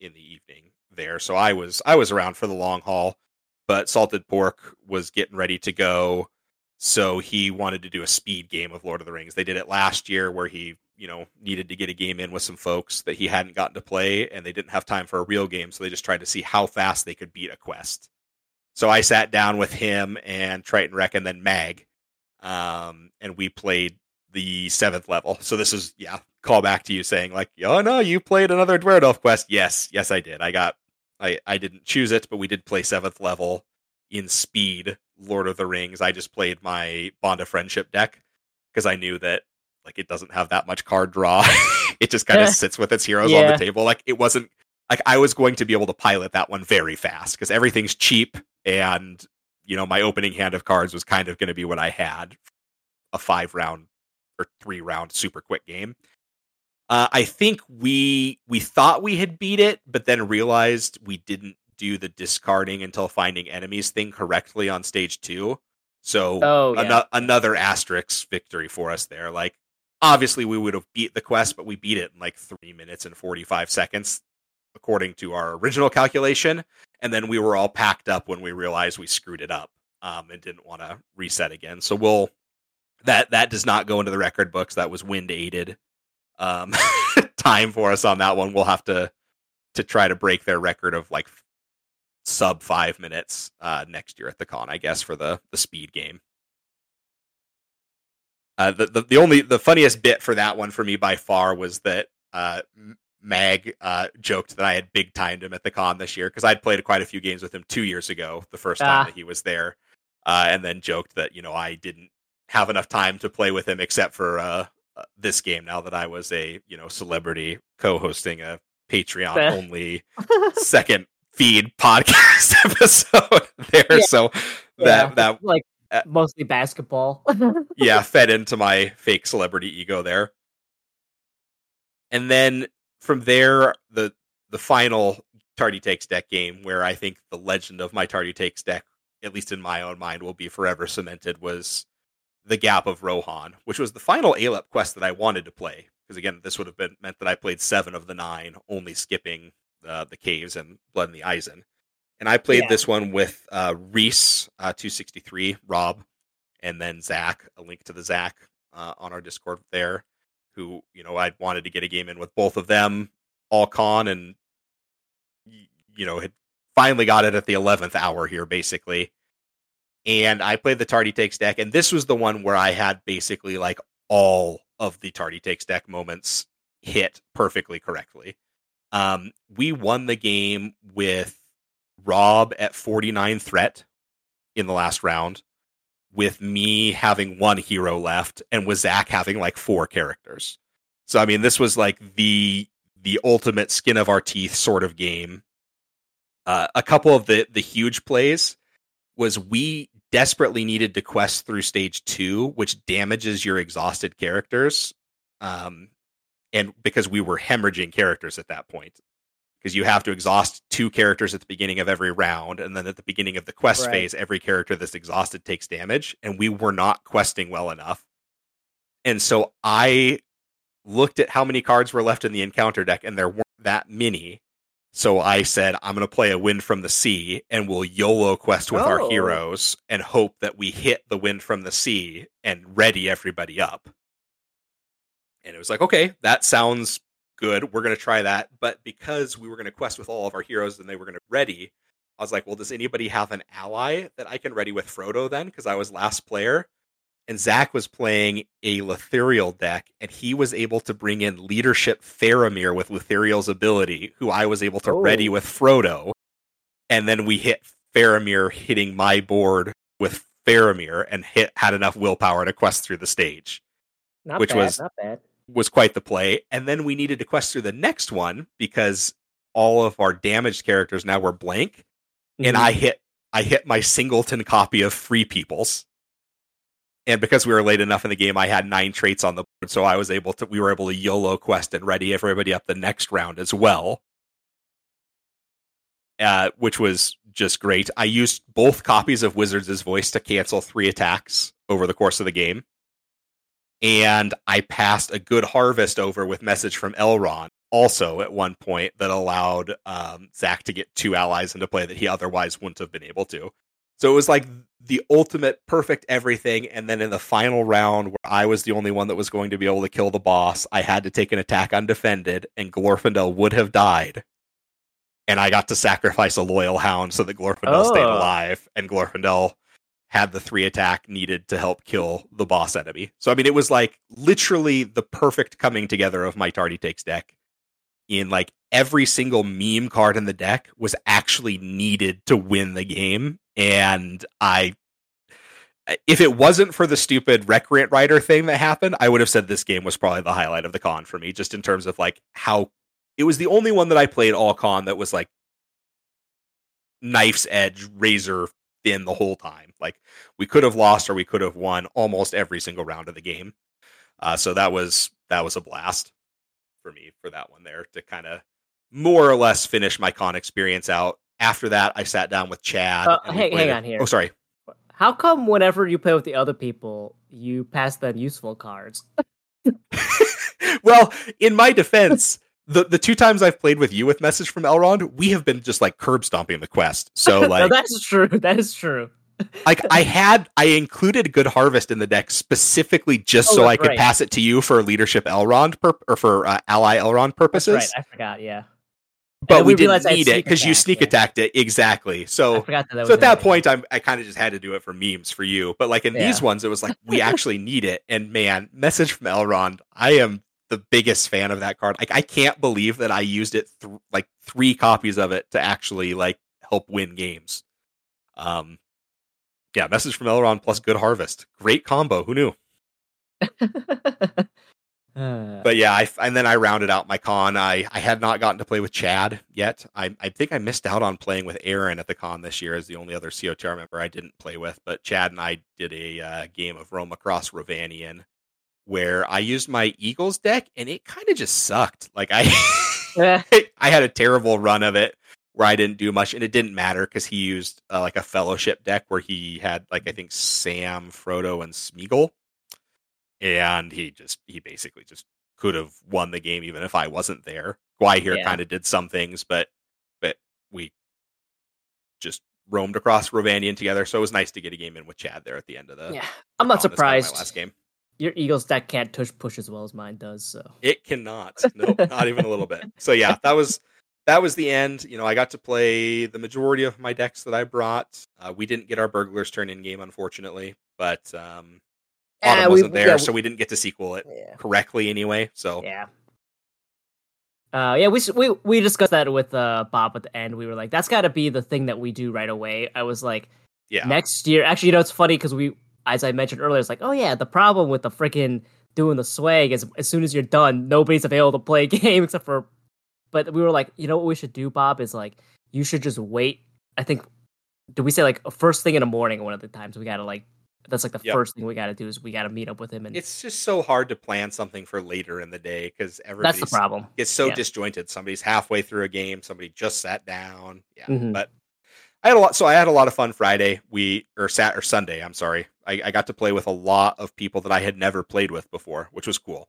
in the evening there, so I was I was around for the long haul. But Salted Pork was getting ready to go so he wanted to do a speed game of Lord of the Rings. They did it last year where he, you know, needed to get a game in with some folks that he hadn't gotten to play and they didn't have time for a real game, so they just tried to see how fast they could beat a quest. So I sat down with him and Triton Rec and then Mag. Um, and we played the seventh level. So this is yeah, call back to you saying like, oh no, you played another Dwarrowdelf quest. Yes, yes, I did. I got I, I didn't choose it, but we did play seventh level in speed Lord of the Rings. I just played my Bond of Friendship deck because I knew that like it doesn't have that much card draw. it just kind of Yeah. sits with its heroes on the table. Like it wasn't like I was going to be able to pilot that one very fast because everything's cheap and you know my opening hand of cards was kind of going to be what I had a five round or three round super quick game. Uh, I think we we thought we had beat it, but then realized we didn't do the discarding until finding enemies thing correctly on stage two. So Oh, yeah. ano- another asterisk victory for us there. Like obviously we would have beat the quest, but we beat it in like three minutes and 45 seconds, according to our original calculation. And then we were all packed up when we realized we screwed it up um, and didn't want to reset again. So we'll that that does not go into the record books. That was wind aided um, time for us on that one. We'll have to to try to break their record of like sub five minutes uh, next year at the con, I guess, for the the speed game. Uh, the, the the only the funniest bit for that one for me by far was that uh, Mag uh, joked that I had big timed him at the con this year because I'd played quite a few games with him two years ago, the first time ah. that he was there, uh, and then joked that you know I didn't have enough time to play with him except for uh, uh, this game. Now that I was a you know celebrity co-hosting a Patreon only second feed podcast episode there, yeah. so that yeah. that like uh, mostly basketball. yeah, fed into my fake celebrity ego there. And then from there, the the final Tardy Takes deck game, where I think the legend of my Tardy Takes deck, at least in my own mind, will be forever cemented, was the Gap of Rohan, which was the final Alep quest that I wanted to play. Because again, this would have been meant that I played seven of the nine, only skipping uh, the caves and Blood in the Isen and I played yeah. this one with uh, Reese uh, two sixty three, Rob, and then Zach. A link to the Zach uh, on our Discord there, who you know I wanted to get a game in with both of them, all con, and you know had finally got it at the eleventh hour here, basically. And I played the Tardy Takes deck, and this was the one where I had basically like all of the Tardy Takes deck moments hit perfectly correctly. Um, we won the game with Rob at 49 threat in the last round, with me having one hero left, and with Zach having like four characters. So I mean, this was like the the ultimate skin of our teeth sort of game. Uh, a couple of the the huge plays was we desperately needed to quest through stage two, which damages your exhausted characters. Um, and because we were hemorrhaging characters at that point, because you have to exhaust two characters at the beginning of every round, and then at the beginning of the quest right. phase, every character that's exhausted takes damage, and we were not questing well enough. And so I looked at how many cards were left in the encounter deck, and there weren't that many. So I said, I'm going to play a Wind from the Sea, and we'll YOLO quest with oh. our heroes and hope that we hit the Wind from the Sea and ready everybody up. And it was like, okay, that sounds good. We're going to try that. But because we were going to quest with all of our heroes and they were going to ready, I was like, well, does anybody have an ally that I can ready with Frodo then? Because I was last player. And Zach was playing a Lothíriel deck, and he was able to bring in leadership Faramir with Lothíriel's ability, who I was able to oh. ready with Frodo. And then we hit Faramir hitting my board with Faramir and hit had enough willpower to quest through the stage. Not which bad, was not bad was quite the play. And then we needed to quest through the next one because all of our damaged characters now were blank. Mm-hmm. And I hit I hit my singleton copy of Free Peoples. And because we were late enough in the game, I had nine traits on the board, so I was able to we were able to YOLO quest and ready everybody up the next round as well. Uh, which was just great. I used both copies of Wizards' Voice to cancel three attacks over the course of the game and I passed a good harvest over with message from Elrond also at one point that allowed um, Zach to get two allies into play that he otherwise wouldn't have been able to. So it was like the ultimate perfect everything. And then in the final round, where I was the only one that was going to be able to kill the boss, I had to take an attack undefended, and Glorfindel would have died. And I got to sacrifice a loyal hound so that Glorfindel oh. stayed alive, and Glorfindel had the three attack needed to help kill the boss enemy. So I mean, it was like literally the perfect coming together of my Tardy Takes deck. In like every single meme card in the deck was actually needed to win the game, and I. If it wasn't for the stupid recreant rider thing that happened, I would have said this game was probably the highlight of the con for me, just in terms of like how it was the only one that I played all con that was like knife's edge, razor thin the whole time. Like we could have lost or we could have won almost every single round of the game. Uh, so that was that was a blast for me for that one there to kind of more or less finish my con experience out. After that, I sat down with Chad. Uh, hang, hang on here. Oh, sorry. How come whenever you play with the other people, you pass them useful cards? well, in my defense, the the two times I've played with you with message from Elrond, we have been just like curb stomping the quest. So no, like that's true. That is true. Like I had I included Good Harvest in the deck specifically just Oh, so I could right. pass it to you for leadership Elrond purp or for uh, ally Elrond That's purposes. right. I forgot. Yeah. But we, we didn't realized I had need it because you sneak yeah. attacked it exactly. So that. that so at that in point, I'm, I kind of just had to do it for memes for you. But like in these ones, it was like we actually need it. And man, message from Elrond, I am the biggest fan of that card. Like I can't believe that I used it th- like three copies of it to actually like help win games. Um, yeah, message from Elrond plus Good Harvest, great combo. Who knew? Uh, But yeah, I, and then I rounded out my con. I, I had not gotten to play with Chad yet. I, I think I missed out on playing with Aaron at the con this year as the only other COTR member I didn't play with. But Chad and I did a uh, game of Roam across Rhovanion where I used my Eagles deck and it kind of just sucked. Like I I had a terrible run of it where I didn't do much and it didn't matter because he used uh, like a fellowship deck where he had like I think Sam, Frodo, and Smeagol. And he just he basically just could have won the game even if I wasn't there. Gwaihir Yeah. kind of did some things, but but we just roamed across Rhovanion together. So it was nice to get a game in with Chad there at the end of the yeah, I'm not surprised. last game. Your Eagles deck can't push push as well as mine does. So It cannot. Nope, not even a little bit. So yeah, that was that was the end. You know, I got to play the majority of my decks that I brought. Uh, we didn't get our burglars turn in game, unfortunately, but um, Autumn Eh, we- wasn't there, yeah, so we didn't get to sequel it yeah, correctly anyway. So yeah. Uh, yeah, we we we discussed that with uh Bob at the end. We were like, that's got to be the thing that we do right away. I was like, yeah, next year. Actually, you know, it's funny because we, as I mentioned earlier, it's like, oh yeah, the problem with the freaking doing the swag is as soon as you're done, nobody's available to play a game except for. But we were like, you know what we should do, Bob? Is like you should just wait. I think. Do we say like first thing in the morning? One of the times we gotta like. That's like the Yep. first thing we gotta do is we gotta meet up with him, and it's just so hard to plan something for later in the day because everybody that's the problem. gets so Yeah. disjointed. Somebody's halfway through a game, somebody just sat down. Yeah, Mhm. but I had a lot. So I had a lot of fun Friday. We or sat or Sunday. I'm sorry. I, I got to play with a lot of people that I had never played with before, which was cool.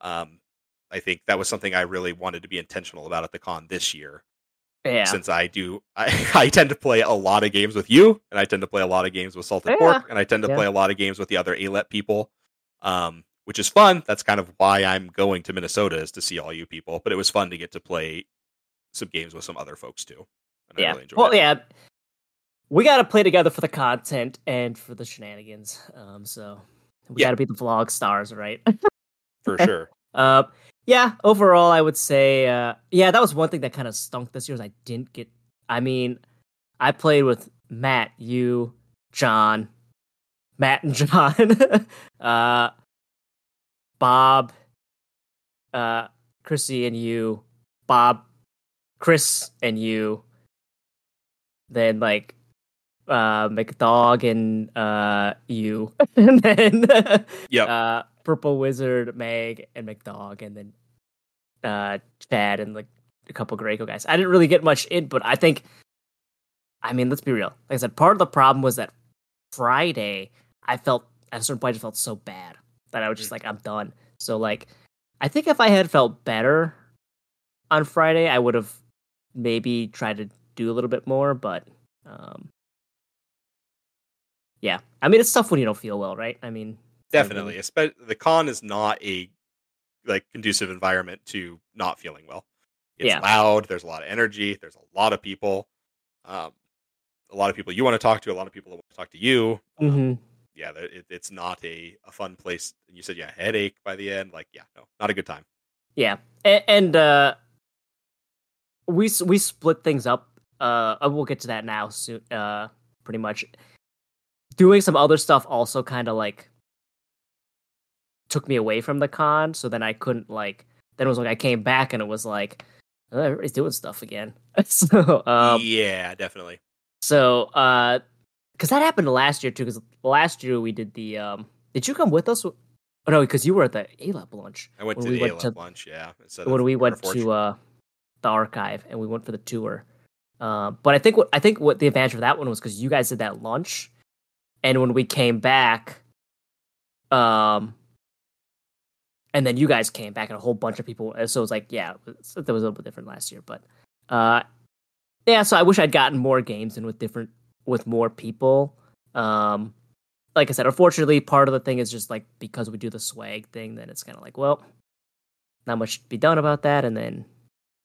Um, I think that was something I really wanted to be intentional about at the con this year, Yeah, since I do. I, I tend to play a lot of games with you, and I tend to play a lot of games with Salted Yeah. Pork, and I tend to Yeah. play a lot of games with the other ALEP people. Um, which is fun. That's kind of why I'm going to Minnesota is to see all you people. But it was fun to get to play some games with some other folks too. And I yeah. really well, it. yeah. We gotta play together for the content and for the shenanigans. Um, so we Yeah. gotta be the vlog stars, right? for sure. Uh, yeah. Overall, I would say, uh, yeah, that was one thing that kind of stunk this year. Is I didn't get. I mean, I played with Matt, you, John, Matt and John, uh, Bob, uh, Chrissy and you, Bob, Chris and you. Then like uh McDog and uh you and then yeah uh Purple Wizard, Meg, and McDog, and then uh Chad and like a couple Greco guys. I didn't really get much in, but I think I mean, let's be real. Like I said, part of the problem was that Friday I felt at a certain point I just felt so bad that I was just like, I'm done. So like I think if I had felt better on Friday, I would have maybe tried to do a little bit more, but um yeah. I mean it's tough when you don't feel well, right? I mean Definitely. Espe- the con is not a like conducive environment to not feeling well. It's Yeah. loud. There's a lot of energy. There's a lot of people. Um, a lot of people you want to talk to. A lot of people that want to talk to you. Um, mhm. yeah, it, it's not a, a fun place. You said yeah, headache by the end. Like yeah, no, not a good time. Yeah, and, and uh, we we split things up. Uh, we'll get to that now soon. Uh, pretty much doing some other stuff also kind of like took me away from the con. So then I couldn't like. Then it was like I came back and it was like oh, everybody's doing stuff again. so um, yeah, definitely. so uh, because that happened last year too. Because last year we did the um. Did you come with us? Oh no, because you were at the ALEP lunch. I went to we the went to- lunch. Yeah, instead when we went to uh the archive and we went for the tour. Uh, but I think what I think what the advantage of that one was because you guys did that lunch, and when we came back, um, and then you guys came back and a whole bunch of people. So it was like, yeah, that was a little bit different last year, but uh, yeah. So I wish I'd gotten more games and with different with more people. Um, like I said, unfortunately, part of the thing is just like because we do the swag thing, then it's kind of like, well, not much to be done about that, and then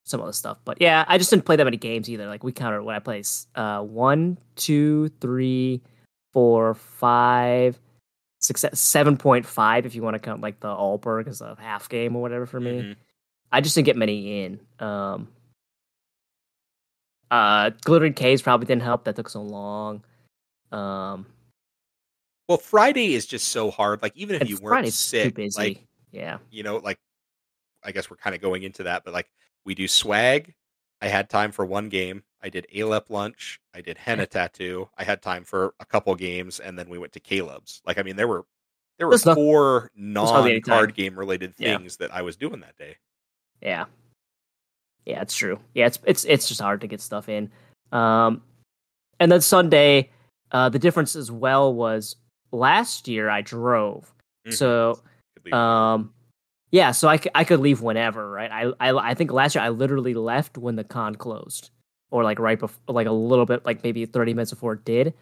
some other stuff. But yeah, I just didn't play that many games either. Like we counted what I played: uh, one, two, three, four, five, point five. If you want to count like the Aldburg as a half game or whatever for me, Mhm. I just didn't get many in. Um, uh, Glittering Caves probably didn't help. That took so long. Um, Well, Friday is just so hard. Like even if you weren't Friday's too sick, busy. like yeah. you know, like I guess we're kind of going into that, but like we do swag. I had time for one game. I did Alep lunch. I did henna tattoo. I had time for a couple games, and then we went to Caleb's. Like I mean, there were there were There's four non card game related Yeah. things that I was doing that day. Yeah. Yeah, it's true. Yeah, it's it's it's just hard to get stuff in. Um and then Sunday, uh the difference as well was last year I drove. Mhm. So um yeah, so I, c- I could leave whenever, right? I, I I think last year I literally left when the con closed or like right before like a little bit like maybe 30 minutes before it did.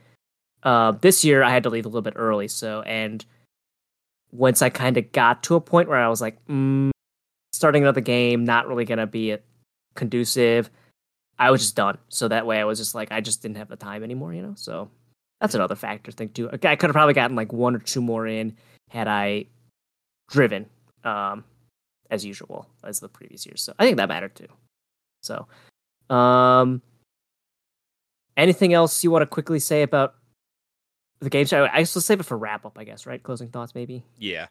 Uh, this year I had to leave a little bit early, so and once I kind of got to a point where I was like, mm, starting another game, not really gonna be conducive. I was just done. So that way I was just like, I just didn't have the time anymore, you know. So that's another factor thing too. I could have probably gotten like one or two more in had I driven, um, as usual as the previous years. So I think that mattered too. So, um, anything else you want to quickly say about the game show? I guess let's save it for wrap up. I guess right. Closing thoughts, maybe. yeah.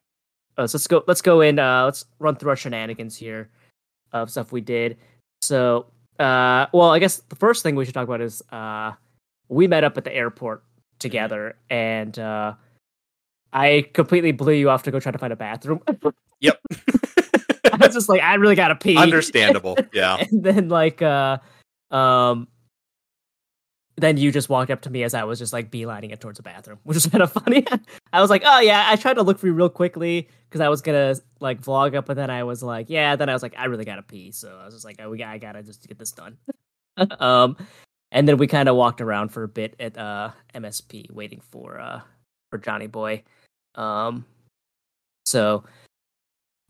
Uh, so let's go. Let's go in. Uh, let's run through our shenanigans here of stuff we did. So, uh, well, I guess the first thing we should talk about is uh, we met up at the airport together, and uh, I completely blew you off to go try to find a bathroom. Yep. I was just like, I really gotta pee. Understandable. Yeah. and then like, uh, um, then you just walked up to me as I was just like beelining it towards the bathroom, which was kind of funny. I was like, oh yeah, I tried to look for you real quickly because I was gonna like vlog up, but then I was like, yeah, then I was like, I really gotta pee, so I was just like, oh, we got, I gotta just get this done. um, and then we kind of walked around for a bit at uh MSP waiting for uh for Johnny Boy. Um, so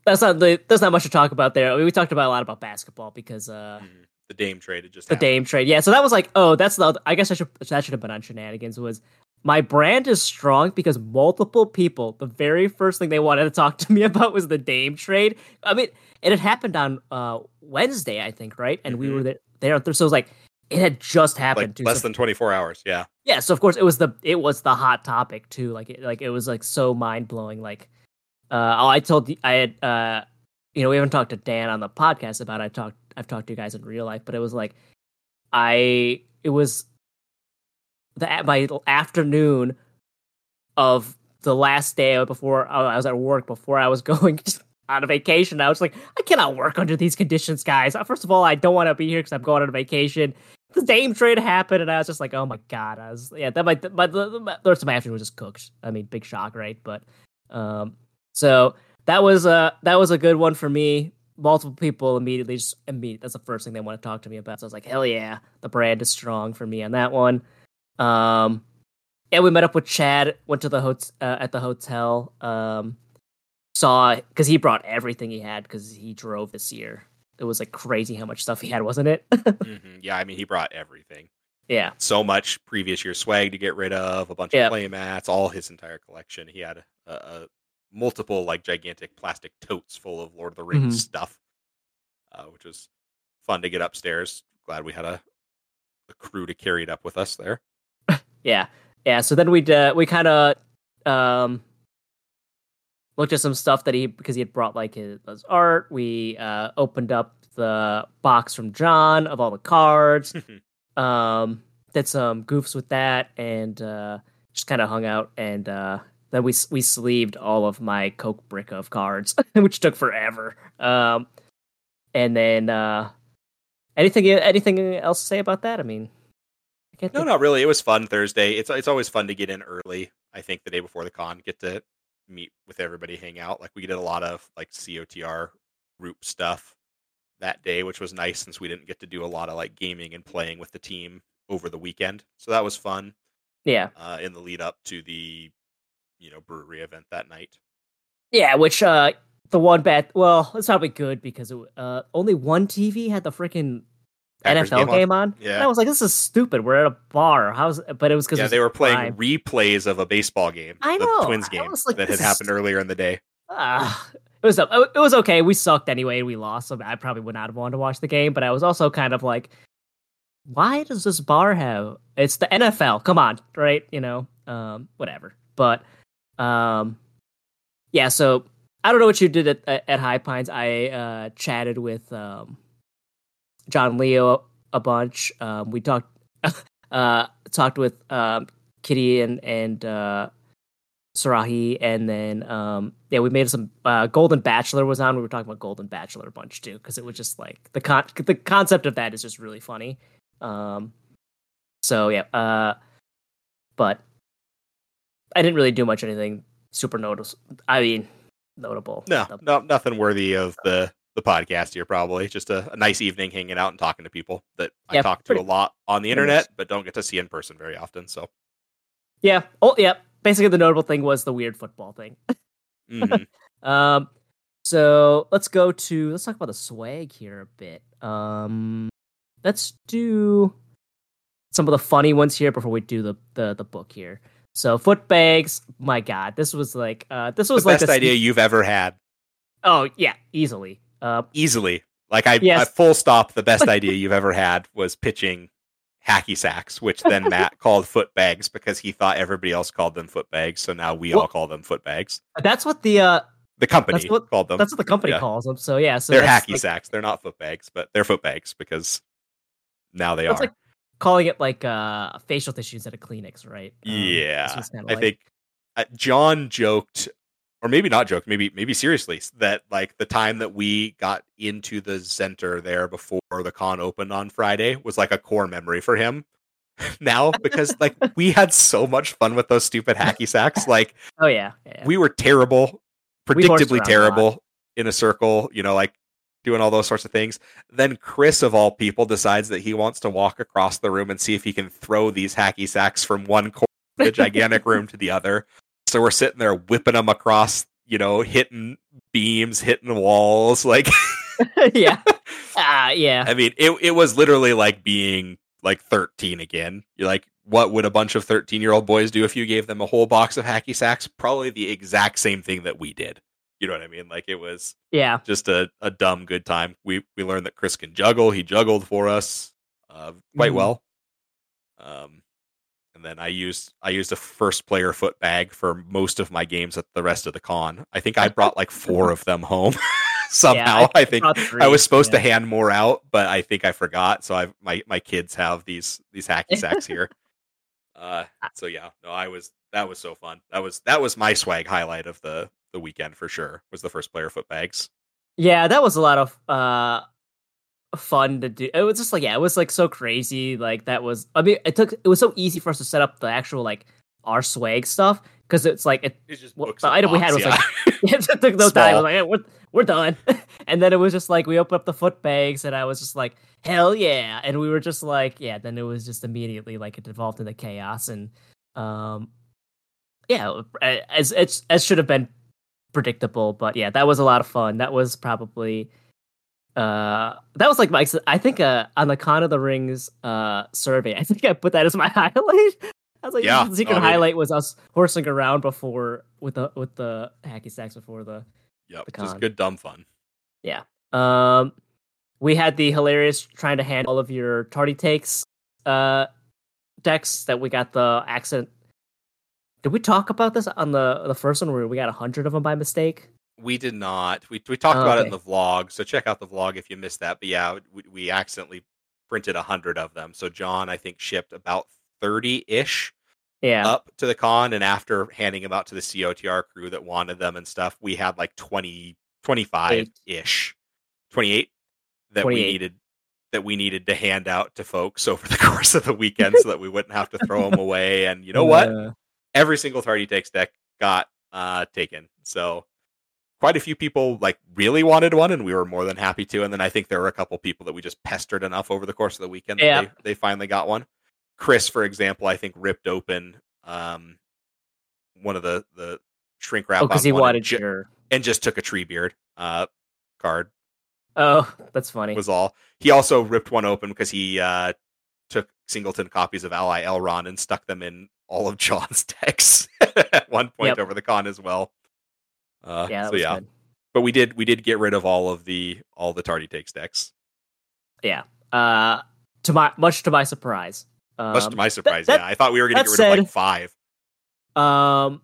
that's not the there's not much to talk about there. I mean, we talked about a lot about basketball because uh Mhm. The Dame trade had just the happened. Dame trade. Yeah, so that was like, oh, that's the. I guess I should that should have been on shenanigans. Was my brand is strong because multiple people, the very first thing they wanted to talk to me about was the Dame trade. I mean, it had happened on uh Wednesday, I think, right? And we Mhm. were there. there so it was like it had just happened. like too. less So- than 24 hours. Yeah. yeah, so of course it was the it was the hot topic too. Like it, like it was like so mind blowing. Like, uh, oh, I told I had uh, you know, we haven't talked to Dan on the podcast about. It. I talked, I've talked to you guys in real life, but it was like, I it was the my afternoon of the last day before uh, I was at work before I was going on a vacation. I was like, I cannot work under these conditions, guys. Uh, First of all, I don't want to be here because I'm going on a vacation the Dame trade happened, and I was just like, "Oh my god!" I was yeah. That my my the, the rest of my afternoon was just cooked. I mean, big shock, right? But um, so that was uh that was a good one for me. Multiple people immediately just immediate. That's the first thing they want to talk to me about. So I was like, "Hell yeah!" The brand is strong for me on that one. Um, yeah, we met up with Chad. Went to the hot uh, at the hotel. Um, saw because he brought everything he had because he drove this year. It was like crazy how much stuff he had, wasn't it? Mhm. Yeah. I mean, he brought everything. yeah. So much previous year swag to get rid of, a bunch Yep. of play mats, all his entire collection. He had a, a multiple like gigantic plastic totes full of Lord of the Rings Mhm. stuff, uh, which was fun to get upstairs. Glad we had a, a crew to carry it up with us there. Yeah, yeah. So then we uh, we kind of um looked at some stuff that he because he had brought like his, his art. We uh opened up the box from John of all the cards. um, did some goofs with that, and uh, just kind of hung out. And uh, then we we sleeved all of my Coke brick of cards, which took forever. Um, and then uh, anything anything else to say about that? I mean, I can't. No, think- not really. It was fun Thursday. It's it's always fun to get in early. I think the day before the con, get to meet with everybody, hang out. Like we did a lot of like COTR group stuff that day, which was nice since we didn't get to do a lot of like gaming and playing with the team over the weekend. So that was fun. Yeah. Uh, in the lead up to the you know brewery event that night. Yeah, which uh the one bad well, it's probably good because it, uh only one TV had the freaking NFL game on. on. Yeah. And I was like, this is stupid. We're at a bar. How's but it was because Yeah, they were playing replays of a baseball game. I the know. Twins I game like, that had happened earlier in the day. Ah, it was it was okay. We sucked anyway. We lost, so I probably would not have wanted to watch the game. But I was also kind of like, why does this bar have? It's the NFL. Come on, right? You know, um, whatever. But um, yeah. So I don't know what you did at at, High Pines. I uh, chatted with um, John Leo a bunch. Um, we talked uh, talked with um, Kitty and and uh, Sarahi, and then um, yeah, we made some. Uh, Golden Bachelor was on. We were talking about Golden Bachelor a bunch too, because it was just like the con the concept of that is just really funny. Um, so yeah, uh, but I didn't really do much anything super notice. I mean, notable. No, The- no, nothing worthy of the the podcast here. Probably just a, a nice evening hanging out and talking to people that I Yeah, talk to a lot on the internet, but don't get to see in person very often. So, yeah. Oh yeah. Basically, the notable thing was the weird football thing. mhm. Um, so let's go to let's talk about the swag here a bit. Um, let's do some of the funny ones here before we do the the, the book here. So foot bags, my god, this was like uh this was like the like best idea you've ever had, Oh yeah, easily. Uh, easily. Like I, Yes. I full stop. The best idea you've ever had was pitching hacky sacks, which then Matt called foot bags because he thought everybody else called them foot bags. So now we all call them foot bags. that's what the uh The company That's what- called them. that's what the company yeah. calls them. So yeah, so they're hacky like, sacks. They're not foot bags, but they're foot bags because now they are. like calling it like uh facial tissues at a Kleenex, right? Um, yeah, what it's kinda I like. think uh, John joked, or maybe not joked, maybe maybe seriously, that like the time that we got into the center there before the con opened on Friday was like a core memory for him. now because like we had so much fun with those stupid hacky sacks. Like Oh yeah, yeah. we were terrible, We predictably a terrible in a circle, you know, like doing all those sorts of things. Then Chris, of all people, decides that he wants to walk across the room and see if he can throw these hacky sacks from one corner of the gigantic room to the other. So we're sitting there whipping them across, you know, hitting beams, hitting walls. Like, yeah. Ah, yeah. I mean, it, it was literally like being like 13 again. You're like, what would a bunch of 13 year old boys do if you gave them a whole box of hacky sacks? Probably the exact same thing that we did. You know what I mean? Like it was Yeah. just a, a dumb good time. We we learned that Chris can juggle. He juggled for us uh, quite Mhm. well. Um, and then I used I used a first player foot bag for most of my games at the rest of the con. I think I brought like four of them home somehow. I, think brought I was supposed yeah. to hand more out, but I think I forgot. So I my my kids have these these hacky sacks here. Uh, so yeah, no, I was that was so fun. That was that was my swag highlight of the the weekend for sure. Was the first player foot bags. Yeah, that was a lot of uh fun to do. It was just like yeah, it was like so crazy. Like that was I mean it took it was so easy for us to set up the actual like our swag stuff because it's like it It's just books the item we had was, yeah. it took no time. I was like, "Hey, we're we're done. and then it was just like we opened up the foot bags and I was just like, hell yeah. And we were just like, yeah, then it was just immediately like it devolved into chaos and um yeah, as as as should have been predictable, but yeah, that was a lot of fun. That was probably uh that was like my I think uh on the Con of the Rings uh survey, I think I put that as my highlight. I was like, Yeah, the secret mean- highlight was us horsing around before with the with the hacky sacks before the Yep, the just good dumb fun. Yeah. Um we had the hilarious trying to handle all of your tardy takes uh decks that we got the accent did we talk about this on the the first one where we got a hundred of them by mistake We did not. We we talked Oh, about it in the vlog, so check out the vlog if you missed that. But yeah, we, we accidentally printed a hundred of them. So John, I think, shipped about thirty ish yeah up to the con, and after handing them out to the COTR crew that wanted them and stuff, we had like 20, 25 ish, twenty eight that we needed that we needed to hand out to folks over the course of the weekend so that we wouldn't have to throw them away. And you know what? Uh, every single Tardy Takes deck got uh, taken. So quite a few people like really wanted one, and we were more than happy to. And then I think there were a couple people that we just pestered enough over the course of the weekend Yeah. that they, they finally got one. Chris, for example, I think ripped open um, one of the the shrink wrap Oh, because on he wanted and, ju- and just took a Treebeard uh, card Oh, that's funny. was all. He also ripped one open because he uh, singleton copies of Ally Elrond and stuck them in all of John's decks at one point Yep. over the con as well. Uh, yeah, that so yeah, good. but we did we did get rid of all of the all the tardy takes decks. Yeah. Uh, to my much to my surprise. Um, Much to my surprise, that- yeah, I thought we were going to get rid of like five. Um,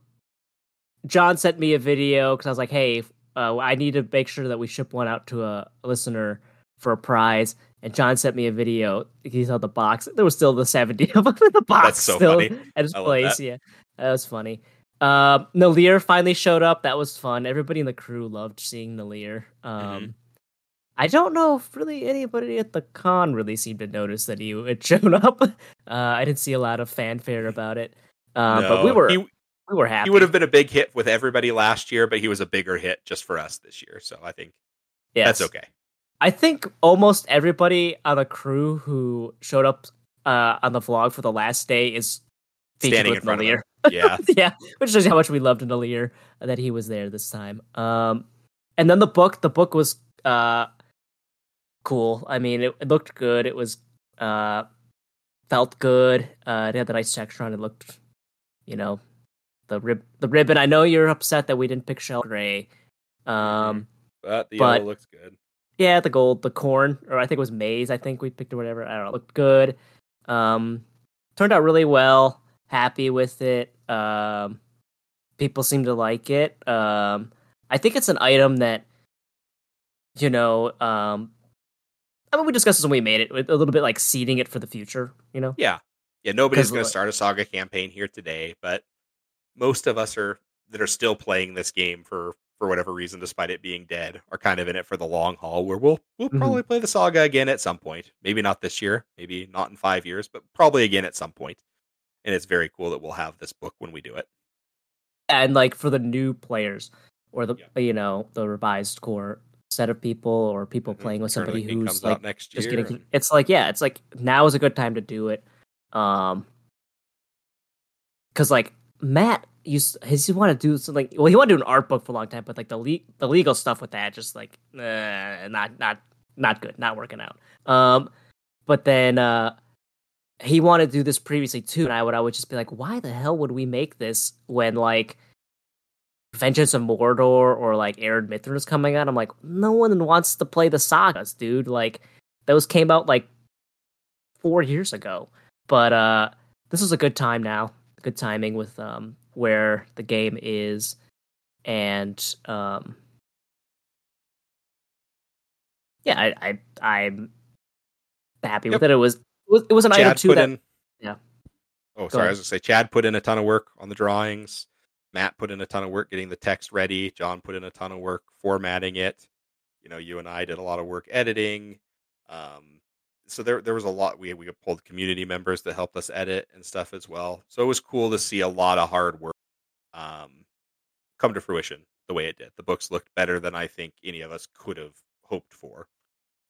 John sent me a video because I was like, "Hey, uh, I need to make sure that we ship one out to a listener for a prize." And John sent me a video. He saw the box. There was still the seventy of them in the box. That's so still funny. At his place, that. yeah, that was funny. Um, Nalir finally showed up. That was fun. Everybody in the crew loved seeing Nalir. Um, Mhm. I don't know if really anybody at the con really seemed to notice that he had shown up. Uh, I didn't see a lot of fanfare about it. Uh, but we were He, we were happy. he would have been a big hit with everybody last year, but he was a bigger hit just for us this year. So I think Yes. that's okay. I think almost everybody on the crew who showed up uh, on the vlog for the last day is Standing with in front of Nalir. them. Yeah, yeah, which shows you how much we loved Nalir uh, that he was there this time. Um, and then the book, the book was uh, cool. I mean, it, it looked good. It was uh, felt good. Uh, it had the nice texture on it. Looked, you know, the rib, the ribbon. I know you're upset that we didn't pick Shell Gray. Um, but the But- yellow looks good. Yeah, the gold, the corn, or I think it was maize. I think we picked or whatever. I don't know. It looked good. Um, turned out really well. Happy with it. Um, people seem to like it. Um, I think it's an item that, you know, um, I mean, we discussed this when we made it. A little bit like seeding it for the future. You know. Yeah. Yeah, Nobody's going to start a saga campaign here today, but most of us are that are still playing this game for for whatever reason despite it being dead are kind of in it for the long haul where we'll we'll Mhm. probably play the saga again at some point. Maybe not this year, maybe not in 5 years, but probably again at some point. And it's very cool that we'll have this book when we do it. and like for the new players or the you know the revised core set of people or people Mhm. playing with somebody who's like next just getting it's like yeah it's like now is a good time to do it um because like matt used he wanted to do something well he wanted to do an art book for a long time but like the le- the legal stuff with that just like uh, not not not good not working out um but then uh he wanted to do this previously too and i would i would just be like why the hell would we make this when like Vengeance of Mordor or like Ered Mithrin is coming out. I'm like, no one wants to play the sagas, dude. Like those came out like four years ago. But uh this is a good time now. Good timing with um where the game is and um yeah, I, I I'm happy with Yep. it. It was it was, it was an item Chad too that in Yeah. Oh, sorry. I was to say Chad put in a ton of work on the drawings. Matt put in a ton of work getting the text ready. John put in a ton of work formatting it. You know, you and I did a lot of work editing. Um, so there there was a lot. We we pulled community members that helped us edit and stuff as well. So it was cool to see a lot of hard work um, come to fruition the way it did. The books looked better than I think any of us could have hoped for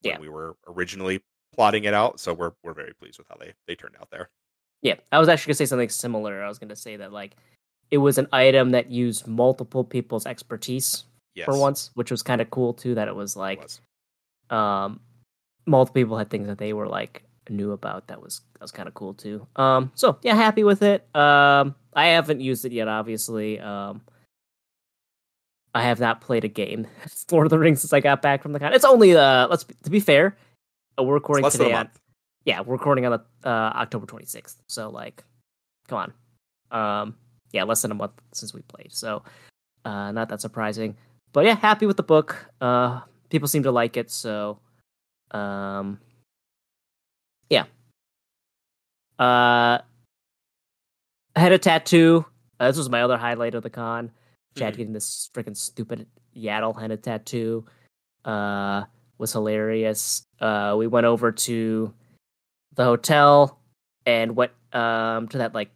when Yeah. we were originally plotting it out. So we're we're very pleased with how they they turned out there. Yeah, I was actually gonna say something similar. I was gonna say that like it was an item that used multiple people's expertise Yes, for once, which was kind of cool too. That it was it like was. um multiple people had things that they were like knew about. That was that was kind of cool too. Um, so yeah, happy with it. Um, I haven't used it yet, obviously. Um, I have not played a game Lord of the Rings since I got back from the con. It's only uh, let's be, to be fair, uh, we're recording less than a today on yeah, we're recording on the uh, October 26th. So like, come on. Um, yeah, less than a month since we played. So uh, not that surprising. But yeah, happy with the book. Uh, people seem to like it. So um, yeah. Uh, I had a tattoo. Uh, this was my other highlight of the con. Chad Mhm. getting this freaking stupid Yaddle henna tattoo uh, was hilarious. Uh, we went over to the hotel and went um, to that like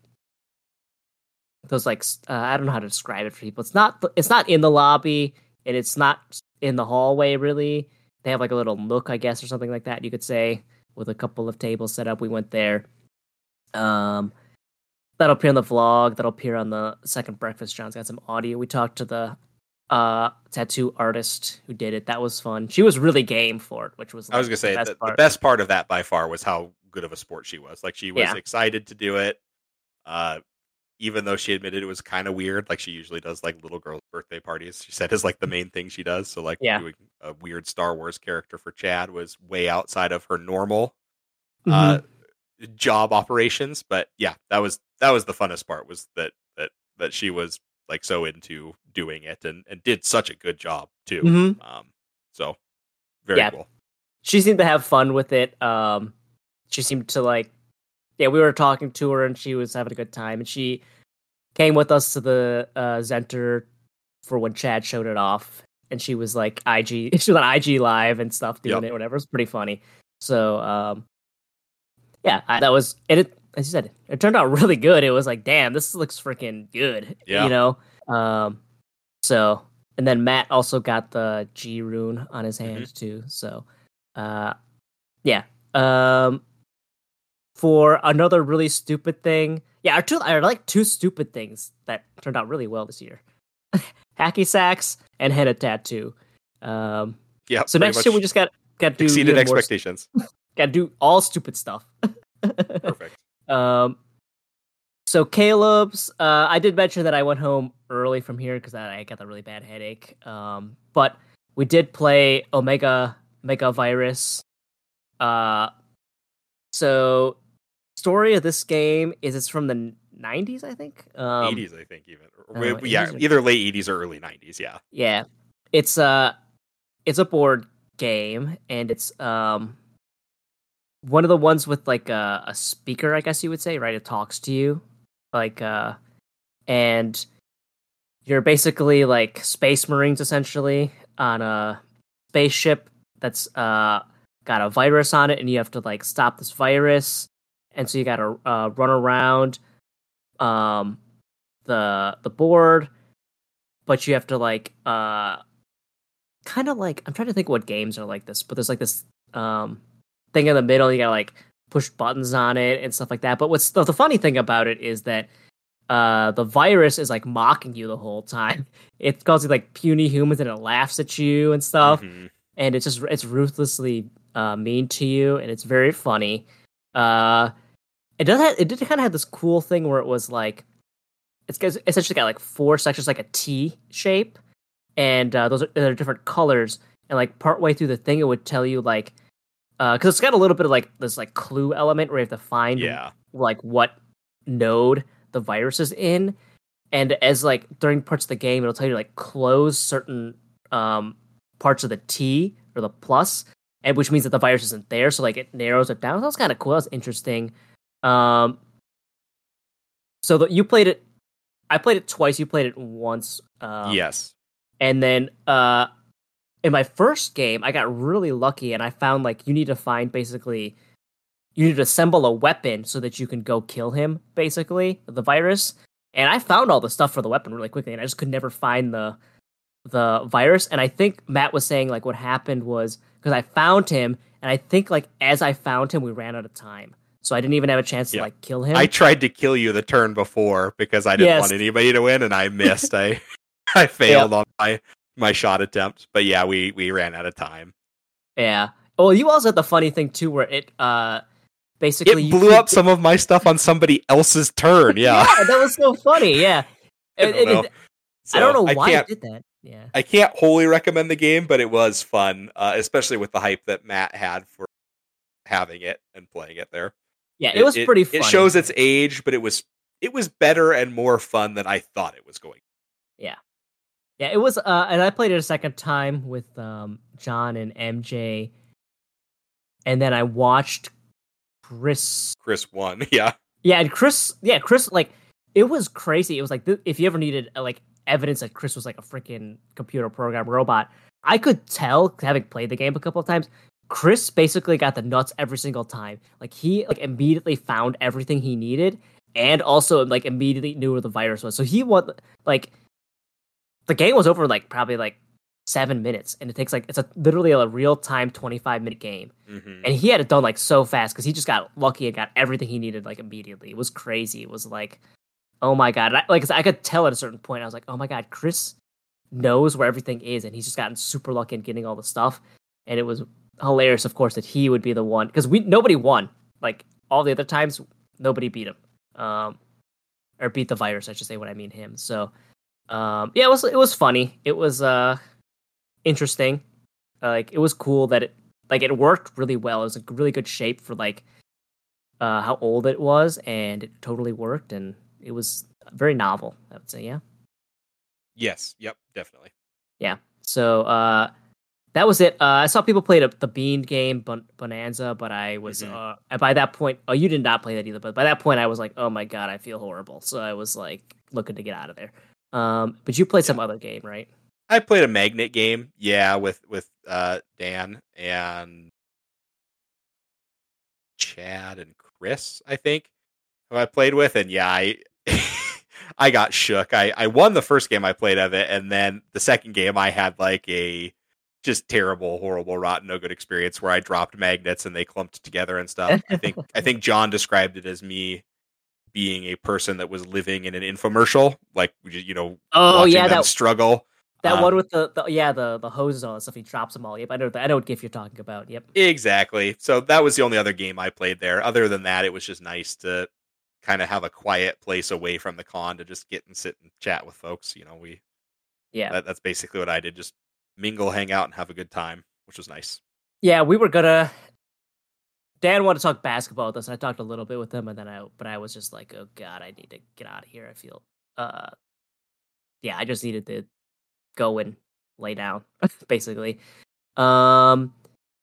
those like uh, I don't know how to describe it for people. It's not it's not in the lobby and it's not in the hallway really. They have like a little nook, I guess, or something like that. You could say with a couple of tables set up. We went there. Um, that'll appear on the vlog. That'll appear on the second breakfast. John's got some audio. We talked to the uh tattoo artist who did it. That was fun. She was really game for it, which was I was gonna say the the, best the part. best part of that by far was how good of a sport she was. Like she was Yeah. excited to do it. Uh, even though she admitted it was kind of weird, like she usually does like little girls' birthday parties. She said is like the main thing she does. So like Yeah. doing a weird Star Wars character for Chad was way outside of her normal Mhm. uh, job operations. But yeah, that was that was the funnest part was that that that she was like so into doing it and and did such a good job too. Mhm. Um, so very Yeah. cool. she seemed to have fun with it. Um, she seemed to like, yeah, we were talking to her and she was having a good time. And she came with us to the uh, Zenter for when Chad showed it off. And she was like IG, she was on IG live and stuff doing Yep. it, whatever. It was pretty funny. So, um, yeah, I, that was and it. As you said, it turned out really good. It was like, damn, this looks freaking good. Yeah. you know. Um, so and then Matt also got the G rune on his hand too. So, uh, yeah. Um, for another really stupid thing, yeah, our two are like two stupid things that turned out really well this year: hacky sacks and had a tattoo. Um, Yeah. so next year we just got got to do exceeded more- expectations. Got to do all stupid stuff. Perfect. um, so Caleb's, uh, I did mention that I went home early from here because I, I got a really bad headache. Um, but we did play Omega Mega Virus. Uh, so story of this game is it's from the '90s, I think. Um, 80s, I think, even. Oh, yeah, either late 80s or early 90s. Yeah. Yeah, it's a it's a board game, and it's um one of the ones with like a, a speaker, I guess you would say, right? It talks to you, like uh, and you're basically like space marines essentially on a spaceship that's uh got a virus on it, and you have to like stop this virus, and so you got to uh, run around um the the board but you have to like uh kind of like I'm trying to think what games are like this, but there's like this um thing in the middle you gotta like push buttons on it and stuff like that. But what's the, the funny thing about it is that uh the virus is like mocking you the whole time. It calls you like puny humans and it laughs at you and stuff Mhm. and it's just it's ruthlessly uh, mean to you, and it's very funny. Uh, it does have, it did kind of have this cool thing where it was like it's got- essentially got like four sections, like a T shape, and uh, those are they're different colors. And like partway through the thing, it would tell you like because it's got a little bit of like this like clue element where you have to find Yeah. like what node the virus is in and as like during parts of the game it'll tell you like close certain um parts of the t or the plus and which means that the virus isn't there so like it narrows it down that was kind of cool that was interesting um so that you played it i played it twice you played it once um, yes. and then uh in my first game, I got really lucky and I found like you need to find basically you need to assemble a weapon so that you can go kill him, basically, the virus. And I found all the stuff for the weapon really quickly, and I just could never find the the virus. And I think Matt was saying like what happened was because I found him, and I think like as I found him, we ran out of time. So I didn't even have a chance Yeah. to like kill him. I tried to kill you the turn before because I didn't Yes. want anybody to win, and I missed. I I failed on my my shot attempt, but yeah, we we ran out of time. yeah. Well, you also had the funny thing too, where it uh basically It blew keep- up some of my stuff on somebody else's turn. Yeah, that was so funny. Yeah, I don't it- know. it- I don't know why can't, did that. Yeah, I can't wholly recommend the game, but it was fun, uh, especially with the hype that Matt had for having it and playing it there. Yeah, it, was pretty. Funny. It shows its age, but it was it was better and more fun than I thought it was going. Yeah, yeah, it was. Uh, and I played it a second time with um John and MJ, and then I watched Chris. Chris won. Yeah, Yeah, and Chris. Yeah, Chris. Like it was crazy. It was like th- if you ever needed uh, like evidence that Chris was like a freaking computer program robot, I could tell having played the game a couple of times. Chris basically got the nuts every single time. Like he like immediately found everything he needed, and also like immediately knew where the virus was. So he won like the game was over like probably like seven minutes, and it takes like it's a literally a real time twenty five minute game, Mhm. and he had it done like so fast because he just got lucky and got everything he needed like immediately. It was crazy. It was like, oh my god! I, like I could tell at a certain point, I was like, oh my god, Chris knows where everything is, and he's just gotten super lucky in getting all the stuff, and it was hilarious, of course, that he would be the one because we nobody won. Like all the other times, nobody beat him, um, or beat the virus. I should say when I mean him. So, um, yeah, it was it was funny. It was uh interesting. Uh, like it was cool that it like it worked really well. It was a really good shape for like uh how old it was, and it totally worked, and it was very novel. I would say, yeah. Yes. Yep. Definitely. Yeah. So uh, that was it. Uh, I saw people play the, the Bean game, Bon- Bohnanza, but I was Mhm. uh, by that point. Oh, you did not play that either. But by that point, I was like, oh my god, I feel horrible. So I was like looking to get out of there. Um, but you played some other game, right? I played a magnet game, yeah, with with uh, Dan and Chad and Chris, I think, who I played with, and yeah, I I got shook. I I won the first game I played of it, and then the second game I had like a just terrible, horrible, rotten, no good experience where I dropped magnets and they clumped together and stuff. I think I think John described it as me being a person that was living in an infomercial, like you know, Oh yeah, that struggle. that um, one with the, the yeah the the hoses on and stuff. He drops them all. Yep, I know. I know what GIF you're talking about. Yep. Exactly. So that was the only other game I played there. Other than that, it was just nice to kind of have a quiet place away from the con to just get and sit and chat with folks. You know, we Yeah. that, that's basically what I did. Just mingle, hang out, and have a good time, which was nice. Yeah, we were gonna. Dan wanted to talk basketball with us, I talked a little bit with him, and then I, but I was just like, oh god, I need to get out of here. I feel, uh, yeah, I just needed to go and lay down, basically. Um,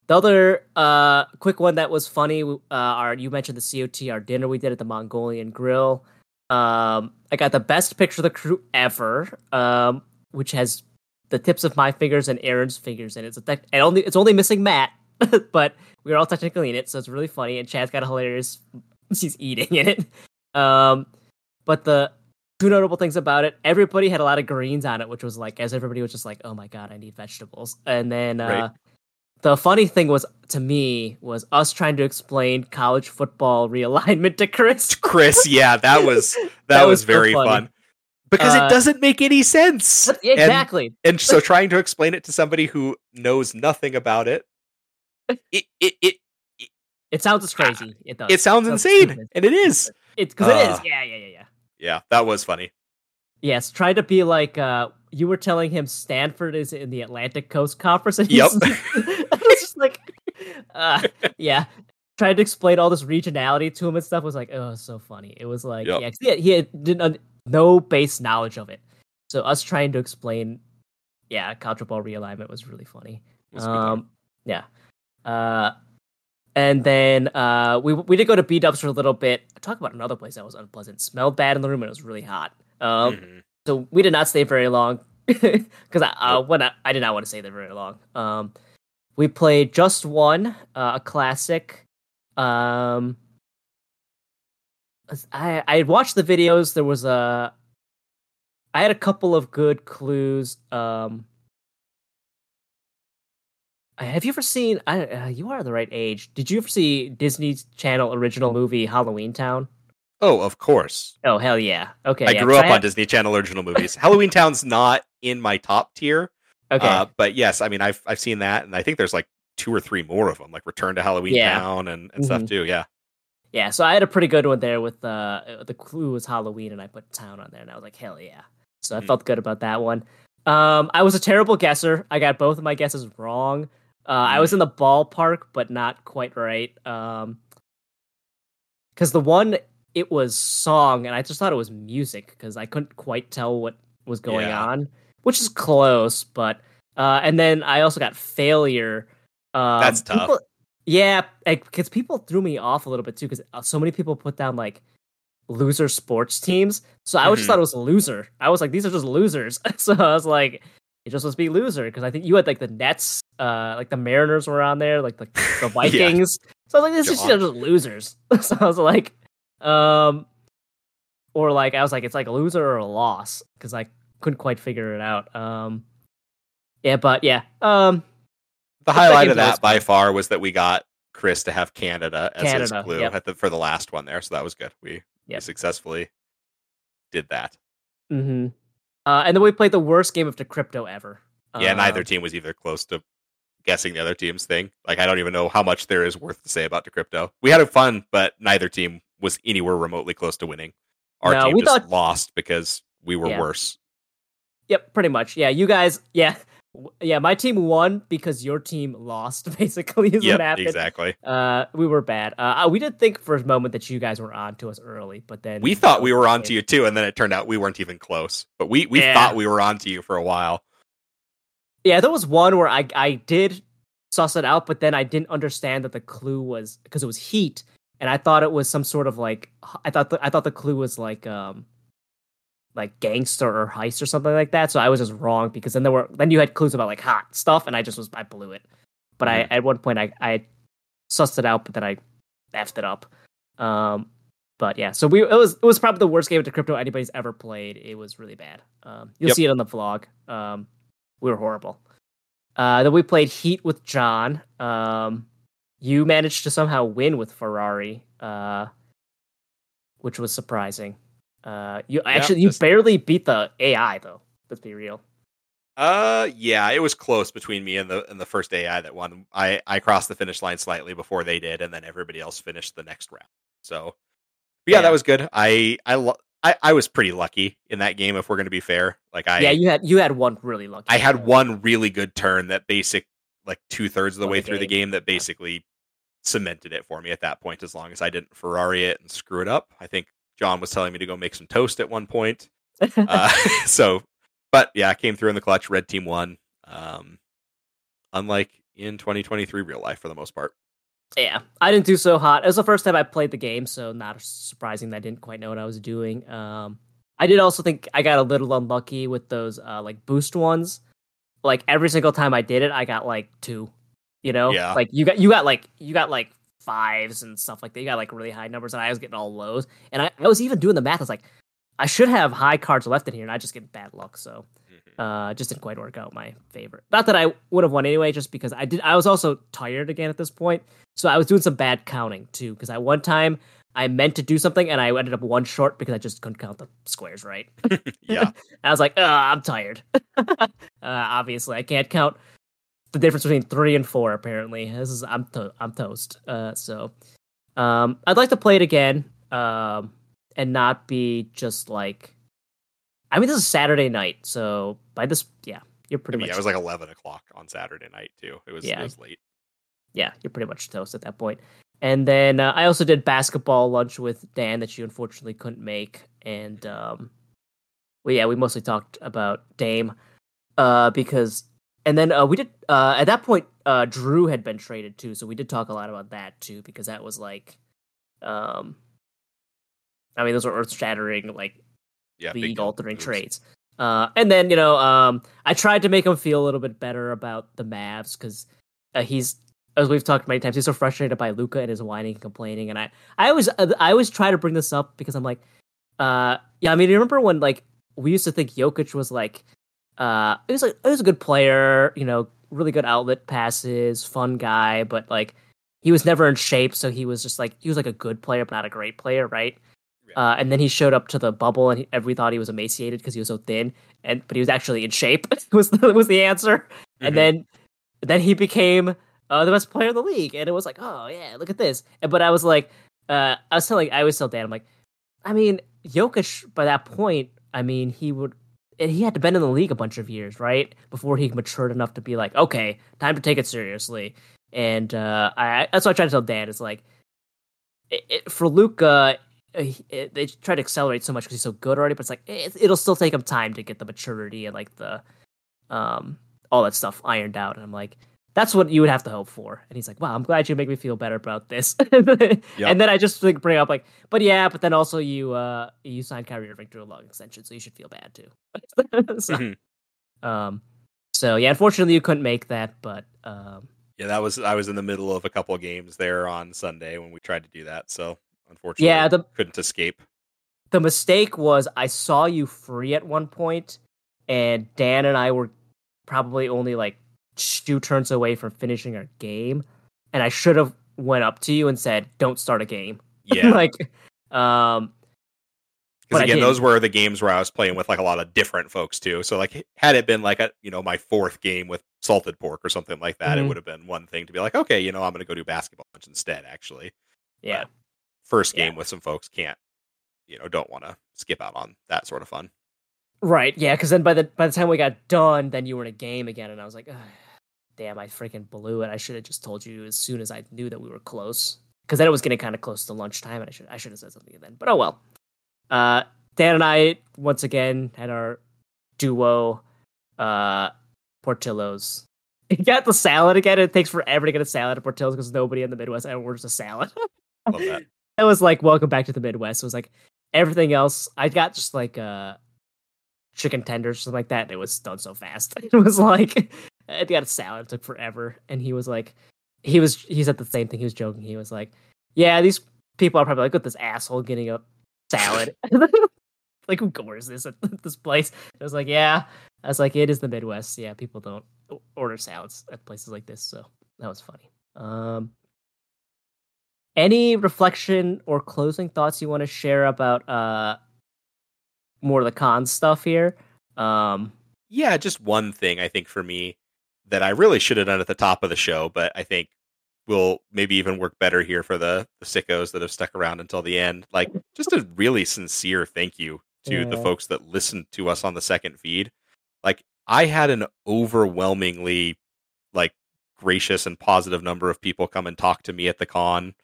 the other uh quick one that was funny, uh, our you mentioned the COTR dinner we did at the Mongolian Grill. Um, I got the best picture of the crew ever, um, which has the tips of my fingers and Aaron's fingers, and it's a tech- and only it's only missing Matt, but we are all technically in it, so it's really funny. And Chad's got a hilarious, she's eating in it. Um, but the two notable things about it, everybody had a lot of greens on it, which was like, as everybody was just like, oh my god, I need vegetables. And then uh, Right. the funny thing was to me was us trying to explain college football realignment to Chris. Chris, yeah, that was that, That was, was very fun because Uh, it doesn't make any sense. Yeah, And- exactly. And, so trying to explain it to somebody who knows nothing about it, it it it, It sounds as crazy. It does. it sounds Sounds insane, stupid. and it is. It's because it is. Uh, Yeah, yeah, yeah, yeah. Yeah, that was funny. Yes, try to be like uh you were telling him Stanford is in the Atlantic Coast Conference. And Yep. I was just like, uh, yeah. Tried to explain all this regionality to him and stuff. Was like, oh, so funny. It was like, Yep. yeah, he, had, he had didn't no base knowledge of it. So us trying to explain, yeah, college ball realignment was really funny. It was a good time. Um, yeah. Uh, and then uh, we we did go to B Dubs for a little bit. Talk about another place that was unpleasant. Smelled bad in the room and it was really hot. Um, Mhm. so we did not stay very long because I uh, when I, I did not want to stay there very long. Um, we played just one, uh, a classic. Um, I I had watched the videos. There was a, I had a couple of good clues. Um, have you ever seen? I, uh, you are the right age. Did you ever see Disney Channel original movie Halloween Town? Oh, of course. Oh hell yeah! Okay, I yeah, grew up on had- Disney Channel original movies. Halloween Town's not in my top tier, Okay, uh, but yes, I mean I've I've seen that, and I think there's like two or three more of them, like Return to Halloween Yeah. Town and, and stuff Mhm. too. Yeah, Yeah, so I had a pretty good one there with uh the clue was Halloween and I put town on there and I was like, hell yeah. So I Hmm. felt good about that one. Um I was a terrible guesser. I got both of my guesses wrong. Uh I was in the ballpark, but not quite right. Um because the one it was song and I just thought it was music because I couldn't quite tell what was going Yeah. on, which is close, but uh and then I also got failure. Um, That's tough. people- yeah, because people threw me off a little bit too, because so many people put down like loser sports teams. So I was just thought it was a loser. I was like, these are just losers. so I was like, it just must be loser because I think you had like the Nets, uh, like the Mariners were on there, like the, the Yeah. Vikings. So I was like, this is John. just losers. so I was like, um, or like I was like, it's like a loser or a loss because I couldn't quite figure it out. Um, yeah, but yeah, um, the highlight of that by far was that we got Chris to have Canada as Canada, his clue yep. at the, for the last one there, so that was good. We, we successfully did that. hmm uh, and then we played the worst game of Decrypto ever. Yeah, neither Um, team was either close to guessing the other team's thing. Like I don't even know how much there is worth to say about Decrypto. We had fun, but neither team was anywhere remotely close to winning. Our No, team we just thought- lost because we were Yeah. worse. Yep, pretty much. Yeah, you guys. Yeah, yeah. My team won because your team lost. Basically, is Yep, what happened. exactly. Uh, we were bad. Uh, we did think for a moment that you guys were on to us early, but then We thought we were on to you too, and then it turned out we weren't even close. But we we Yeah. thought we were on to you for a while. Yeah, there was one where I I did suss it out, but then I didn't understand that the clue was because it was heat, and I thought it was some sort of like I thought the, I thought the clue was like um like gangster or heist or something like that. So I was just wrong because then there were then you had clues about like hot stuff, and I just was I blew it. But I at one point I I sussed it out, but then I effed it up. Um, but yeah, so we it was it was probably the worst game of crypto anybody's ever played. It was really bad. Um, you'll Yep. see it on the vlog. Um, we were horrible. Uh, then we played Heat with John. Um, you managed to somehow win with Ferrari, uh, which was surprising. Uh, you actually you just- barely beat the AI though. Let's be real. Uh, yeah, it was close between me and the and the first AI that won. I I crossed the finish line slightly before they did, and then everybody else finished the next round. So, but yeah, Yeah. that was good. I I lo- I, I was pretty lucky in that game. If we're going to be fair, like I yeah, you had you had one really lucky. I had one really good turn that basic like two thirds of the Of way the through the game. game that basically cemented it for me at that point. As long as I didn't Ferrari it and screw it up, I think John was telling me to go make some toast at one point. Uh, so, but yeah, I came through in the clutch. Red team won. Um, unlike in 2023 real life for the most part. Yeah, I didn't do so hot. It was the first time I played the game, so not surprising that I didn't quite know what I was doing. Um, I did also think I got a little unlucky with those uh, like boost ones. Like every single time I did it, I got like two. You know, Yeah. like you got you got like you got like fives and stuff like that. You got like really high numbers, and I was getting all lows. And I, I was even doing the math. I was like, I should have high cards left in here, and I just get bad luck. So uh just didn't quite work out my favor not that i would have won anyway just because i did i was also tired again at this point so i was doing some bad counting too because i one time i meant to do something and i ended up one short because i just couldn't count the squares right Yeah, i was like i'm tired uh obviously i can't count the difference between three and four apparently this is i'm to- i'm toast uh so um i'd like to play it again um and not be just like I mean, this is Saturday night, so by this, yeah, you're pretty yeah, much it was like 11 o'clock on Saturday night too. It was Yeah. it was late. yeah, you're pretty much toast at that point. And then uh, I also did basketball lunch with Dan that you unfortunately couldn't make, and um, well, yeah, we mostly talked about Dame, uh, because and then uh, we did uh, at that point uh, Jrue had been traded too, so we did talk a lot about that too because that was like, um, I mean, those were earth shattering like Yeah, league altering trades. Uh, and then you know, um, I tried to make him feel a little bit better about the Mavs because uh, he's, as we've talked many times, he's so frustrated by Luka and his whining and complaining. And I, I always, uh, I always try to bring this up because I'm like, uh, yeah, I mean, you remember when like we used to think Jokic was like, uh, he was like, he was a good player, you know, really good outlet passes, fun guy, but like he was never in shape, so he was just like he was like a good player, but not a great player, right? Yeah. Uh, and then he showed up to the bubble, and, he, we thought he was emaciated because he was so thin, and but he was actually in shape. was the, was the answer? Mhm. And then then he became uh, the best player in the league, and it was like, oh yeah, look at this. And, but I was like, uh, I was telling, I was tell Dan, I'm like, I mean, Jokic by that point, I mean, he would. And He had to been in the league a bunch of years, right, before he matured enough to be like, okay, time to take it seriously. And uh, I, that's what I try to tell Dan. Is like, it, it, for Luka, uh, it, they try to accelerate so much because he's so good already. But it's like it, it'll still take him time to get the maturity and like the, um, all that stuff ironed out. And I'm like, that's what you would have to hope for. And he's like, wow, I'm glad you make me feel better about this. And then I just like bring up like, but yeah, but then also you uh you signed Kyrie Irving to a long extension, so you should feel bad too. so, Mhm. um, so yeah, unfortunately you couldn't make that, but um, Yeah, that was I was in the middle of a couple of games there on Sunday when we tried to do that. So unfortunately, yeah, the couldn't escape. the mistake was I saw you free at one point, and Dan and I were probably only like two turns away from finishing our game, and I should have went up to you and said, "Don't start a game." Yeah. like, um, Because again, those were the games where I was playing with like a lot of different folks too. So like, had it been like a you know my fourth game with salted pork or something like that, it Mhm. would have been one thing to be like, okay, you know, I'm going to go do basketball instead. Actually, yeah, first Yeah. game with some folks can't, you know, don't want to skip out on that sort of fun. right, yeah. Because then by the by the time we got done, then you were in a game again, and I was like, "Ugh, "Damn, I freaking blew it! I should have just told you as soon as I knew that we were close." Because then it was getting kind of close to lunchtime, and I should I should have said something then. But oh well. Uh, Dan and I once again had our duo uh Portillo's. You got the salad again. It takes forever to get a salad at Portillo's because nobody in the Midwest ever orders a salad. Love that. it was like welcome back to the Midwest. It was like everything else. I got just like uh chicken tenders, something like that. And it was done so fast. It was like I got a salad. It took forever. And he was like, he was he said the same thing. He was joking. He was like, yeah, these people are probably like, with this asshole getting a salad. like who orders this at this place? I was like, yeah. I was like, it is the Midwest. Yeah, people don't order salads at places like this. So that was funny. Um, any reflection or closing thoughts you want to share about uh more of the con stuff here? Um, Yeah, just one thing I think for me that I really should have done at the top of the show, but I think will maybe even work better here for the, the sickos that have stuck around until the end. Like, just a really sincere thank you to the folks that listened to us on the second feed. Like, I had an overwhelmingly like gracious and positive number of people come and talk to me at the con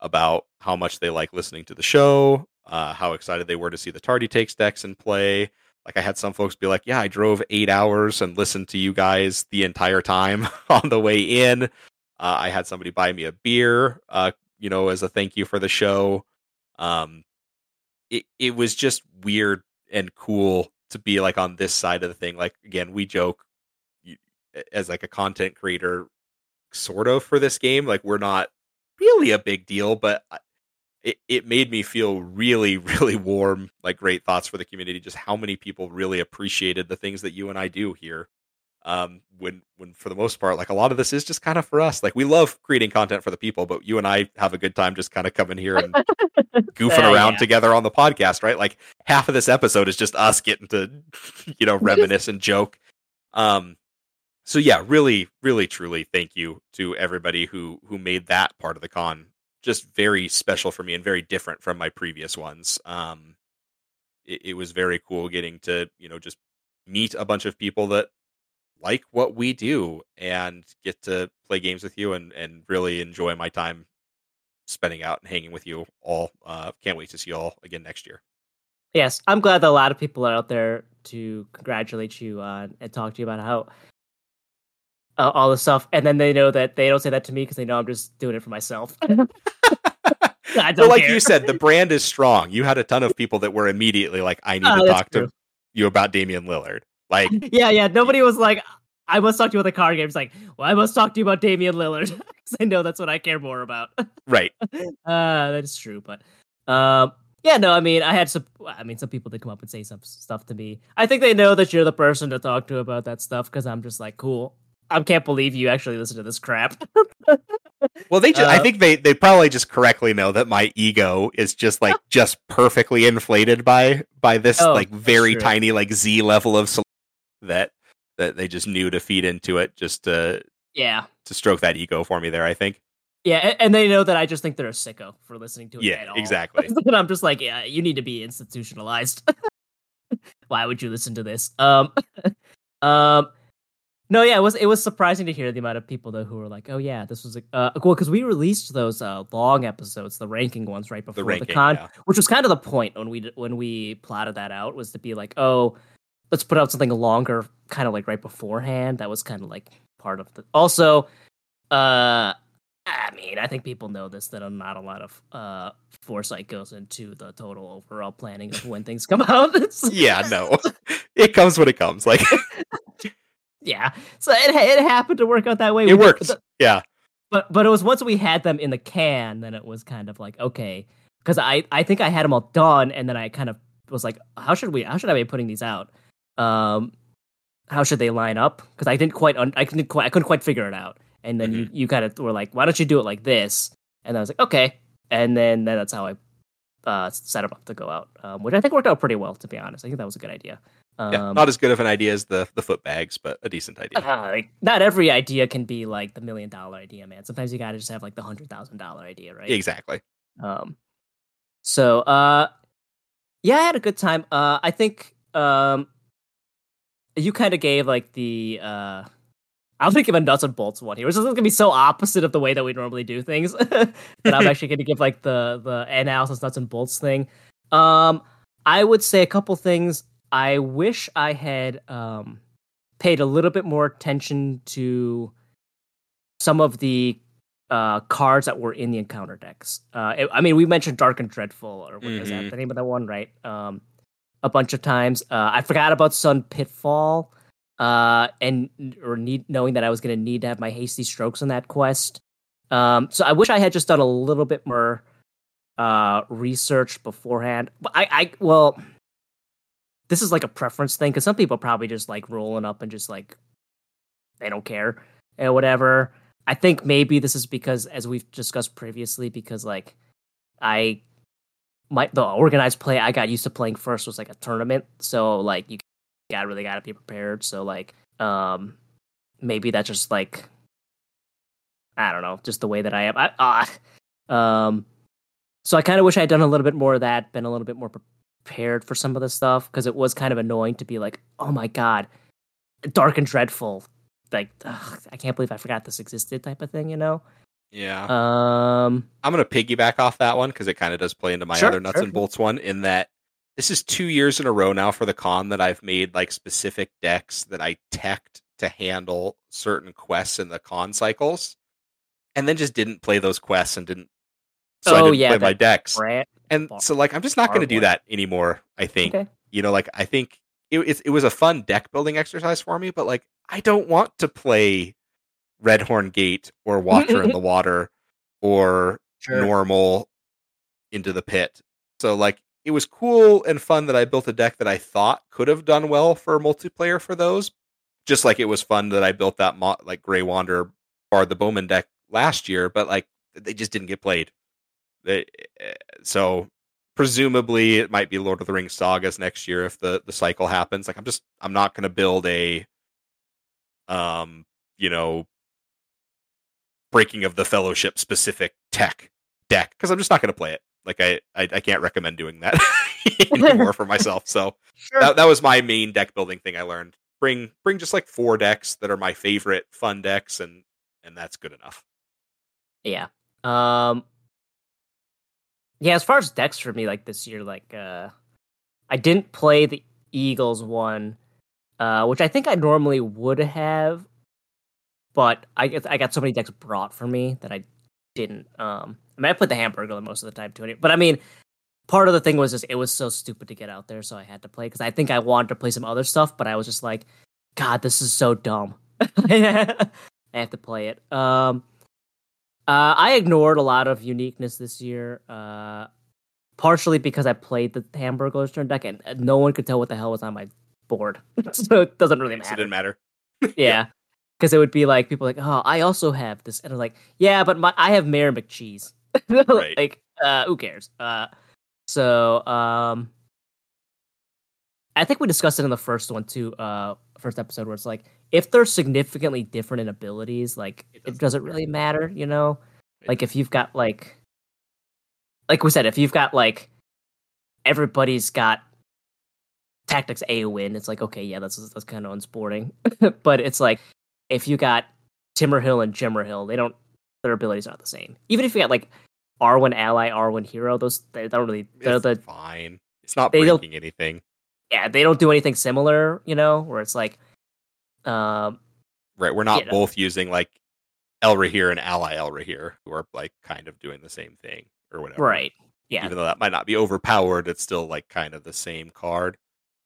about how much they like listening to the show, uh, how excited they were to see the Tardy Takes decks in play, like I had some folks be like, "Yeah, I drove eight hours and listened to you guys the entire time on the way in." Uh, I had somebody buy me a beer, uh, you know, as a thank you for the show. Um, it it was just weird and cool to be like on this side of the thing. Like again, we joke as like a content creator, sort of for this game. Like we're not really a big deal, but it, it made me feel really, really warm, like great thoughts for the community, just how many people really appreciated the things that you and I do here. Um, when when for the most part, like a lot of this is just kind of for us. Like we love creating content for the people, but you and I have a good time just kind of coming here and goofing around yeah. together on the podcast, right? Like half of this episode is just us getting to, you know, reminisce and joke. Um, so yeah, really, really, truly, thank you to everybody who who made that part of the con just very special for me and very different from my previous ones. Um, it, it was very cool getting to you know just meet a bunch of people that like what we do and get to play games with you and and really enjoy my time spending out and hanging with you all. Uh, can't wait to see you all again next year. yes, I'm glad that a lot of people are out there to congratulate you on and talk to you about how uh, all this stuff, and then they know that they don't say that to me because they know I'm just doing it for myself. Well, like care. you said, the brand is strong. You had a ton of people that were immediately like, "I need Oh, to talk true. to you about Damian Lillard." Like, yeah, yeah. Nobody was like, I must talk to you about the card games. Like, well, I must talk to you about Damian Lillard because I know that's what I care more about. right? Uh, that is true, but um, yeah, no, I mean, I had some. I mean, some people did come up and say some stuff to me. I think they know that you're the person to talk to about that stuff because I'm just like, cool. I can't believe you actually listen to this crap. Well, they just, I Uh, think they they probably just correctly know that my ego is just like just perfectly inflated by by this Oh, like very tiny like Z level of that that they just knew to feed into it just to yeah, to stroke that ego for me there. I think. yeah, and, and they know that I just think they're a sicko for listening to it. Yeah, at all. exactly. and I'm just like, yeah, you need to be institutionalized. Why would you listen to this? Um, um, no, yeah, it was it was surprising to hear the amount of people though who were like, oh yeah, this was a uh, cool because we released those uh long episodes, the ranking ones, right before The the, con, yeah. which was kind of the point when we when we plotted that out was to be like, oh, let's put out something longer, kind of like right beforehand. That was kind of like part of the. Also, uh, I mean, I think people know this that not a lot of uh foresight goes into the total overall planning of when things come out. Yeah, no, it comes when it comes. Like yeah. So it it happened to work out that way. it works. the- Yeah, but but it was once we had them in the can, then it was kind of like okay, because I I think I had them all done, and then I kind of was like, how should we? How should I be putting these out? Um, how should they line up? Because I didn't quite, un- I couldn't quite, I couldn't quite figure it out. And then you you kind of were like, why don't you do it like this? And I was like, okay. And then, then that's how I uh, set them up to go out, um, which I think worked out pretty well, to be honest. I think that was a good idea. Um, yeah, not as good of an idea as the the foot bags, but a decent idea. uh, like, not every idea can be like the million dollar idea, man. Sometimes you gotta just have like the hundred thousand dollar idea, right? Exactly. Um, so uh, yeah, I had a good time. Uh, I think um, you kind of gave like the uh, I'm gonna give a nuts and bolts one here, which is gonna be so opposite of the way that we normally do things. that I'm actually gonna give like the the analysis nuts and bolts thing. Um, I would say a couple things. I wish I had um paid a little bit more attention to some of the uh cards that were in the encounter decks. Uh, it- I mean, we mentioned Dark and Dreadful, or what is that the name of that one, right? Um, a bunch of times. Uh, I forgot about Sudden Pitfall, uh, and or need knowing that I was going to need to have my hasty strokes on that quest. Um, so I wish I had just done a little bit more uh research beforehand. But I, I well, this is like a preference thing because some people probably just like rolling up and just like they don't care and whatever. I think maybe this is because, as we've discussed previously, because like I my the organized play I got used to playing first was like a tournament, so like you got really got to be prepared. So like um maybe that's just like I don't know, just the way that I am. I, uh, um so I kind of wish I had done a little bit more of that, been a little bit more prepared for some of the stuff because it was kind of annoying to be like, oh my god, dark and dreadful. Like ugh, I can't believe I forgot this existed, type of thing, you know. Yeah. Um, I'm going to piggyback off that one because it kind of does play into my Sure, other nuts sure, and bolts one in that this is two years in a row now for the con that I've made like specific decks that I teched to handle certain quests in the con cycles and then just didn't play those quests and didn't so I Oh, didn't yeah, play my decks. Brad. And so like I'm just not going to do that anymore, I think. Okay. You know, like I think it, it it was a fun deck building exercise for me, but like I don't want to play Redhorn Gate or Watcher in the Water or normal into the pit. So like it was cool and fun that I built a deck that I thought could have done well for multiplayer for those. Just like it was fun that I built that mo- like Grey Wanderer Bard the Bowman deck last year, but like they just didn't get played. They, eh, so presumably it might be Lord of the Rings sagas next year if the the cycle happens. Like I'm just I'm not going to build a um you know breaking of the fellowship specific tech deck because I'm just not going to play it. Like I, I I can't recommend doing that anymore for myself. So Sure. that that was my main deck building thing I learned. Bring bring just like four decks that are my favorite fun decks and and that's good enough. Yeah. Um Yeah, as far as decks for me like this year like uh I didn't play the Eagles one uh which I think I normally would have but I I got so many decks brought for me that I didn't um I mean I played the hamburger most of the time too but I mean part of the thing was just it was so stupid to get out there so I had to play cuz I think I wanted to play some other stuff but I was just like god this is so dumb. I have to play it. Um uh, I ignored a lot of uniqueness this year, uh, partially because I played the Hamburglar's turn deck and uh, no one could tell what the hell was on my board, so it doesn't really So it didn't matter. matter. Yeah, because it would be like people like, oh, I also have this, and I'm like, yeah, but my I have Mayor McCheese. Right. like, uh, who cares? Uh, so um, I think we discussed it in the first one too, uh, first episode where it's like if they're significantly different in abilities, like It it doesn't really matter, you know. Right. Like if you've got like, like we said, if you've got like everybody's got tactics Éowyn, it's like okay, yeah, that's that's kind of unsporting. but it's like if you got Timberhill and Jimmerhill, they don't their abilities aren't the same. Even if you got like Arwen ally, Arwen hero, those they don't really they're It's the fine. It's not breaking anything. yeah they don't do anything similar, you know, where it's like um Right. We're not you know. both using like Elrohir and Ally Elrohir, who are like kind of doing the same thing or whatever. right yeah Even though that might not be overpowered, it's still like kind of the same card.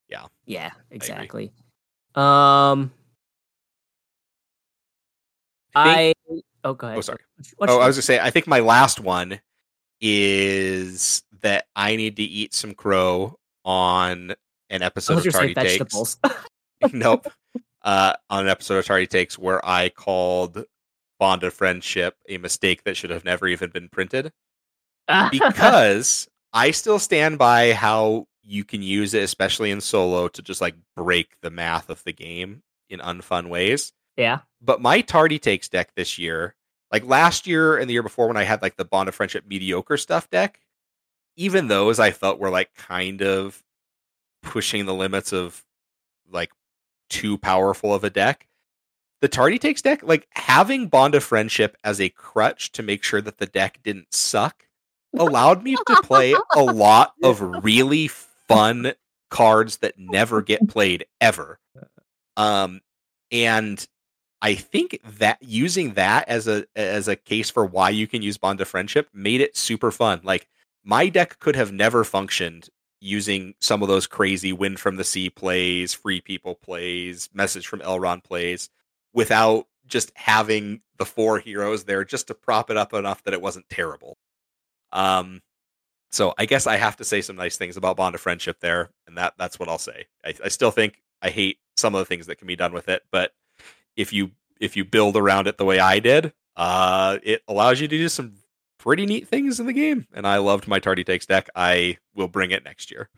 yeah Yeah, exactly. Um I I, oh go ahead. Oh, sorry. What's oh, your- I was gonna say, I think my last one is that I need to eat some crow on an episode of Tardy Takes. nope. Uh, on an episode of Tardy Takes where I called Bond of Friendship a mistake that should have never even been printed. Because I still stand by how you can use it, especially in solo, to just like break the math of the game in unfun ways. yeah, But my Tardy Takes deck this year, like last year and the year before when I had like the Bond of Friendship mediocre stuff deck, even those I felt were like kind of pushing the limits of like too powerful of a deck. The Tardy Takes deck, like having Bond of Friendship as a crutch to make sure that the deck didn't suck, allowed me to play a lot of really fun cards that never get played ever. Um, and I think that using that as a as a case for why you can use Bond of Friendship made it super fun. Like my deck could have never functioned using some of those crazy Wind from the Sea plays, Free People plays, Message from Elrond plays without just having the four heroes there just to prop it up enough that it wasn't terrible. Um so I guess I have to say some nice things about Bond of Friendship there, and that that's what I'll say. I, I still think I hate some of the things that can be done with it, but if you if you build around it the way I did, uh, it allows you to do some pretty neat things in the game. And I loved my Tardy Takes deck. I will bring it next year.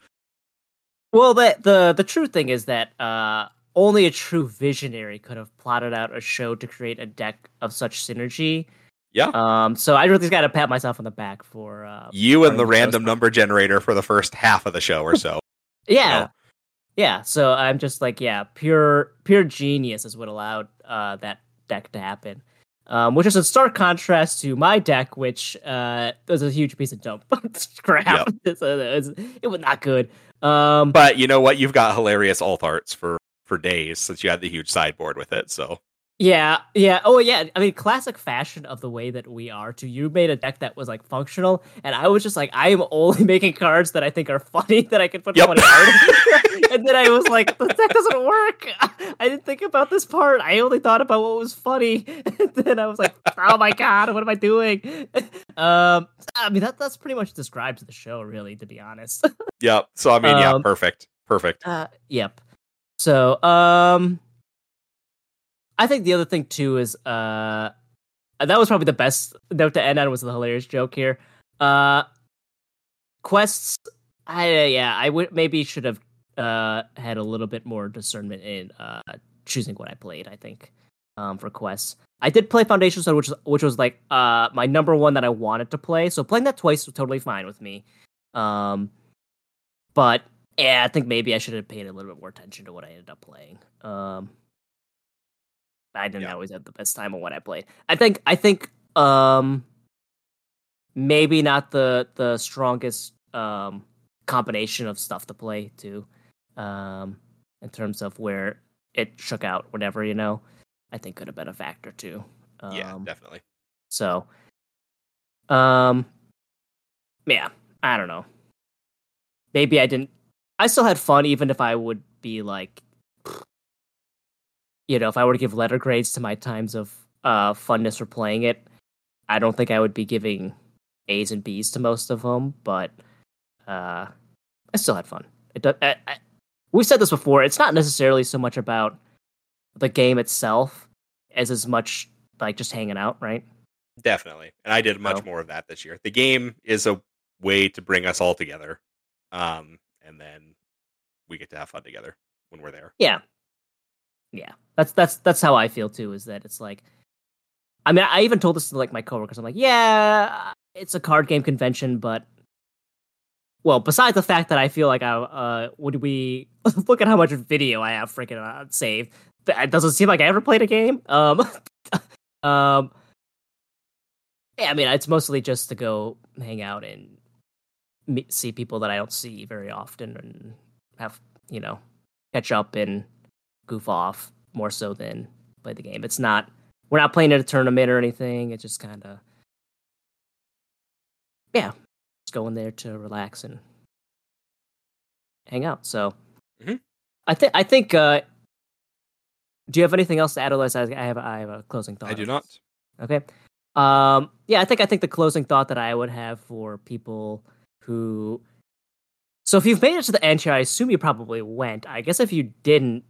Well, the the the true thing is that uh, only a true visionary could have plotted out a show to create a deck of such synergy. Yeah. Um. So I really got to pat myself on the back for uh, You and the random number generator for the first half of the show or so. yeah, No. yeah. So I'm just like, yeah, pure pure genius is what allowed uh that deck to happen. Um, which is in stark contrast to my deck, which uh was a huge piece of dump crap. Yep. It's- it's- it was not good. Um, But you know what? You've got hilarious alt arts for for days since you had the huge sideboard with it. So Yeah, yeah. Oh, yeah. I mean, classic fashion of the way that we are. Too. You made a deck that was like functional, and I was just like, I am only making cards that I think are funny that I can put Yep. funny art. and then I was like, the deck doesn't work. I didn't think about this part. I only thought about what was funny. and then I was like, oh my god, what am I doing? Um, I mean, that that's pretty much describes the show, really, to be honest. yeah. So I mean, yeah, Um, perfect, perfect. Uh, yep. So, um, I think the other thing too is, uh, that was probably the best note to end on was the hilarious joke here. Uh, quests. I yeah, I would maybe should have uh had a little bit more discernment in uh choosing what I played. I think um for quests. I did play Foundation Stone, which was which was like uh my number one that I wanted to play. So playing that twice was totally fine with me. Um, but yeah, I think maybe I should have paid a little bit more attention to what I ended up playing. Um, I didn't Yeah. always have the best time on what I played. I think I think um maybe not the the strongest um combination of stuff to play too. Um, in terms of where it shook out, whatever you know, I think could have been a factor too. Um, yeah, definitely. so, um, yeah, I don't know. Maybe I didn't. I still had fun, even if I would be like, you know, if I were to give letter grades to my times of uh funness for playing it, I don't think I would be giving A's and B's to most of them. But uh, I still had fun. It does. I, I, we've said this before. It's not necessarily so much about the game itself as as much like just hanging out, right? Definitely. And I did much So- more of that this year. The game is a way to bring us all together. Um, and then we get to have fun together when we're there. Yeah. Yeah. That's that's that's how I feel too, is that it's like I mean, I even told this to like my coworkers. I'm like, yeah, it's a card game convention, but well, besides the fact that I feel like I uh would we look at how much video I have freaking uh, saved. It doesn't seem like I ever played a game. Um um yeah, I mean, it's mostly just to go hang out and meet, see people that I don't see very often and have, you know, catch up and goof off more so than play the game. It's not we're not playing at a tournament or anything. It's just kind of yeah, just going there to relax and hang out. So Mhm. I think I think. uh Do you have anything else to add? Otherwise, I I have I have a closing thought. I do not. Okay. Um, yeah, I think I think the closing thought that I would have for people who. So if you've made it to the end here, I assume you probably went. I guess if you didn't,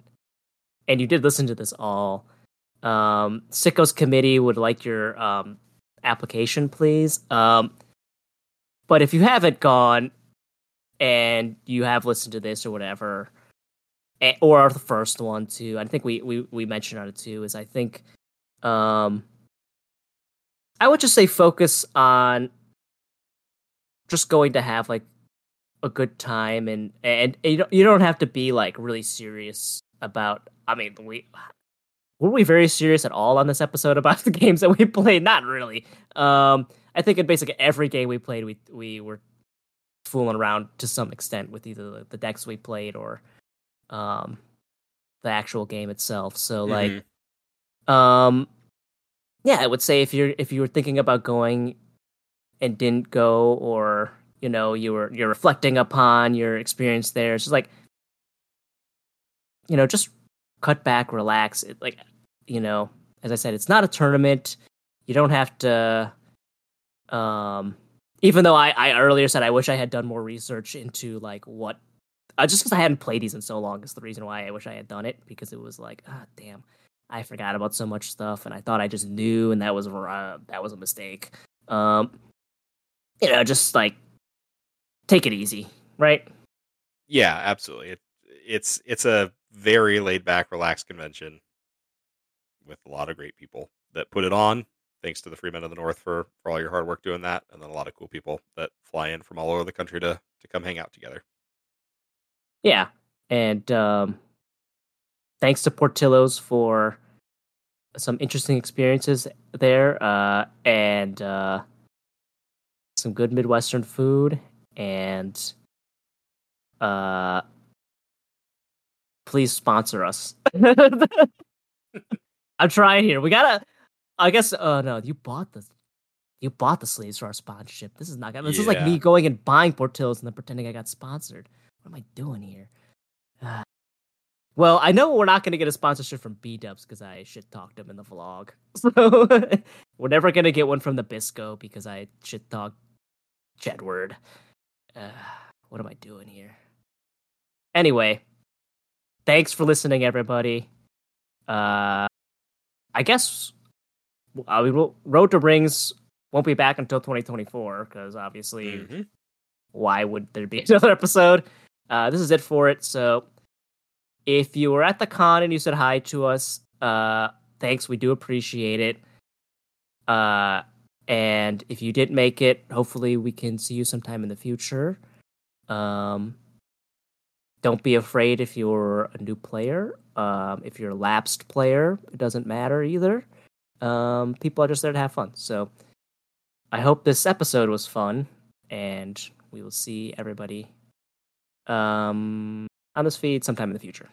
and you did listen to this all, um, Sickos Committee would like your um, application, please. Um, but if you haven't gone and you have listened to this or whatever, eh, or the first one too, I think we we we mentioned on it too. Is I think, um, I would just say focus on just going to have like a good time and and, and you don't you don't have to be like really serious about. I mean, we were we very serious at all on this episode about the games that we played? Not really. Um, I think in basically every game we played, we we were fooling around to some extent with either the decks we played or um, the actual game itself. So like, mm-hmm. um, yeah, I would say if you're if you were thinking about going and didn't go, or you know you were you're reflecting upon your experience there, it's just like you know just cut back, relax. It, like you know, as I said, it's not a tournament. You don't have to. Um, even though I, I earlier said I wish I had done more research into like what, uh, just because I hadn't played these in so long is the reason why I wish I had done it because it was like, ah, damn, I forgot about so much stuff and I thought I just knew and that was uh, that was a mistake. Um, you know, just like take it easy, right? Yeah, absolutely. It, it's it's a very laid back, relaxed convention with a lot of great people that put it on. Thanks to the Freemen of the North for for all your hard work doing that, and then a lot of cool people that fly in from all over the country to to come hang out together. Yeah, and um, thanks to Portillo's for some interesting experiences there, uh, and uh, some good Midwestern food, and uh, please sponsor us. I'm trying here. We gotta. I guess. Oh uh, no, you bought the. You bought the sleeves for our sponsorship. This is not. Gonna, this yeah. is like me going and buying Portillo's and then pretending I got sponsored. What am I doing here? Uh, well, I know we're not going to get a sponsorship from B Dubs because I shit talked him in the vlog. So we're never going to get one from the Bisco because I shit talked Jedward. Uh, what am I doing here? Anyway, thanks for listening, everybody. Uh, I guess we mean, Road to Rings won't be back until 2024 because obviously, mm-hmm. why would there be another episode? Uh, this is it for it. So, if you were at the con and you said hi to us, uh, thanks. We do appreciate it. Uh, and if you didn't make it, hopefully we can see you sometime in the future. Um, don't be afraid if you're a new player. Um, if you're a lapsed player, it doesn't matter either. Um, people are just there to have fun. So I hope this episode was fun, and we will see everybody um, on this feed sometime in the future.